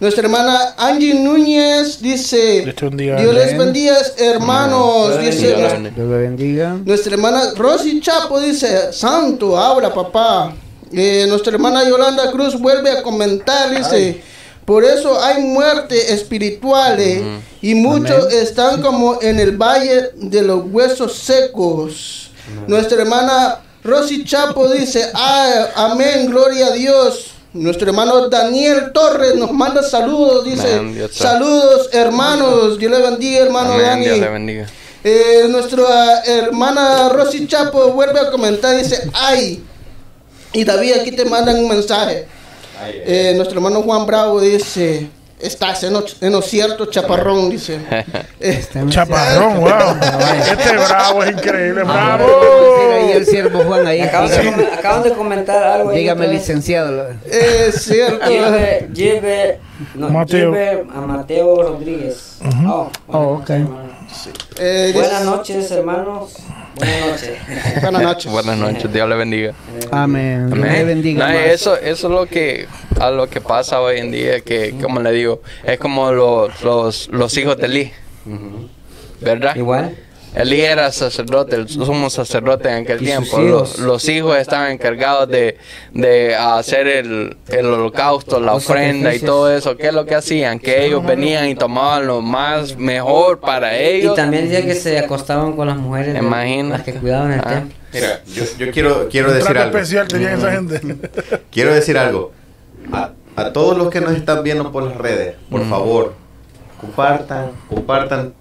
[SPEAKER 5] Nuestra hermana Angie Núñez dice,
[SPEAKER 3] Dios
[SPEAKER 5] les bendiga, hermanos.
[SPEAKER 1] Amén.
[SPEAKER 5] Dice,
[SPEAKER 2] Dios bendiga.
[SPEAKER 5] Nuestra hermana Rosy Chapo dice, Santo, habla papá. Eh, nuestra hermana Yolanda Cruz vuelve a comentar, dice, por eso hay muerte espirituales y muchos están como en el valle de los huesos secos. Nuestra hermana Rosy Chapo dice, "Ah, amén, gloria a Dios. Nuestro hermano Daniel Torres nos manda saludos, dice, saludos hermanos, Dios le bendiga hermano
[SPEAKER 2] Amén,
[SPEAKER 5] Dani.
[SPEAKER 2] Dios le bendiga
[SPEAKER 5] Eh, nuestra hermana Rosy Chapo vuelve a comentar, dice, ay. Y David, aquí te mandan un mensaje. Eh, nuestro hermano Juan Bravo dice, Estás en lo, en lo cierto, chaparrón, dice. Eh,
[SPEAKER 3] Chaparrón, wow. Este bravo es increíble,
[SPEAKER 4] Ah,
[SPEAKER 3] bravo.
[SPEAKER 4] decir ahí el siervo Juan ahí.
[SPEAKER 1] Acaban de, com- acaban de comentar algo. ahí
[SPEAKER 4] dígame,
[SPEAKER 1] vez.
[SPEAKER 4] licenciado.
[SPEAKER 5] Es cierto.
[SPEAKER 1] Lleve, lleve, no,
[SPEAKER 3] Mateo.
[SPEAKER 1] lleve a Mateo Rodríguez. Oh,
[SPEAKER 4] Oh, ok.
[SPEAKER 5] Eh,
[SPEAKER 1] Buenas noches, hermanos. Buenas noches.
[SPEAKER 5] Buenas noches.
[SPEAKER 2] Buenas noches, Dios le bendiga.
[SPEAKER 4] Amén. Dios
[SPEAKER 2] Amén.
[SPEAKER 4] le bendiga.
[SPEAKER 2] No,
[SPEAKER 4] más.
[SPEAKER 2] eso, eso es lo que, a lo que pasa hoy en día, que como le digo, es como los, los, los hijos de Eli, ¿verdad?
[SPEAKER 1] Igual.
[SPEAKER 2] Eli era sacerdote, el sumo sacerdote en aquel
[SPEAKER 1] Y
[SPEAKER 2] tiempo. Los, los hijos estaban encargados de, de hacer el, el holocausto, la ofrenda y todo eso. ¿Qué es lo que hacían? Que ellos venían y tomaban lo más mejor para
[SPEAKER 1] Y
[SPEAKER 2] ellos.
[SPEAKER 1] también decía que se acostaban con las mujeres. de-
[SPEAKER 2] Imagínate.
[SPEAKER 1] Las que cuidaban el
[SPEAKER 2] Ah.
[SPEAKER 1] templo.
[SPEAKER 6] Mira, yo, yo quiero, quiero decir algo.
[SPEAKER 3] especial tenían esa gente.
[SPEAKER 6] Quiero decir algo. A, a todos los que nos están viendo por las redes, por
[SPEAKER 2] Mm.
[SPEAKER 6] favor, compartan, compartan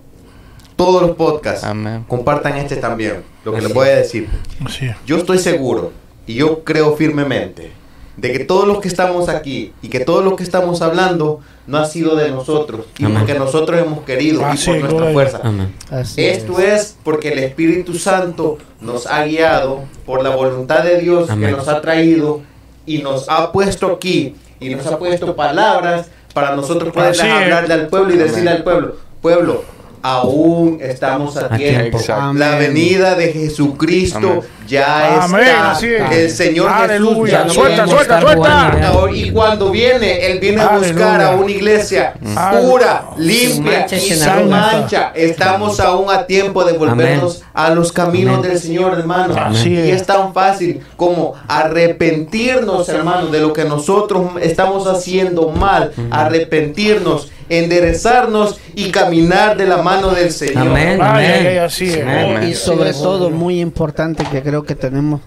[SPEAKER 6] todos los podcasts.
[SPEAKER 2] Amén.
[SPEAKER 6] Compartan este también. Lo que les voy a decir.
[SPEAKER 3] Así es.
[SPEAKER 6] Yo estoy seguro y yo creo firmemente de que todos los que estamos aquí y que todos los que estamos hablando no ha sido de nosotros y
[SPEAKER 1] Amén.
[SPEAKER 6] porque nosotros hemos querido
[SPEAKER 3] Ah,
[SPEAKER 6] y
[SPEAKER 3] sí,
[SPEAKER 6] por nuestra
[SPEAKER 3] gloria
[SPEAKER 6] fuerza.
[SPEAKER 1] Amén.
[SPEAKER 4] Así
[SPEAKER 6] Esto es porque el Espíritu Santo nos ha guiado por la voluntad de Dios
[SPEAKER 1] Amén.
[SPEAKER 6] que nos ha traído y nos ha puesto aquí y nos ha puesto palabras para nosotros poder
[SPEAKER 3] es.
[SPEAKER 6] hablarle al pueblo y decirle al pueblo, pueblo, aún estamos a tiempo. La venida de Jesucristo
[SPEAKER 2] Amén.
[SPEAKER 6] Ya
[SPEAKER 3] Amén,
[SPEAKER 6] está.
[SPEAKER 3] así es.
[SPEAKER 6] El Señor
[SPEAKER 3] Aleluya.
[SPEAKER 6] Jesús ya
[SPEAKER 3] Suelta, suelta, suelta.
[SPEAKER 6] Y cuando viene, Él viene a buscar
[SPEAKER 3] Aleluya.
[SPEAKER 6] a una iglesia
[SPEAKER 3] Aleluya.
[SPEAKER 6] pura, limpia
[SPEAKER 1] mancha y sin
[SPEAKER 6] mancha. Estamos aún a tiempo de volvernos a los caminos
[SPEAKER 1] Amén.
[SPEAKER 6] del Señor, hermano.
[SPEAKER 3] Así
[SPEAKER 6] Y
[SPEAKER 3] es.
[SPEAKER 6] tan fácil como arrepentirnos, hermano, de lo que nosotros estamos haciendo mal. Arrepentirnos, enderezarnos y caminar de la mano del Señor.
[SPEAKER 1] Amén. Amén.
[SPEAKER 3] ay, ay, así es.
[SPEAKER 2] Amén.
[SPEAKER 4] Y sobre todo, muy importante que creo que tenemos,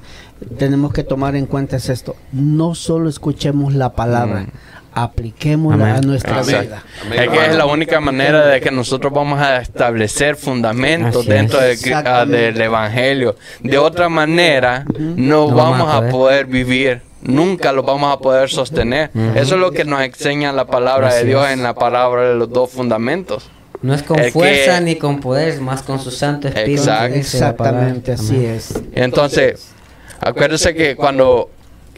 [SPEAKER 4] tenemos que tomar en cuenta es esto. No solo escuchemos la palabra, apliquémosla
[SPEAKER 1] Amén.
[SPEAKER 4] a nuestra vida.
[SPEAKER 2] Es que es la única manera de que nosotros vamos a establecer fundamentos
[SPEAKER 1] Así
[SPEAKER 2] dentro ah, del Evangelio. De otra manera, no
[SPEAKER 1] No
[SPEAKER 2] vamos
[SPEAKER 1] vamos a
[SPEAKER 2] a poder vivir. Nunca lo vamos a poder sostener. Eso es lo que nos enseña la palabra de Dios
[SPEAKER 1] es.
[SPEAKER 2] en la palabra de los dos fundamentos.
[SPEAKER 1] No es con fuerza
[SPEAKER 2] que-
[SPEAKER 1] ni con poder, más con su Santo Espíritu.
[SPEAKER 4] Exactamente, así
[SPEAKER 1] Amén.
[SPEAKER 4] es.
[SPEAKER 2] Entonces, acuérdese que cuando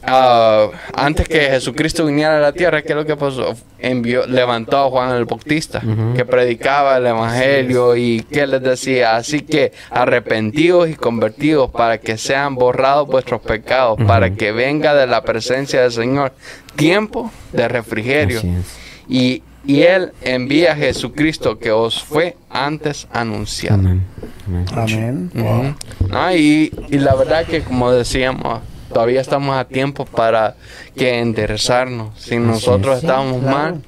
[SPEAKER 2] ah, antes que Jesucristo viniera a la tierra, ¿qué es lo que pasó? Envió, levantó a Juan el Bautista, que predicaba el evangelio y que les decía, así que arrepentidos y convertidos para que sean borrados vuestros pecados, para que venga de la presencia del Señor tiempo de refrigerio. Y, y Él envía a Jesucristo que os fue antes anunciado.
[SPEAKER 1] Amén.
[SPEAKER 4] Amén.
[SPEAKER 1] Amén.
[SPEAKER 2] Ujú. No, y, y la verdad que como decíamos, todavía estamos a tiempo para que enderezarnos. Si nosotros
[SPEAKER 4] claro.
[SPEAKER 2] mal,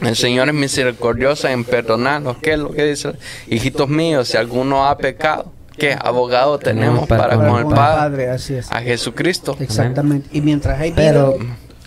[SPEAKER 2] el Señor es misericordioso en perdonarnos. ¿Qué es lo que dice? Hijitos míos, si alguno ha pecado, ¿qué abogado tenemos
[SPEAKER 1] para
[SPEAKER 2] para
[SPEAKER 1] con
[SPEAKER 2] con
[SPEAKER 1] el
[SPEAKER 2] Padre?
[SPEAKER 4] así es.
[SPEAKER 2] A Jesucristo.
[SPEAKER 4] Exactamente. Y mientras hay vida,
[SPEAKER 1] Pero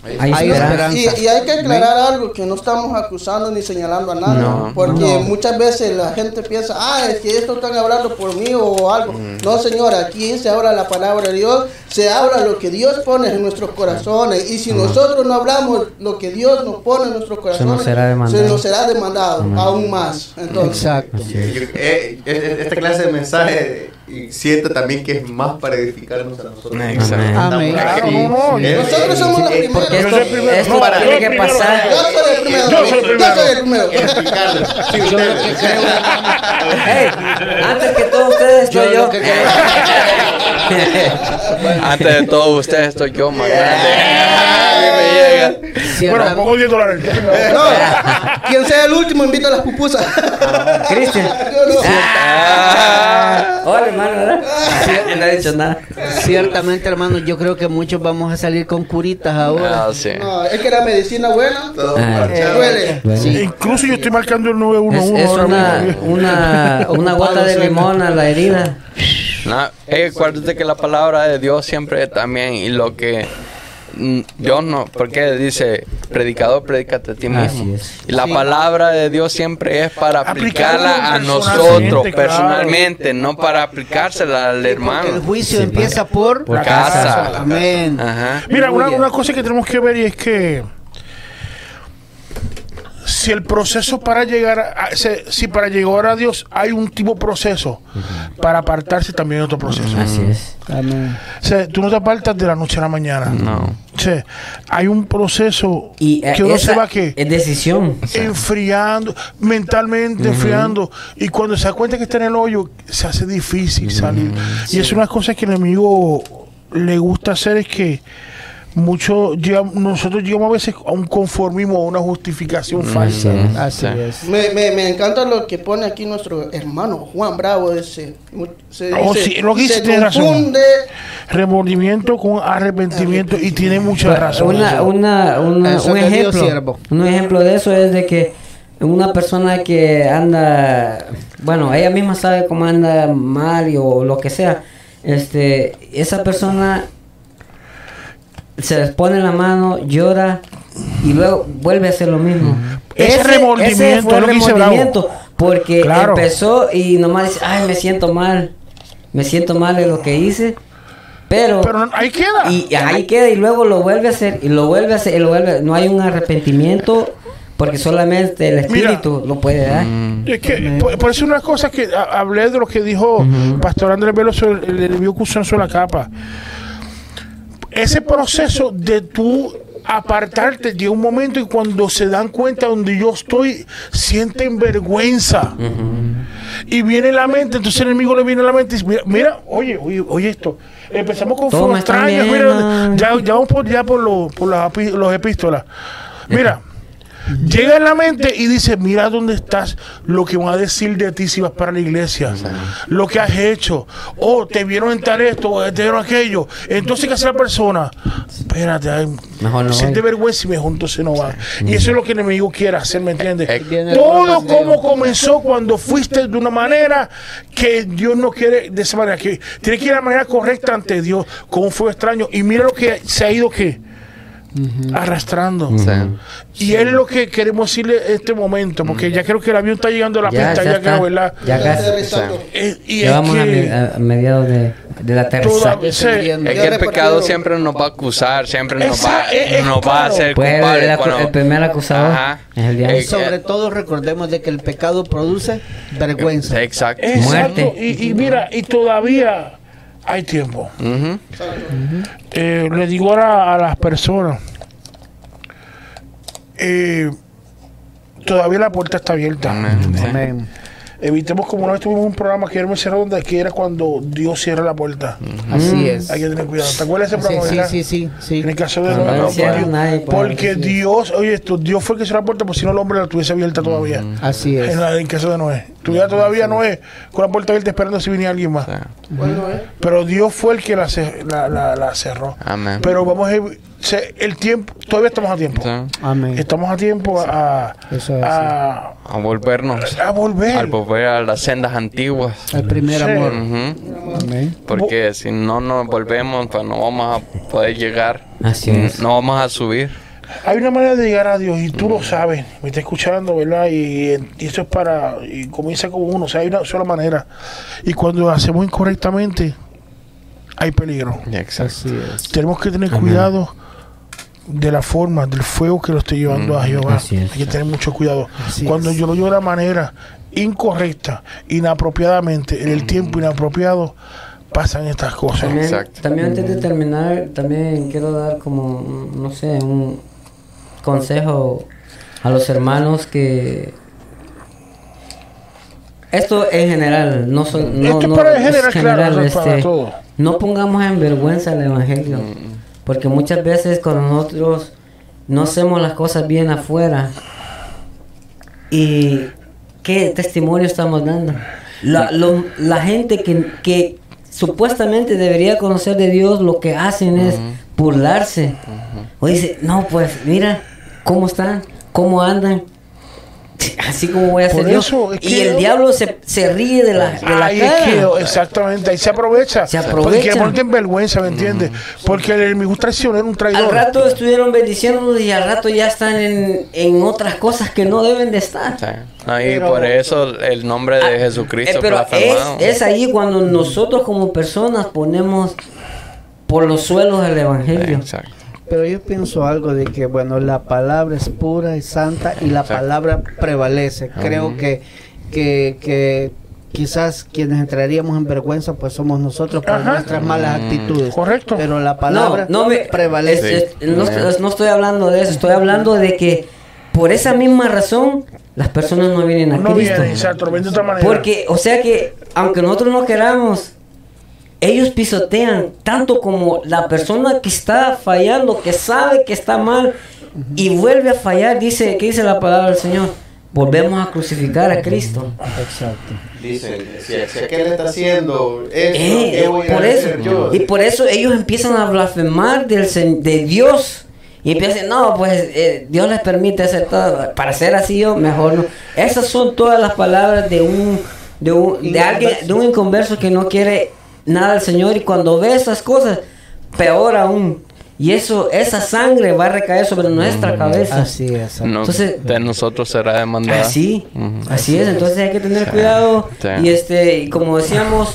[SPEAKER 1] Hay esperanza.
[SPEAKER 5] Y, y hay que aclarar algo, que no estamos acusando ni señalando a nadie,
[SPEAKER 2] No,
[SPEAKER 5] porque
[SPEAKER 4] no.
[SPEAKER 5] muchas veces la gente piensa, ah, es que esto están hablando por mí o algo. No, señora, aquí se habla la palabra de Dios, se habla lo que Dios pone en nuestros corazones, y si nosotros no hablamos lo que Dios nos pone en nuestros corazones,
[SPEAKER 1] será demandado.
[SPEAKER 5] se nos será demandado aún más. Entonces,
[SPEAKER 4] exacto.
[SPEAKER 6] Eh, eh, esta clase de mensaje y siento también que es más para edificarnos a nosotros.
[SPEAKER 2] Exacto.
[SPEAKER 4] Amén.
[SPEAKER 3] Claro, no, no,
[SPEAKER 5] Nosotros somos los primeros.
[SPEAKER 1] Porque
[SPEAKER 3] Yo
[SPEAKER 1] esto,
[SPEAKER 3] soy el primero.
[SPEAKER 1] esto
[SPEAKER 3] No,
[SPEAKER 1] tiene
[SPEAKER 3] yo
[SPEAKER 1] que
[SPEAKER 3] primero.
[SPEAKER 1] pasar.
[SPEAKER 5] yo soy el primero.
[SPEAKER 3] Yo soy el primero.
[SPEAKER 5] Yo soy el primero.
[SPEAKER 6] Sí, ustedes.
[SPEAKER 1] Hey, antes que todos ustedes estoy yo.
[SPEAKER 2] Antes de todo, ustedes estoy yo más grande. Llega.
[SPEAKER 3] Bueno, pongo 10 dólares.
[SPEAKER 5] No, quien sea el último invita a las pupusas.
[SPEAKER 1] Cristian. Ah, hola, hermano, ¿verdad? No he dicho nada.
[SPEAKER 4] Ciertamente, hermano, yo creo que muchos vamos a salir con curitas ahora.
[SPEAKER 2] Ah, sí.
[SPEAKER 5] No, es que la medicina buena
[SPEAKER 6] Todo
[SPEAKER 1] Ah.
[SPEAKER 6] marchado.
[SPEAKER 5] duele.
[SPEAKER 1] Sí.
[SPEAKER 3] Incluso yo estoy marcando el 911
[SPEAKER 1] Es, es
[SPEAKER 3] ahora
[SPEAKER 1] una,
[SPEAKER 3] mismo.
[SPEAKER 1] una, una gota de limón a la herida.
[SPEAKER 2] No, eh, acuérdate que la palabra de Dios siempre también y lo que mm, Dios no, porque dice predicador, predícate a ti mismo. Y la
[SPEAKER 4] Sí.
[SPEAKER 2] palabra de Dios siempre es para
[SPEAKER 3] Aplicarla
[SPEAKER 2] a
[SPEAKER 3] personalmente,
[SPEAKER 2] nosotros
[SPEAKER 3] claro.
[SPEAKER 2] personalmente, no para aplicársela al
[SPEAKER 4] Porque el
[SPEAKER 2] hermano.
[SPEAKER 4] juicio empieza por,
[SPEAKER 1] Por
[SPEAKER 2] casa.
[SPEAKER 4] Amén.
[SPEAKER 2] Ajá.
[SPEAKER 3] Mira, una, una cosa que tenemos que ver y es que si el proceso para llegar a, si para llegar a Dios hay un tipo de proceso, para apartarse también hay otro proceso.
[SPEAKER 1] Así es.
[SPEAKER 4] Amén.
[SPEAKER 3] O sea, tú no te apartas de la noche a la mañana.
[SPEAKER 2] No.
[SPEAKER 3] O sea, hay un proceso
[SPEAKER 1] Y eh,
[SPEAKER 3] que uno se va que
[SPEAKER 1] es decisión.
[SPEAKER 3] enfriando, mentalmente enfriando. Y cuando se da cuenta que está en el hoyo, se hace difícil salir. Y es una cosa que el enemigo le gusta hacer es que mucho nosotros llegamos a veces a un conformismo, a una justificación falsa.
[SPEAKER 4] Así
[SPEAKER 2] Sí.
[SPEAKER 4] es.
[SPEAKER 5] Me, me, me encanta lo que pone aquí nuestro hermano Juan Bravo. Ese, se
[SPEAKER 3] Oh,
[SPEAKER 5] dice,
[SPEAKER 3] sí, lo que dice
[SPEAKER 5] se
[SPEAKER 3] tiene razón.
[SPEAKER 5] confunde.
[SPEAKER 3] Remordimiento con arrepentimiento y tiene mucha razón.
[SPEAKER 1] Una, una, una- un ejemplo. Un ejemplo de eso es de que una persona que anda, bueno, ella misma sabe cómo anda mal y- o lo que sea. Este, esa persona se les pone la mano, llora y luego vuelve a hacer lo mismo.
[SPEAKER 3] Ese remordimiento,
[SPEAKER 1] fue
[SPEAKER 3] es lo que dice Bravo.
[SPEAKER 1] remordimiento, porque
[SPEAKER 3] Claro.
[SPEAKER 1] empezó y nomás dice, ay, me siento mal, me siento mal de lo que hice, pero,
[SPEAKER 3] Pero ahí queda.
[SPEAKER 1] y ahí queda y luego lo vuelve a hacer y lo vuelve a hacer y lo vuelve, no hay un arrepentimiento porque solamente el
[SPEAKER 3] Mira.
[SPEAKER 1] espíritu lo puede dar.
[SPEAKER 3] Es que, por, por eso una cosa que a- hablé de lo que dijo Pastor Andrés Velo sobre el usó sobre la capa. Ese proceso de tú apartarte llega un momento y cuando se dan cuenta donde yo estoy, sienten vergüenza. Y viene la mente, entonces el enemigo le viene a la mente y dice, mira, mira, oye, oye, oye esto. Empezamos con
[SPEAKER 1] Todo
[SPEAKER 3] mira, ya, ya vamos por, ya por, lo- por las los epístolas. Mira, llega en la mente y dice, mira dónde estás, lo que van a decir de ti si vas para la iglesia, lo que has hecho, o te vieron en tal esto, o te vieron aquello. Entonces, ¿qué hace la persona? Espérate, ay,
[SPEAKER 1] Mejor no
[SPEAKER 3] siente
[SPEAKER 1] voy.
[SPEAKER 3] vergüenza y mejor entonces no va. Y eso es lo que el enemigo quiere hacer, ¿me entiendes? Todo como comenzó cuando fuiste de una manera que Dios no quiere de esa manera, que tiene que ir de la manera correcta ante Dios, con un fuego extraño. Y mira lo que se ha ido que arrastrando. Y es lo que queremos decirle en este momento, porque ya creo que el avión está llegando a la
[SPEAKER 1] Ya,
[SPEAKER 3] pista,
[SPEAKER 1] ya está.
[SPEAKER 3] creo, ¿verdad?
[SPEAKER 1] Ya casi.
[SPEAKER 3] y
[SPEAKER 1] Ya
[SPEAKER 3] es
[SPEAKER 1] vamos a,
[SPEAKER 3] que
[SPEAKER 1] me- a- a mediados de,
[SPEAKER 3] toda- se-
[SPEAKER 4] Descendiendo.
[SPEAKER 2] Es que el
[SPEAKER 5] repartido.
[SPEAKER 2] pecado siempre nos va a acusar, siempre nos va,
[SPEAKER 3] Esa- es- es
[SPEAKER 2] nos va a hacer
[SPEAKER 1] Pues el, el el primer acusador
[SPEAKER 2] Ajá.
[SPEAKER 1] es el diablo.
[SPEAKER 2] Eh,
[SPEAKER 4] Sobre todo recordemos de que el pecado produce vergüenza.
[SPEAKER 2] Exacto.
[SPEAKER 3] Exacto.
[SPEAKER 1] Muerte.
[SPEAKER 3] Y, y mira, y todavía hay tiempo. Eh, le digo ahora a las personas, eh, todavía la puerta está abierta.
[SPEAKER 2] Amén. Sí.
[SPEAKER 4] Amén.
[SPEAKER 3] Evitemos como una vez tuvimos un programa que era cerrado donde que era cuando Dios cierra la puerta.
[SPEAKER 4] Así es.
[SPEAKER 3] Hay que tener cuidado. ¿Te acuerdas de ese programa?
[SPEAKER 4] sí,
[SPEAKER 3] verdad?
[SPEAKER 4] sí, sí, sí.
[SPEAKER 3] En el caso de
[SPEAKER 1] no
[SPEAKER 3] no, porque,
[SPEAKER 1] nadie.
[SPEAKER 3] Dios, oye, esto, Dios fue el que cerró la puerta, porque si no el hombre la tuviese abierta todavía.
[SPEAKER 4] Así es.
[SPEAKER 3] En, la, en el caso de Noé. Tuviera todavía Noé con la puerta abierta esperando si venía alguien más.
[SPEAKER 2] Sí.
[SPEAKER 5] Bueno, eh.
[SPEAKER 3] Pero Dios fue el que la, la, la- la cerró.
[SPEAKER 2] Amén.
[SPEAKER 3] Pero vamos a el tiempo, todavía estamos a tiempo.
[SPEAKER 2] Sí.
[SPEAKER 4] Amén.
[SPEAKER 3] Estamos a tiempo a,
[SPEAKER 4] Eso es
[SPEAKER 3] a,
[SPEAKER 2] A volvernos,
[SPEAKER 3] a volver.
[SPEAKER 2] al volver a las sendas antiguas.
[SPEAKER 4] El primer
[SPEAKER 3] Sí.
[SPEAKER 4] amor. Amén.
[SPEAKER 2] Porque si no nos volvemos, pues no vamos a poder llegar.
[SPEAKER 1] Así es.
[SPEAKER 2] No vamos a subir.
[SPEAKER 3] Hay una manera de llegar a Dios y tú lo sabes, me está escuchando, ¿verdad? Y, y eso es para, y comienza como uno, o sea, hay una sola manera. Y cuando lo hacemos incorrectamente, hay peligro.
[SPEAKER 2] Exacto.
[SPEAKER 3] Tenemos que tener cuidado de la forma, del fuego que lo estoy llevando a Jehová.
[SPEAKER 1] así es.
[SPEAKER 3] Hay que tener mucho cuidado.
[SPEAKER 4] Así
[SPEAKER 3] Cuando
[SPEAKER 4] es.
[SPEAKER 3] yo lo llevo de la manera incorrecta, inapropiadamente, en el tiempo inapropiado, pasan estas cosas.
[SPEAKER 1] También,
[SPEAKER 2] Exacto.
[SPEAKER 1] también antes de terminar, también quiero dar como, mm, no sé, un consejo a los hermanos que... Esto en general, no son... No,
[SPEAKER 3] Esto
[SPEAKER 1] no,
[SPEAKER 3] para
[SPEAKER 1] es
[SPEAKER 3] general, claro, para
[SPEAKER 1] este,
[SPEAKER 3] todo.
[SPEAKER 1] No pongamos en vergüenza el Evangelio, porque muchas veces cuando nosotros no hacemos las cosas bien afuera, ¿y qué testimonio estamos dando? La, lo- la gente que, que supuestamente debería conocer de Dios, lo que hacen es burlarse. O dice, no, pues mira cómo están, cómo andan. Así como voy a hacer yo.
[SPEAKER 3] eso es
[SPEAKER 1] Y
[SPEAKER 3] que-
[SPEAKER 1] el diablo se, se ríe de la, de la
[SPEAKER 3] Ahí es
[SPEAKER 1] cara.
[SPEAKER 3] que, exactamente, ahí se aprovecha.
[SPEAKER 1] Se
[SPEAKER 3] Porque
[SPEAKER 1] aprovecha.
[SPEAKER 3] quiere ponerte en vergüenza, ¿me entiendes? Porque el enemigo traicionero, un
[SPEAKER 1] Al
[SPEAKER 3] traidor.
[SPEAKER 1] rato estuvieron bendiciéndonos y al rato ya están en, en otras cosas que no deben de estar.
[SPEAKER 2] Sí. No, y
[SPEAKER 3] Pero-
[SPEAKER 2] por eso el nombre de
[SPEAKER 1] Ah,
[SPEAKER 2] Jesucristo
[SPEAKER 1] eh, pero es, es ahí cuando nosotros como personas ponemos por los suelos el evangelio.
[SPEAKER 2] Exacto.
[SPEAKER 4] Pero yo pienso algo de que, bueno, la palabra es pura y santa y la palabra prevalece. Creo que, que, que quizás quienes entraríamos en vergüenza pues somos nosotros por
[SPEAKER 3] Ajá.
[SPEAKER 4] nuestras malas actitudes.
[SPEAKER 3] Correcto.
[SPEAKER 4] Pero la palabra
[SPEAKER 1] no, no me
[SPEAKER 4] prevalece.
[SPEAKER 1] es- es- no, estoy- no estoy hablando de eso, estoy hablando de que por esa misma razón las personas no vienen a
[SPEAKER 3] No
[SPEAKER 1] Cristo.
[SPEAKER 3] viene, exacto, de otra manera.
[SPEAKER 1] Porque, o sea que, aunque nosotros no queramos, ellos pisotean tanto como la persona que está fallando, que sabe que está mal y vuelve a fallar, dice, ¿qué dice la palabra del Señor? Volvemos a crucificar a Cristo.
[SPEAKER 4] Exacto.
[SPEAKER 6] Dicen, si, si aquel está haciendo esto,
[SPEAKER 1] Eh,
[SPEAKER 6] ¿qué voy a
[SPEAKER 1] por eso,
[SPEAKER 6] hacer yo?
[SPEAKER 1] y por eso ellos empiezan a blasfemar del, de Dios. Y empiezan, no, pues eh, Dios les permite hacer todo. Para ser así, yo mejor no. Esas son todas las palabras de un, de un, de alguien, de un inconverso que no quiere nada al Señor. Y cuando ve esas cosas, peor aún. Y eso, esa sangre va a recaer sobre nuestra cabeza.
[SPEAKER 4] Así es.
[SPEAKER 2] No,
[SPEAKER 1] Entonces-
[SPEAKER 2] de nosotros será demandada.
[SPEAKER 1] Así,
[SPEAKER 2] Ujú.
[SPEAKER 1] así es, entonces hay que tener cuidado
[SPEAKER 2] Sí.
[SPEAKER 1] y este, y como decíamos,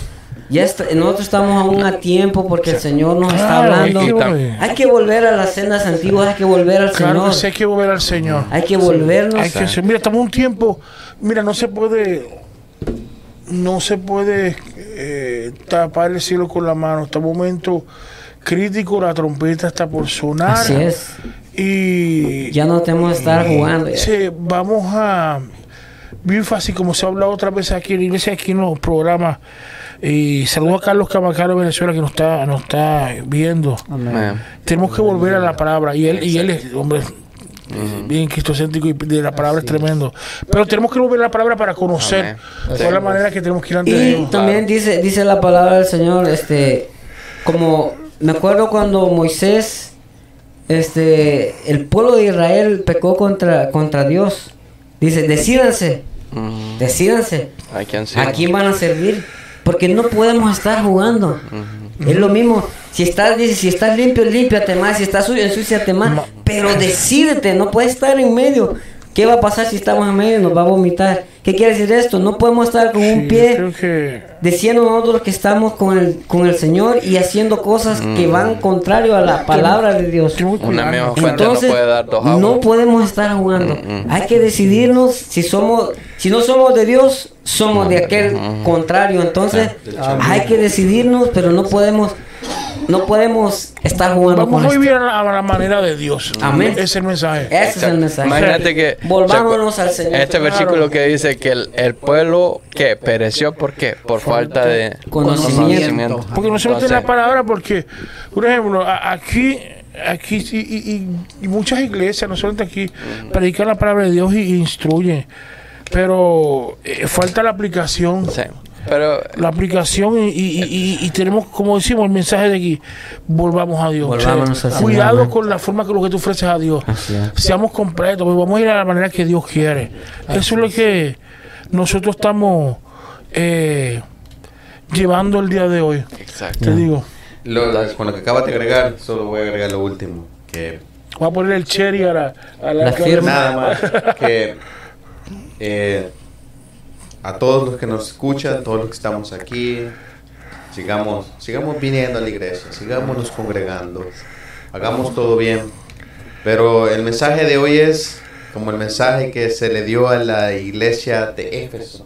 [SPEAKER 1] ya está- nosotros estamos aún a tiempo porque el Señor nos está
[SPEAKER 3] Claro,
[SPEAKER 1] hablando.
[SPEAKER 3] hay que volver.
[SPEAKER 1] Hay que volver a las sendas antiguas, hay que volver al
[SPEAKER 3] Claro
[SPEAKER 1] Señor.
[SPEAKER 3] que sí, hay que volver al Señor.
[SPEAKER 1] Hay que volvernos.
[SPEAKER 3] Hay que ser- mira, estamos un tiempo, mira, no se puede, no se puede eh, tapar el cielo con la mano. Está un momento crítico, la trompeta está por sonar.
[SPEAKER 1] Así es.
[SPEAKER 3] Y
[SPEAKER 1] Ya no tenemos que estar jugando. ya.
[SPEAKER 3] Sí, vamos a bien fácil, como se ha hablado otra vez aquí en la iglesia, aquí en los programas. Y saludo a Carlos Camacaro de Venezuela que nos está, nos está viendo.
[SPEAKER 2] Amén.
[SPEAKER 3] Tenemos que volver a la palabra. Y él, y él es, hombre, eh, bien cristocéntrico y de la palabra es tremendo. Pero tenemos que volver a la palabra para conocer es la manera que tenemos que ir ante
[SPEAKER 1] Y
[SPEAKER 3] Dios.
[SPEAKER 1] también dice, dice la palabra del Señor, este, como me acuerdo cuando Moisés, este, el pueblo de Israel pecó contra, contra Dios. Dice, decídanse,
[SPEAKER 2] Ujú.
[SPEAKER 1] decídanse.
[SPEAKER 2] ¿A quién sí?
[SPEAKER 1] ¿A quién van a servir? Porque no podemos estar jugando. Es lo mismo. Si estás, dice, si estás limpio, límpiate más. Si estás sucio, ensúciate más. Pero decídete, no puedes estar en medio. ¿Qué va a pasar si estamos en medio? Nos va a vomitar. ¿Qué quiere decir esto? No podemos estar con un
[SPEAKER 3] Sí,
[SPEAKER 1] pie
[SPEAKER 3] que
[SPEAKER 1] diciendo nosotros que estamos con el, con el Señor y haciendo cosas que van contrario a la palabra de Dios.
[SPEAKER 2] Una
[SPEAKER 1] Entonces,
[SPEAKER 2] no puede dar dos
[SPEAKER 1] no podemos estar jugando.
[SPEAKER 2] Mm, mm.
[SPEAKER 1] Hay que decidirnos si somos, si no somos de Dios, somos de aquel contrario. Entonces, hay que decidirnos, pero no podemos, no podemos estar jugando
[SPEAKER 3] Vamos
[SPEAKER 1] con
[SPEAKER 3] a vivir a la, a la manera de Dios.
[SPEAKER 1] Amén.
[SPEAKER 3] Ese es el mensaje.
[SPEAKER 1] Ese es el mensaje.
[SPEAKER 2] Imagínate que
[SPEAKER 1] Volvámonos al Señor.
[SPEAKER 2] Este
[SPEAKER 1] Claro.
[SPEAKER 2] versículo que dice que el, el pueblo que pereció por qué? Por falta de
[SPEAKER 1] Conocimiento.
[SPEAKER 3] Porque no se mete la palabra porque, por ejemplo, aquí, aquí sí, y, y- y muchas iglesias, no solamente aquí, predican la palabra de Dios y, y instruyen. Pero eh, falta la aplicación.
[SPEAKER 2] sí. Pero
[SPEAKER 3] La aplicación y, y- y- y tenemos, como decimos, el mensaje de aquí, volvamos a Dios.
[SPEAKER 1] Señor,
[SPEAKER 3] cuidado con la forma que lo que tú ofreces a Dios. Seamos completos, pues vamos a ir a la manera que Dios quiere. Eso es lo que nosotros estamos eh, llevando el día de hoy.
[SPEAKER 2] exacto.
[SPEAKER 3] Te digo,
[SPEAKER 6] Lo- con lo que acabas de agregar, solo voy a agregar lo último. Que
[SPEAKER 3] voy a poner el cherry a la, a
[SPEAKER 1] La firma.
[SPEAKER 6] nada más que eh, a todos los que nos escuchan, todos los que estamos aquí, sigamos, sigamos viniendo a la iglesia, sigámonos congregando, hagamos todo bien. Pero el mensaje de hoy es como el mensaje que se le dio a la iglesia de Éfeso,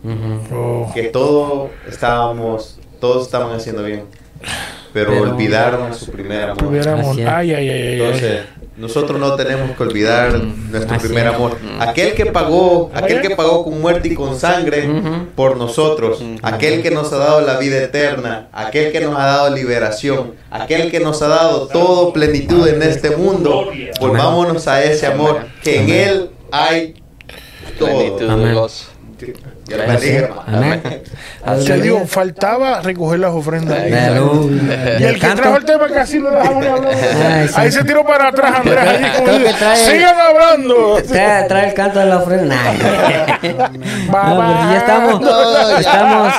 [SPEAKER 3] Oh,
[SPEAKER 6] que todo estábamos, todos estaban haciendo bien, pero,
[SPEAKER 1] Pero-
[SPEAKER 6] olvidaron a su primer amor.
[SPEAKER 3] ay, ay, ay.
[SPEAKER 6] Entonces, nosotros no tenemos que olvidar nuestro
[SPEAKER 1] Así
[SPEAKER 6] primer
[SPEAKER 1] es.
[SPEAKER 6] amor. Aquel que pagó, aquel que pagó con muerte y con sangre por nosotros, aquel que nos ha dado la vida eterna, aquel que nos ha dado liberación, aquel que nos ha dado todo plenitud en este mundo. Volvámonos a ese amor, que en él hay
[SPEAKER 2] Plenitud
[SPEAKER 6] todo.
[SPEAKER 2] de
[SPEAKER 3] Te digo, faltaba recoger las ofrendas.
[SPEAKER 1] Aleluya.
[SPEAKER 3] Y el que trajo el tema casi no dejamos hablar.
[SPEAKER 1] Ay, sí.
[SPEAKER 3] Ahí se tiró para atrás, Andrés.
[SPEAKER 1] Trae-
[SPEAKER 3] Sigan hablando.
[SPEAKER 1] Trae, trae el canto de la ofrenda. No, ya estamos, estamos,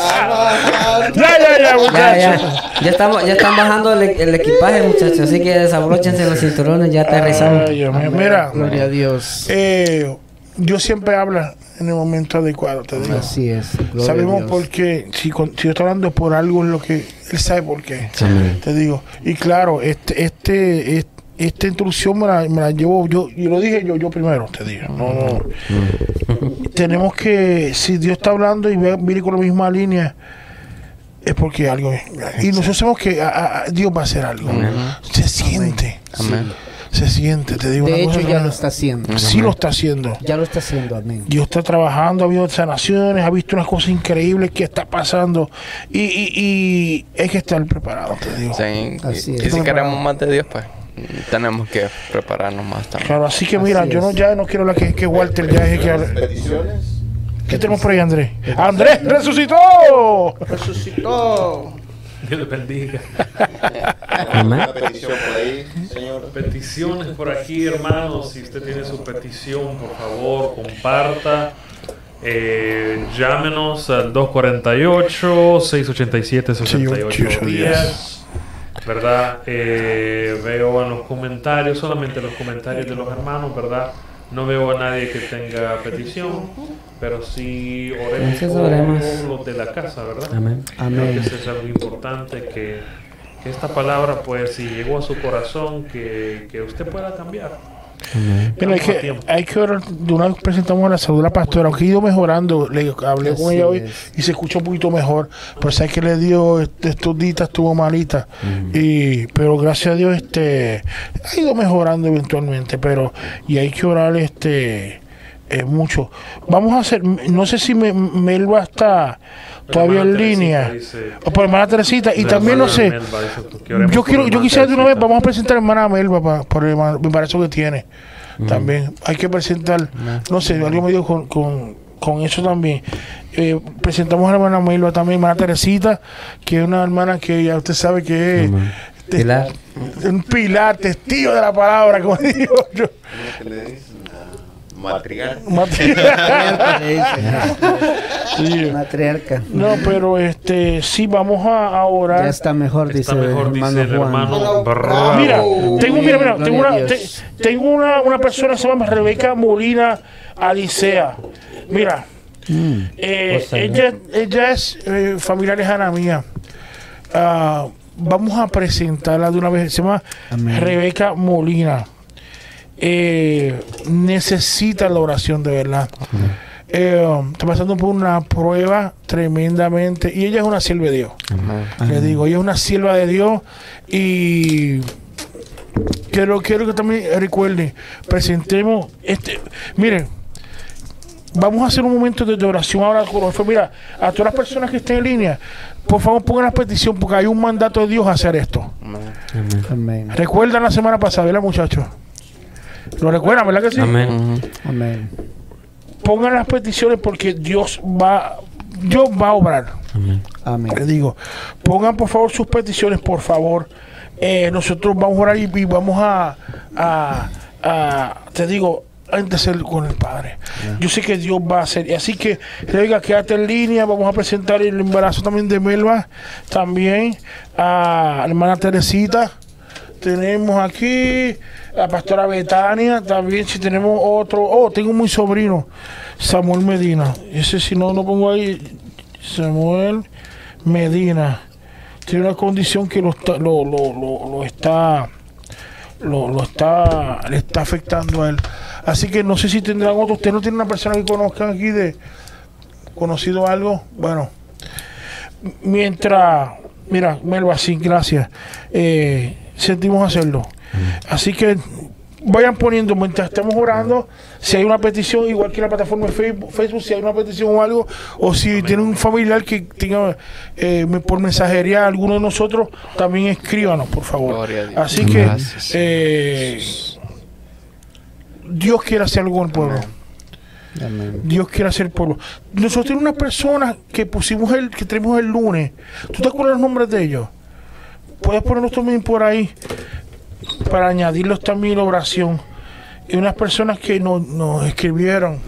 [SPEAKER 3] Ya, ya, ya, muchachos.
[SPEAKER 1] ya, ya estamos, ya están bajando el, el equipaje, muchachos. Así que desabróchense los cinturones, ya aterrizamos.
[SPEAKER 3] Ay. Mira,
[SPEAKER 4] Gloria a Dios.
[SPEAKER 3] eh, Dios siempre habla en el momento adecuado, te digo.
[SPEAKER 4] Así es.
[SPEAKER 3] Sabemos por qué, si, con- si yo estoy hablando por algo, es lo que Él sabe por qué.
[SPEAKER 1] Amén.
[SPEAKER 3] Te digo. Y claro, este, este, es- esta instrucción me la, me la llevo yo, y lo dije yo, yo primero, te digo. No, no. Tenemos que, si Dios está hablando y viene con la misma línea, es porque algo es. Y nosotros sabemos que a- a- Dios va a hacer algo. Se siente.
[SPEAKER 2] Amén.
[SPEAKER 3] Se siente, te digo
[SPEAKER 4] De
[SPEAKER 3] una
[SPEAKER 4] hecho,
[SPEAKER 3] cosa,
[SPEAKER 4] ya lo está haciendo.
[SPEAKER 3] Sí lo está haciendo.
[SPEAKER 4] Ya lo está haciendo, amén.
[SPEAKER 3] Dios está trabajando, ha habido sanaciones, ha visto unas cosas increíbles que está pasando. Y, y, y hay que estar preparado, te digo.
[SPEAKER 2] Sí,
[SPEAKER 4] Así
[SPEAKER 2] y,
[SPEAKER 4] es.
[SPEAKER 2] y si queremos más de Dios, pues tenemos que prepararnos más también.
[SPEAKER 3] Claro, así que mira,
[SPEAKER 4] Así
[SPEAKER 3] yo no, ya no quiero hablar que, que Walter ya es que. ¿Qué tenemos por ahí, Andrés? ¡Andrés resucitó!
[SPEAKER 5] Resucitó.
[SPEAKER 7] Dios bendiga.
[SPEAKER 6] ¿Alguna petición por ahí, señor?
[SPEAKER 7] Peticiones por aquí, hermanos. Si usted tiene su petición, por favor, comparta. Eh, llámenos al 248-687-6810. ¿Verdad? Eh, veo en los comentarios, solamente los comentarios de los hermanos, ¿verdad? No veo a nadie que tenga petición, pero sí oremos por los de la casa, ¿verdad?
[SPEAKER 1] Amén.
[SPEAKER 7] Creo que
[SPEAKER 4] Amén.
[SPEAKER 7] eso es algo importante que, que esta palabra, pues, si llegó a su corazón, que, que usted pueda cambiar.
[SPEAKER 3] Mira, hay que, hay que orar. De una vez presentamos la salud de la pastora, aunque ha ido mejorando. Le hablé con ella hoy
[SPEAKER 4] es.
[SPEAKER 3] y se escucha un poquito mejor. Pero sabes que le dio est- estos días, estuvo malita. y Pero gracias a Dios, este ha ido mejorando eventualmente. Pero, y hay que orar este eh, mucho. Vamos a hacer, no sé si me, Melba está todavía en línea.
[SPEAKER 7] dice-
[SPEAKER 3] O por hermana Teresita. Y también no sé. Yo quiero, yo quisiera de una vez, vamos a presentar a hermana Melba pa- por el embarazo que tiene. También hay que presentar, no sé, algo me dijo con, con, con eso también. Eh, presentamos a hermana Melba también, hermana Teresita, que es una hermana que ya usted sabe que es
[SPEAKER 1] Pilar.
[SPEAKER 3] un pilar, testigo de la palabra, como digo yo.
[SPEAKER 6] ¿Cómo que le dicen? Ah, Matriarca.
[SPEAKER 4] Matriarca,
[SPEAKER 3] Sí.
[SPEAKER 4] Matriarca.
[SPEAKER 3] No, pero este sí vamos a, a
[SPEAKER 4] Ya
[SPEAKER 3] orar.
[SPEAKER 4] está mejor, dice
[SPEAKER 7] Está mejor,
[SPEAKER 4] el
[SPEAKER 7] dice
[SPEAKER 4] hermano
[SPEAKER 7] el
[SPEAKER 4] Juan.
[SPEAKER 7] hermano. Bravo.
[SPEAKER 3] Ah, Mira, tengo, mira, mira, tengo una,
[SPEAKER 4] Dios.
[SPEAKER 3] te- tengo una, una persona que se llama Rebeca Molina Alicea. Mira, eh,
[SPEAKER 1] Cosa, ¿no?
[SPEAKER 3] ella, ella es eh, familiar lejana mía. Ah, vamos a presentarla de una vez. Se llama
[SPEAKER 4] Amén.
[SPEAKER 3] Rebeca Molina. Eh, necesita la oración de verdad. Eh, está pasando por una prueba tremendamente. Y ella es una sierva de Dios. Le digo, ella es una sierva de Dios y quiero, quiero que también recuerden, presentemos este, miren, vamos a hacer un momento de, oración ahora mira, a todas las personas que estén en línea, por favor pongan la petición porque hay un mandato de Dios a hacer esto.
[SPEAKER 4] Amén.
[SPEAKER 3] Recuerdan la semana pasada, ¿verdad muchachos? Lo recuerdan, ¿verdad que sí?
[SPEAKER 1] Amén.
[SPEAKER 4] Amén.
[SPEAKER 3] Pongan las peticiones porque Dios va, Dios va a obrar.
[SPEAKER 1] Amén.
[SPEAKER 4] Amén.
[SPEAKER 3] Le digo, pongan por favor sus peticiones, por favor. Eh, nosotros vamos a orar y, y vamos a, a- a- te digo, a interceder con el Padre. Yo sé que Dios va a hacer. y Así que, Rebeca, quédate en línea. Vamos a presentar el embarazo también de Melba. También a la hermana Teresita. Tenemos aquí la pastora Betania. También, si tenemos otro. Oh, tengo mi sobrino, Samuel Medina. Ese, si no, no pongo ahí. Samuel Medina tiene una condición que lo está, lo, lo, lo, está lo, está le está afectando a él así que no sé si tendrán otro usted no tiene una persona que conozcan aquí de conocido algo bueno mientras mira Melba sí gracias eh, sentimos hacerlo así que vayan poniendo mientras estamos orando si hay una petición igual que la plataforma de Facebook, Facebook si hay una petición o algo o si tiene un familiar que tenga eh, por mensajería a alguno de nosotros también escríbanos por favor así que eh, Dios quiere hacer algo en el pueblo. Dios quiere hacer pueblo. Nosotros tenemos una persona que pusimos el, que tenemos el lunes. ¿Tú te acuerdas los nombres de ellos? Puedes ponerlos también por ahí para añadirlos también a la oración. Y unas personas que nos, nos escribieron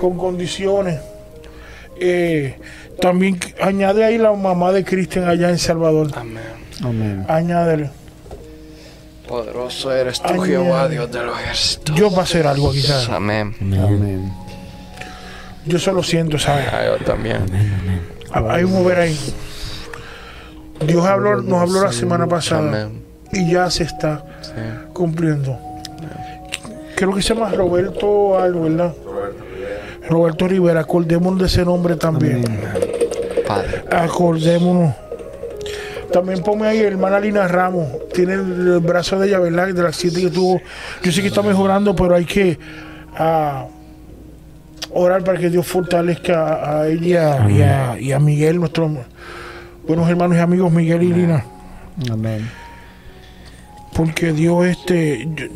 [SPEAKER 3] con condiciones. Eh, también añade ahí la mamá de Cristian allá en Salvador.
[SPEAKER 2] Amén.
[SPEAKER 4] Amén.
[SPEAKER 3] Añádele.
[SPEAKER 2] Poderoso eres tú, Jehová. Dios de los ejércitos.
[SPEAKER 3] Dios va a hacer algo aquí, ¿sabes?
[SPEAKER 2] Amén.
[SPEAKER 4] Amén.
[SPEAKER 3] Yo solo siento, ¿sabes?
[SPEAKER 2] Ah, yo también.
[SPEAKER 3] Hay un mover ahí. Dios habló, nos habló la semana pasada.
[SPEAKER 2] Amén.
[SPEAKER 3] y ya se está
[SPEAKER 2] Sí.
[SPEAKER 3] cumpliendo. Creo que se llama Roberto algo, ¿verdad? Roberto Rivera, acordémonos de ese nombre también.
[SPEAKER 2] Padre.
[SPEAKER 3] Acordémonos. También ponme ahí, hermana Lina Ramos. Tiene el, brazo de ella, ¿verdad? De la accidente que tuvo. Yo sé que está mejorando, pero hay que ah, orar para que Dios fortalezca a ella y a, y a Miguel, nuestros buenos hermanos y amigos Miguel y Lina.
[SPEAKER 4] Amén.
[SPEAKER 3] Porque Dios, este. yo-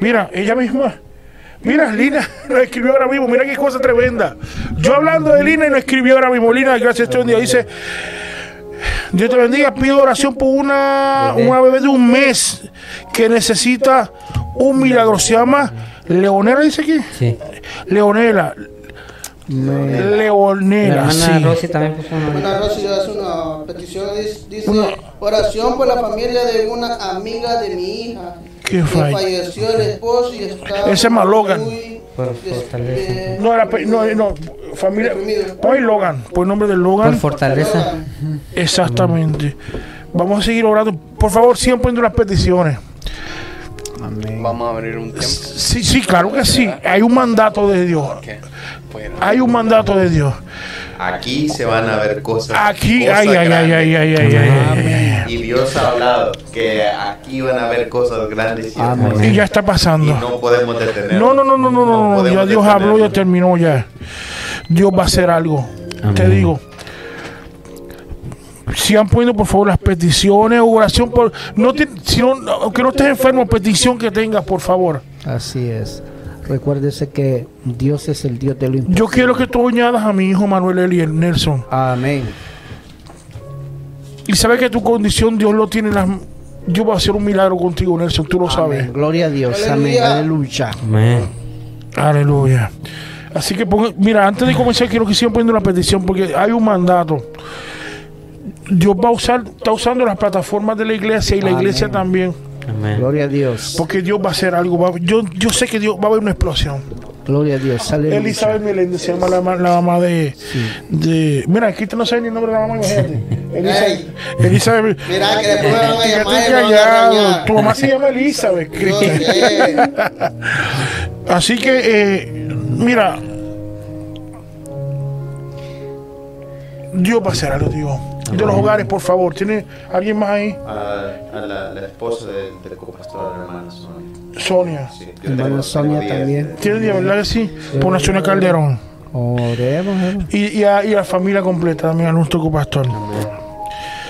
[SPEAKER 3] mira, ella misma. Mira, Lina lo escribió ahora mismo. Mira qué cosa tremenda. Yo hablando de Lina y lo escribió ahora mismo. Lina, gracias a día. Dice: Dios te bendiga. Pido oración por una, una bebé de un mes que necesita un milagro. Se llama Leonela, dice aquí.
[SPEAKER 1] Sí.
[SPEAKER 3] Leonela.
[SPEAKER 1] La
[SPEAKER 3] Leonela,
[SPEAKER 1] hermana
[SPEAKER 3] sí.
[SPEAKER 1] Rosy también puso una.
[SPEAKER 5] Rosy hace una petición, dice,
[SPEAKER 3] Una-
[SPEAKER 5] oración por la familia de una amiga de mi hija.
[SPEAKER 3] ¿Qué
[SPEAKER 5] que falleció el esposo y está
[SPEAKER 3] Ese es más Logan.
[SPEAKER 5] muy
[SPEAKER 1] Por fortaleza.
[SPEAKER 5] eh,
[SPEAKER 3] No, era, no, no, familia. Hoy Logan, por el nombre de Logan.
[SPEAKER 1] Por fortaleza.
[SPEAKER 5] Logan.
[SPEAKER 3] Exactamente. Vamos a seguir orando. Por favor, sigan poniendo las peticiones.
[SPEAKER 4] Amén.
[SPEAKER 2] Vamos a abrir un tiempo.
[SPEAKER 3] Sí, sí, claro que sí. Hay un mandato de Dios. Hay un mandato de Dios.
[SPEAKER 6] Aquí se van a ver cosas.
[SPEAKER 3] Aquí,
[SPEAKER 6] cosas
[SPEAKER 3] ay, ay, ay, ay, ay, ay, ay,
[SPEAKER 6] Y Dios ha hablado que aquí van a ver cosas grandes y
[SPEAKER 4] Amén.
[SPEAKER 3] ya está
[SPEAKER 6] Y
[SPEAKER 3] pasando.
[SPEAKER 6] no podemos detenerlo.
[SPEAKER 3] No, no, no, no, no, no, no. Ya
[SPEAKER 6] podemos
[SPEAKER 3] Dios habló, ya terminó ya. Dios va a hacer algo. Te digo. Sigan poniendo por favor las peticiones, oración por. No te- aunque no estés enfermo, petición que tengas, por favor.
[SPEAKER 4] Así es. Recuérdese que Dios es el Dios de lo imposible.
[SPEAKER 3] Yo quiero que tú añadas a mi hijo Manuel Eliel Nelson.
[SPEAKER 4] Amén.
[SPEAKER 3] Y sabes que tu condición Dios lo tiene en las... Yo voy a hacer un milagro contigo, Nelson, tú lo sabes.
[SPEAKER 4] Amén. Gloria a Dios. Amén.
[SPEAKER 5] Aleluya.
[SPEAKER 4] Aleluya.
[SPEAKER 1] Amén.
[SPEAKER 3] Aleluya. Así que, ponga- mira, antes de comenzar, quiero que sigan poniendo la petición porque hay un mandato. Dios va a usar, está usando las plataformas de la iglesia y la
[SPEAKER 4] Amén.
[SPEAKER 3] iglesia también.
[SPEAKER 1] Amén.
[SPEAKER 4] Gloria a Dios.
[SPEAKER 3] Porque Dios va a hacer algo. va- yo, yo sé que Dios va a haber una explosión.
[SPEAKER 4] Gloria a Dios. Aleluya.
[SPEAKER 3] Elizabeth Meléndez se llama la, la mamá de, de. Mira, aquí no sabe ni el nombre de la mamá, imagínate. Elizabeth. Elizabeth.
[SPEAKER 5] Mira que después me van a llamar.
[SPEAKER 3] Tu mamá se llama Elizabeth. Así que, eh, mira, Dios va a hacer algo, Dios. De los hogares, por favor. ¿Tiene alguien más ahí?
[SPEAKER 6] A, a la, la esposa del, del copastor, la hermana Sonia.
[SPEAKER 3] Sonia.
[SPEAKER 6] Sí, yo
[SPEAKER 4] Hermana
[SPEAKER 6] tengo-
[SPEAKER 4] Sonia también.
[SPEAKER 6] de-
[SPEAKER 3] ¿Tiene día, verdad que sí? Por Nacional Calderón.
[SPEAKER 4] Oremos.
[SPEAKER 3] Y, y, a, y a la familia completa también, a nuestro copastor.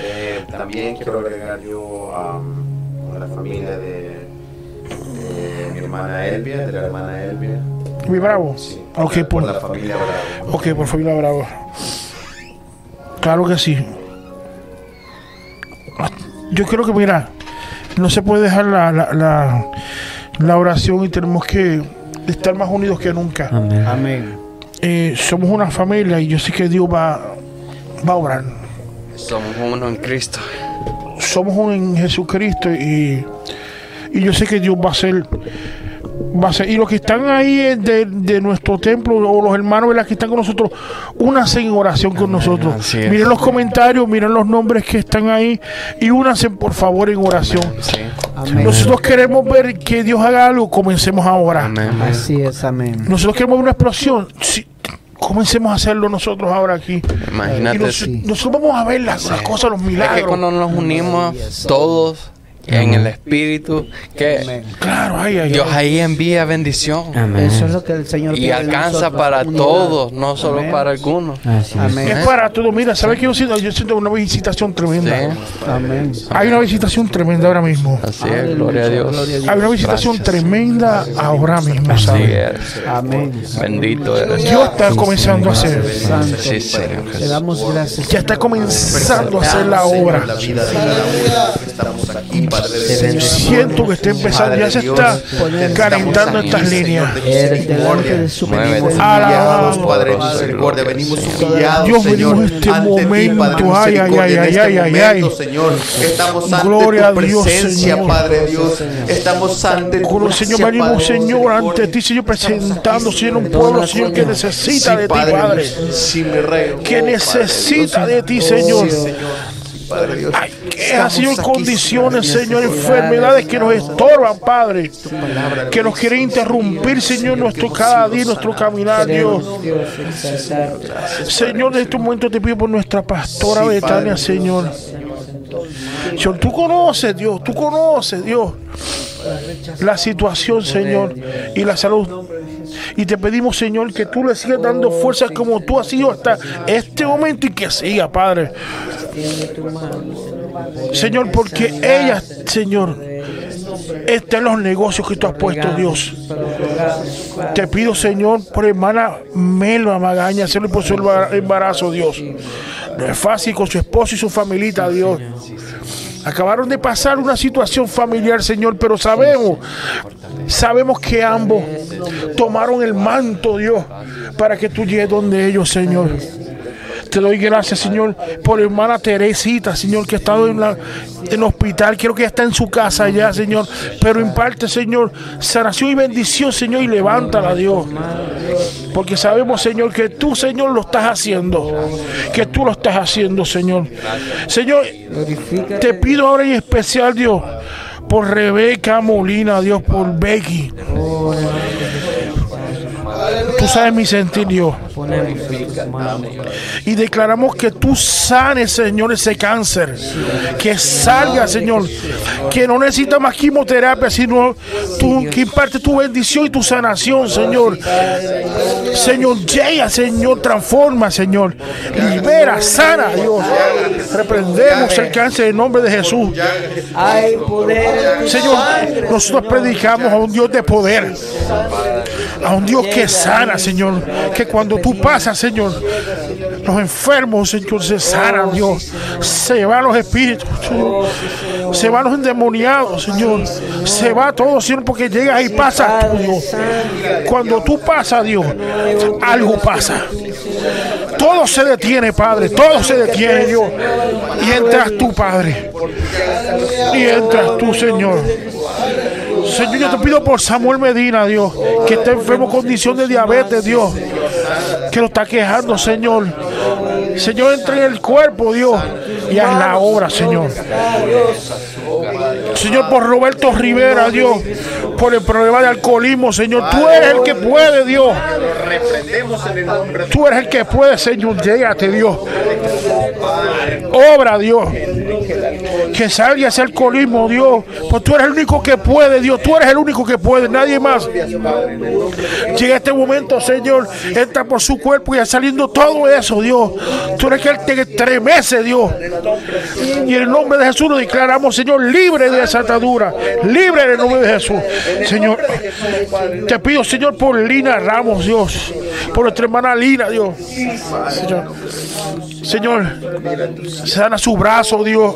[SPEAKER 6] Eh, también quiero agregar yo um, a la familia de, de mi hermana Elvia, de la hermana Elvia.
[SPEAKER 3] ¿Mi bravo?
[SPEAKER 6] Sí.
[SPEAKER 3] Ok,
[SPEAKER 6] por
[SPEAKER 3] por,
[SPEAKER 6] la familia Bravo.
[SPEAKER 3] ok, por familia bravo. Claro que sí. Yo creo que, mira, no se puede dejar la, la, la, la oración y tenemos que estar más unidos que nunca.
[SPEAKER 1] Amén.
[SPEAKER 4] Amén.
[SPEAKER 3] Eh, somos una familia y yo sé que Dios va, va a obrar.
[SPEAKER 2] Somos uno en Cristo.
[SPEAKER 3] Somos uno en Jesucristo y, y yo sé que Dios va a ser va a ser y los que están ahí eh, de, de nuestro templo o los hermanos ¿verdad? que están con nosotros únanse en oración con nosotros miren los comentarios miren los nombres que están ahí y únanse por favor en oración
[SPEAKER 2] Sí.
[SPEAKER 4] Amén.
[SPEAKER 3] nosotros queremos ver que Dios haga algo comencemos ahora
[SPEAKER 2] Amén.
[SPEAKER 4] Así es, amén.
[SPEAKER 3] nosotros queremos ver una explosión sí, comencemos a hacerlo nosotros ahora aquí y
[SPEAKER 2] Imagínate.
[SPEAKER 3] nos-
[SPEAKER 4] sí.
[SPEAKER 3] nosotros vamos a ver las, las cosas los
[SPEAKER 2] Es que
[SPEAKER 3] milagros
[SPEAKER 2] cuando nos unimos todos en el Espíritu, que
[SPEAKER 4] Amén.
[SPEAKER 3] claro ay, ay,
[SPEAKER 2] Dios ahí envía bendición.
[SPEAKER 1] Amén.
[SPEAKER 4] Eso es lo que el Señor
[SPEAKER 2] Y alcanza
[SPEAKER 4] nosotros,
[SPEAKER 2] para
[SPEAKER 4] unidad.
[SPEAKER 2] todos, no solo
[SPEAKER 4] Amén.
[SPEAKER 2] para algunos.
[SPEAKER 4] Amén.
[SPEAKER 3] Es para todo. Mira, ¿sabes qué yo siento? Yo siento una visitación tremenda.
[SPEAKER 2] Sí.
[SPEAKER 4] Amén.
[SPEAKER 3] Hay una visitación tremenda ahora mismo.
[SPEAKER 2] Así es, gloria a Dios.
[SPEAKER 4] Gloria a Dios.
[SPEAKER 3] Hay una visitación
[SPEAKER 2] Gracias.
[SPEAKER 3] tremenda ahora mismo,
[SPEAKER 2] Así
[SPEAKER 3] ¿sabes?
[SPEAKER 2] es.
[SPEAKER 4] Amén.
[SPEAKER 2] Bendito eres.
[SPEAKER 3] Dios está comenzando a hacer.
[SPEAKER 4] Santo.
[SPEAKER 2] Sí, Señor
[SPEAKER 4] Le
[SPEAKER 2] Jesús.
[SPEAKER 4] damos gracias.
[SPEAKER 3] Ya está comenzando a hacer la obra.
[SPEAKER 6] La
[SPEAKER 3] Siento que está empezando, ya se está calentando estas líneas.
[SPEAKER 1] Eres
[SPEAKER 4] delante de su
[SPEAKER 2] Muévete.
[SPEAKER 4] presencia.
[SPEAKER 3] Alabado.
[SPEAKER 6] Humillados, Padre misericordia, venimos humillados,
[SPEAKER 3] Dios,
[SPEAKER 6] Señor,
[SPEAKER 3] venimos este momento,
[SPEAKER 6] Padre de
[SPEAKER 3] ay, ay, ay,
[SPEAKER 6] en este
[SPEAKER 3] ay, ay,
[SPEAKER 6] momento,
[SPEAKER 3] ay.
[SPEAKER 6] Señor, estamos ante
[SPEAKER 3] Gloria a
[SPEAKER 6] tu
[SPEAKER 3] Dios,
[SPEAKER 6] presencia,
[SPEAKER 3] Señor.
[SPEAKER 6] Padre Dios, estamos ante tu
[SPEAKER 3] Señor venimos, Señor, ante ti, Señor, presentando, Señor, un pueblo, Señor, que necesita de ti, Padre. Que
[SPEAKER 6] Oh,
[SPEAKER 3] necesita de ti, Señor.
[SPEAKER 6] Padre Dios.
[SPEAKER 3] Ay, quejas, Señor, condiciones, Señor, enfermedades que nos estorban, Padre. Que nos quieren interrumpir, Señor, nuestro cada día, nuestro caminar, Dios. Señor, en este momento te pido por nuestra pastora Betania. Señor. Señor, tú conoces, Dios, tú conoces, Dios, la situación, Señor, y la salud. Y te pedimos, Señor, que tú le sigas dando fuerzas como tú has sido hasta este momento y que siga, Padre.
[SPEAKER 1] Señor.
[SPEAKER 3] Señor, porque ella, Señor, está en los negocios que tú has puesto, Dios. Te pido, Señor, por hermana Melo Magaña, hacerlo por su embarazo, Dios. No es fácil con su esposo y su familita, Dios. Acabaron de pasar una situación familiar, Señor, pero sabemos, sabemos que ambos tomaron el manto, Dios, para que tú llegues donde ellos, Señor. Te doy gracias, Señor, por hermana Teresita, Señor, que ha estado en, el hospital. Quiero que ya está en su casa ya, Señor. Pero imparte, Señor, sanación y bendición, Señor, y levántala, Dios. Porque sabemos, Señor, que tú, Señor, lo estás haciendo. Que tú lo estás haciendo, Señor. Señor, te pido ahora en especial, Dios, por Rebeca Molina, Dios, por Becky. Tú sabes mi sentir, Dios. Y declaramos que tú sanes, Señor, ese cáncer. Que salga, Señor. Que no necesita más quimioterapia, sino tú, que imparte tu bendición y tu sanación, Señor. Señor, llega, Señor, transforma, Señor. Libera, sana, Dios. Reprendemos el cáncer en nombre de Jesús. Señor, nosotros predicamos a un Dios de poder, a un Dios que sana, Señor. Que cuando tú pasas, Señor, los enfermos, Señor, se sanan, Dios. Se van los espíritus, Señor. Se van los endemoniados, Señor. Se va todo, Señor, porque llegas y pasas tú, Dios. Cuando tú pasas, Dios, algo pasa. Todo se detiene, Padre. Todo se detiene, Dios. Y entras tú, Padre. Y entras tú, Señor. Señor, yo te pido por Samuel Medina, Dios, que está enfermo con condición de diabetes, Dios, que lo está quejando, Señor. Señor, entra en el cuerpo, Dios, y haz la obra, Señor. Señor, por Roberto Rivera, Dios, por el problema de alcoholismo, Señor, tú eres el que puede, Dios. Tú eres el que puede, Señor. Llégate, Dios. Obra, Dios. Que salga ese alcoholismo, Dios. Pues tú eres el único que puede, Dios. Tú eres el único que puede, nadie más. Llega este momento, Señor. Entra por su cuerpo y ya saliendo todo eso, Dios. Tú eres el que estremece, Dios. Y en el nombre de Jesús nos declaramos, Señor, libre de esa atadura. Libre en el nombre de Jesús. Señor, te pido, Señor, por Lina Ramos, Dios. Por nuestra hermana Lina, Dios. Señor, Señor, sana su brazo, Dios.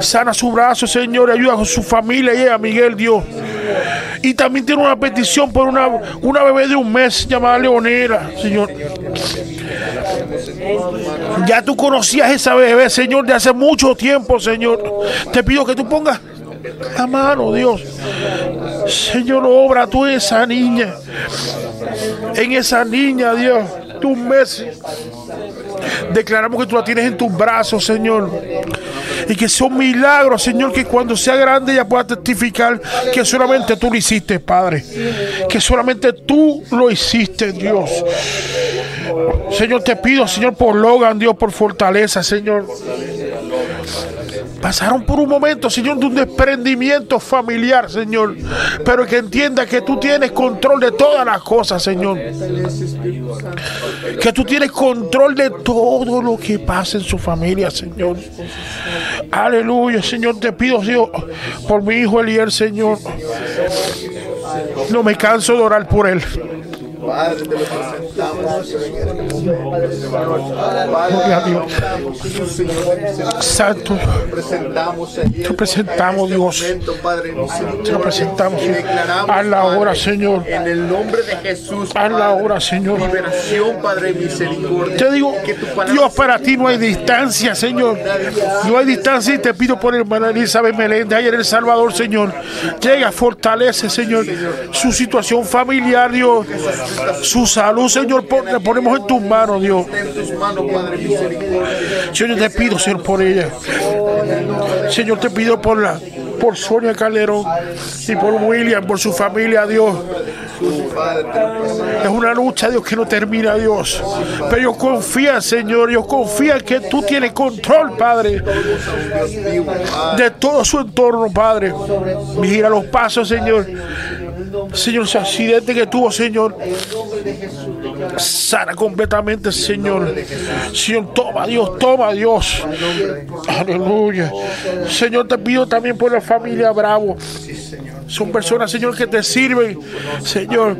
[SPEAKER 3] Sana su brazo, Señor. y Ayuda a su familia y a Miguel, Dios. Y también tiene una petición por una, una bebé de un mes llamada Leonera, Señor. Ya tú conocías esa bebé, Señor, de hace mucho tiempo, Señor. Te pido que tú pongas la mano, Dios. Señor, obra tú en esa niña. En esa niña, Dios. Tu mes. Declaramos que tú la tienes en tus brazos, Señor. Y que sea un milagro, Señor, que cuando sea grande ella pueda testificar que solamente tú lo hiciste, Padre. Que solamente tú lo hiciste, Dios. Señor, te pido, Señor, por Logan, Dios, por fortaleza, Señor. Pasaron por un momento, Señor, de un desprendimiento familiar, Señor. Pero que entienda que tú tienes control de todas las cosas, Señor. Que tú tienes control de todo lo que pasa en su familia, Señor. Aleluya, Señor. Te pido, Dios, por mi hijo Eliel, Señor. No me canso de orar por él.
[SPEAKER 6] Padre, te lo presentamos.
[SPEAKER 3] A. Santo.
[SPEAKER 6] presentamos.
[SPEAKER 3] Te presentamos,
[SPEAKER 6] en
[SPEAKER 3] Dios. Te lo presentamos, Haz la obra, Señor.
[SPEAKER 6] En el nombre de Jesús.
[SPEAKER 3] La obra, Señor.
[SPEAKER 6] Liberación, Padre, misericordia.
[SPEAKER 3] Te digo, Dios, para ti no hay distancia, Señor. No hay distancia y te pido por hermana Elizabeth Meléndez, ayer en El Salvador, Señor. Llega, fortalece, Señor, su situación familiar, Dios. Su salud, Señor, la ponemos en tus manos, Dios. Señor, yo te pido, Señor, por ella. Señor, te pido por la por Sonia Calderón y por William, por su familia, Dios. Es una lucha, Dios, que no termina, Dios. Pero ellos confían, Señor, ellos confían que tú tienes control, Padre, de todo su entorno, Padre. Mira los pasos, Señor. Señor, ese accidente que tuvo, Señor, sana completamente, Señor. Señor, toma, Dios, toma, Dios. Aleluya. Señor, te pido también por la familia Bravo. Son personas, Señor, que te sirven, Señor,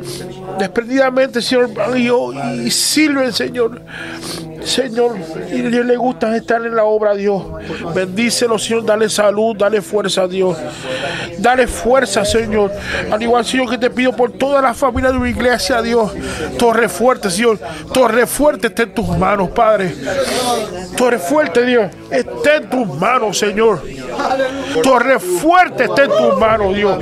[SPEAKER 3] desprendidamente, Señor, y, y sirven, Señor. Señor, y Dios le gusta estar en la obra, Dios. Bendícelo, Señor, dale salud, dale fuerza, Dios. Dale fuerza, Señor. Al igual, Señor, que te pido por toda la familia de mi iglesia, Dios. Torre fuerte, Señor. Torre fuerte está en tus manos, Padre. Torre fuerte, Dios. Está en tus manos, Señor. Torre fuerte está en tus manos, Dios.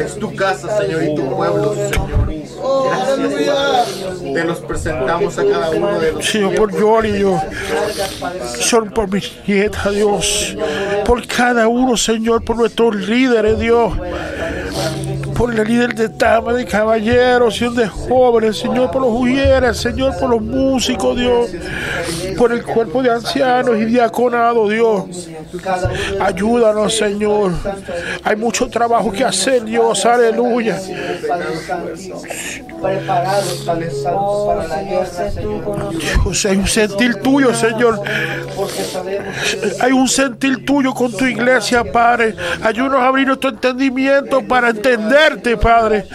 [SPEAKER 8] Es tu casa, Señor, y tu pueblo, Señor. Gracias. Te los presentamos a cada uno de los
[SPEAKER 3] Señor, por Yoli, Dios. Señor, por mis nietas, Dios. Por cada uno, Señor, por nuestros líderes, Dios. Por el líder de dama, de caballeros, Señor, de jóvenes, Señor, por los mujeres, Señor, por los músicos, Dios. Por el cuerpo de ancianos y diaconados, Dios. Ayúdanos, Señor. Hay mucho trabajo que hacer, Dios. Aleluya. Dios, hay un sentir tuyo, Señor. Hay un sentir tuyo con tu iglesia, Padre. Ayúdanos a abrir nuestro entendimiento para Padre.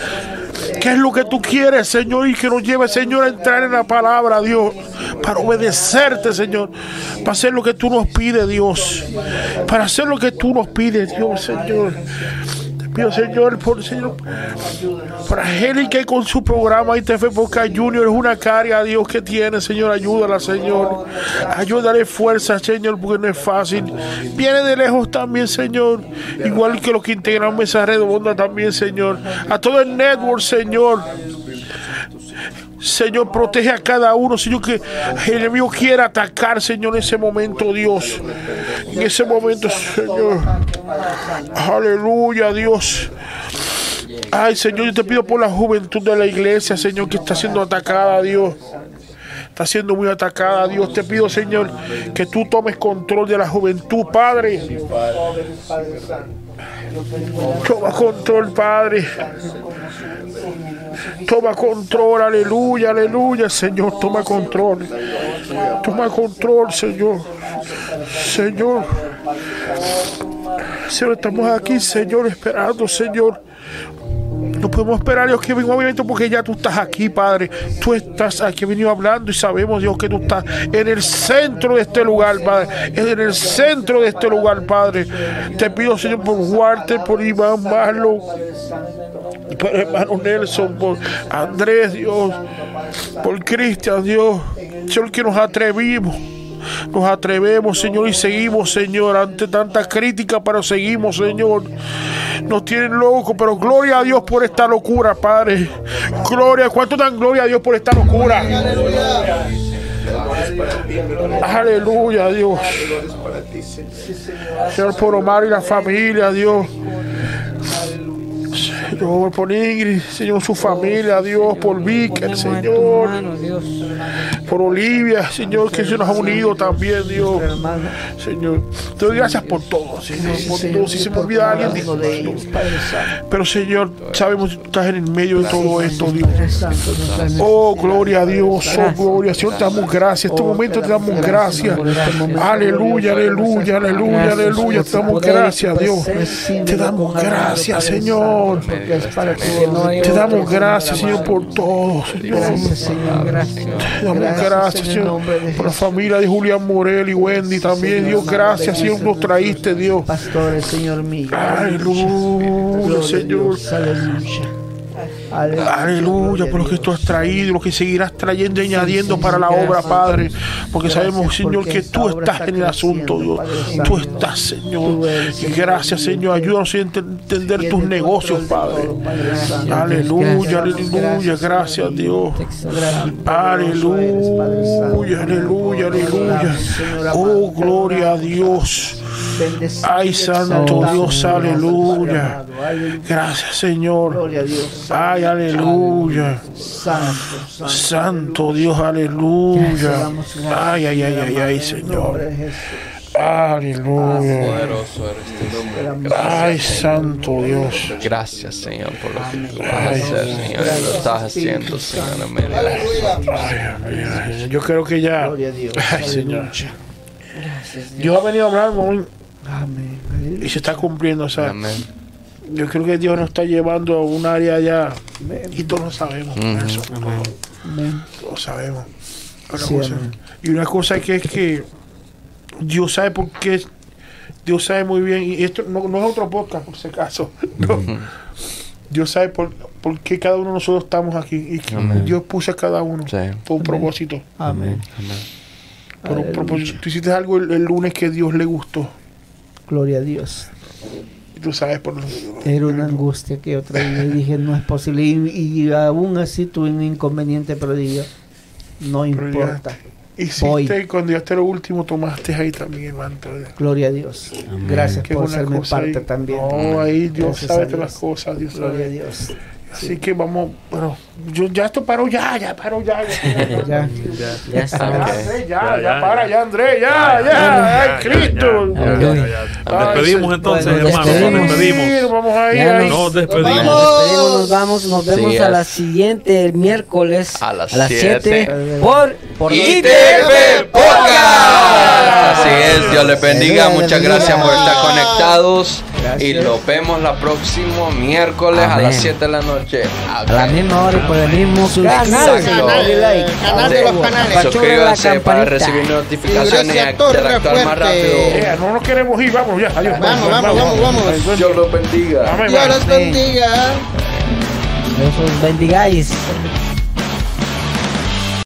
[SPEAKER 3] ¿Qué es lo que tú quieres, Señor? Y que nos lleve, Señor, a entrar en la palabra, Dios. Para obedecerte, Señor. Para hacer lo que tú nos pides, Dios. Para hacer lo que tú nos pides, Dios, Señor. Señor, por, Señor, por Angélica y con su programa ITF Boca Junior. Es una carga, Dios, que tiene, Señor. Ayúdala, Señor. Ayúdale fuerza, Señor, porque no es fácil. Viene de lejos también, Señor. Igual que los que integran Mesa Redonda también, Señor. A todo el network, Señor. Señor, protege a cada uno, Señor, que el enemigo quiera atacar, Señor, en ese momento, Dios. En ese momento, Señor. Aleluya, Dios. Ay, Señor, yo te pido por la juventud de la iglesia, Señor, que está siendo atacada, Dios. Está siendo muy atacada, Dios. Te pido, Señor, que tú tomes control de la juventud, Padre. Toma control, Padre. Toma control, aleluya, aleluya, Señor, toma control. Toma control, Señor. Señor. Señor, estamos aquí, Señor, esperando, Señor. Podemos esperar, Dios, que venga un momento porque ya tú estás aquí, Padre. Tú estás aquí, venido hablando y sabemos, Dios, que tú estás en el centro de este lugar, Padre. En el centro de este lugar, Padre. Te pido, Señor, por Huarte, por Iván Marlon, por hermano Nelson, por Andrés, Dios, por Cristian, Dios. Señor, que nos atrevimos. Nos atrevemos, Señor, y seguimos, Señor, ante tanta crítica, pero seguimos, Señor. Nos tienen locos, pero gloria a Dios por esta locura, Padre. Gloria, ¿cuánto dan gloria a Dios por esta locura? Aleluya, Dios. Señor, por Omar y la familia, Dios. Señor, por Ingrid, Señor, su familia, Dios, por Víker, Señor, por Olivia, Señor, que se nos ha unido también, Dios. Señor, te doy gracias por todo, Señor, por todo. Si se me olvida alguien, discúlpame. pero Señor, sabemos que tú estás en el medio de todo esto, Dios. Oh, gloria a Dios, oh, gloria. Señor, te damos gracias. Este momento te damos gracias. Aleluya, aleluya, aleluya, aleluya. Te damos gracias, Dios. Te damos gracias, Señor. Te damos gracias, Señor, por todo, Señor. Te damos gracias, Señor, por la familia de Julián Morel y Wendy también. Dios, gracias, Señor, nos traíste, Dios.
[SPEAKER 4] Pastores, Señor mío.
[SPEAKER 3] Aleluya, Señor.
[SPEAKER 4] Aleluya.
[SPEAKER 3] Aleluya, por lo que tú has traído, lo que seguirás trayendo y añadiendo para la obra, Padre. Porque sabemos, Señor, que tú estás en el asunto, Dios. Tú estás, Señor. Y gracias, Señor. Ayúdanos a ent- entender tus negocios, Padre. Aleluya, aleluya. Gracias, Dios. Aleluya, aleluya, aleluya. Oh, gloria a Dios. Ay, Santo Dios, aleluya. Gracias, Señor.
[SPEAKER 4] Gloria a Dios.
[SPEAKER 3] Ay, aleluya.
[SPEAKER 4] Santo, santo.
[SPEAKER 3] Santo Dios, aleluya. Ay, ay, ay, ay, ay, Señor. Aleluya. Ay, Santo Dios.
[SPEAKER 2] Gracias, Señor, por lo que tú vas a hacer, Señor. y Lo estás haciendo, Señor,
[SPEAKER 5] Aleluya.
[SPEAKER 3] Yo creo que ya.
[SPEAKER 4] Gloria a Dios.
[SPEAKER 3] Ay, Señor. Dios ha venido a hablar hoy
[SPEAKER 4] Amén.
[SPEAKER 3] y se está cumpliendo. O sea,
[SPEAKER 2] Amén.
[SPEAKER 3] yo creo que Dios nos está llevando a un área ya. Y todos lo sabemos. Eso,
[SPEAKER 4] Amén.
[SPEAKER 3] Lo sabemos. Una
[SPEAKER 4] Sí,
[SPEAKER 3] cosa-
[SPEAKER 4] amén.
[SPEAKER 3] y una cosa que es que Dios sabe por qué. Dios sabe muy bien. Y esto no, no es otro podcast, por si acaso. no. Dios sabe por, por qué cada uno de nosotros estamos aquí. Y que
[SPEAKER 2] Amén.
[SPEAKER 3] Dios puso a cada uno
[SPEAKER 2] Sí.
[SPEAKER 3] por un propósito.
[SPEAKER 4] Amén.
[SPEAKER 3] Por un propósito. Tú hiciste algo el, el lunes que Dios le gustó.
[SPEAKER 4] Gloria a Dios.
[SPEAKER 3] Y tú sabes por
[SPEAKER 4] Era una angustia que yo traía y dije, no es posible. Y, y aún así tuve un inconveniente, pero dije, no
[SPEAKER 3] Pero
[SPEAKER 4] importa.
[SPEAKER 3] Hiciste
[SPEAKER 4] Voy.
[SPEAKER 3] y cuando ya te lo último tomaste ahí también, hermano.
[SPEAKER 4] Gloria a Dios. Gracias
[SPEAKER 3] Que
[SPEAKER 4] por serme parte
[SPEAKER 3] ahí.
[SPEAKER 4] también.
[SPEAKER 3] No, ahí Dios
[SPEAKER 4] Gracias
[SPEAKER 3] sabe
[SPEAKER 4] a
[SPEAKER 3] todas las cosas. Dios
[SPEAKER 4] Gloria a
[SPEAKER 3] sabe.
[SPEAKER 4] Dios.
[SPEAKER 3] Así que vamos, bueno, yo, ya esto paró ya, ya paró ya. Ya,
[SPEAKER 4] Ya.
[SPEAKER 1] Ya está.
[SPEAKER 3] Ya, ya,
[SPEAKER 7] Ya,
[SPEAKER 3] ya,
[SPEAKER 7] ya,
[SPEAKER 3] para
[SPEAKER 7] ya.
[SPEAKER 3] Andrés, ya,
[SPEAKER 7] Ya,
[SPEAKER 3] ay, Cristo.
[SPEAKER 7] Nos despedimos entonces, hermano. Nos despedimos.
[SPEAKER 3] vamos ahí.
[SPEAKER 7] Nos
[SPEAKER 1] nos-
[SPEAKER 7] despedimos.
[SPEAKER 1] Nos despedimos, nos vamos, nos vemos
[SPEAKER 2] Sí,
[SPEAKER 1] a la siguiente el miércoles
[SPEAKER 2] A las
[SPEAKER 1] 7
[SPEAKER 2] siete.
[SPEAKER 1] por, por
[SPEAKER 2] ITV Podcast. Así es, Dios les bendiga. Muchas gracias por estar conectados. Y lo vemos la próximo miércoles a las 7 de la noche.
[SPEAKER 1] a la misma hora y por el mismo canal.
[SPEAKER 5] De los canales.
[SPEAKER 2] Suscríbanse para recibir notificaciones y interactuar más rápido.
[SPEAKER 3] Ya, no nos queremos ir, vamos ya. Adiós.
[SPEAKER 5] Vamos, vamos, vamos, vamos.
[SPEAKER 2] Dios los bendiga.
[SPEAKER 3] Amén,
[SPEAKER 5] Dios los bendiga.
[SPEAKER 1] Dios os bendigáis.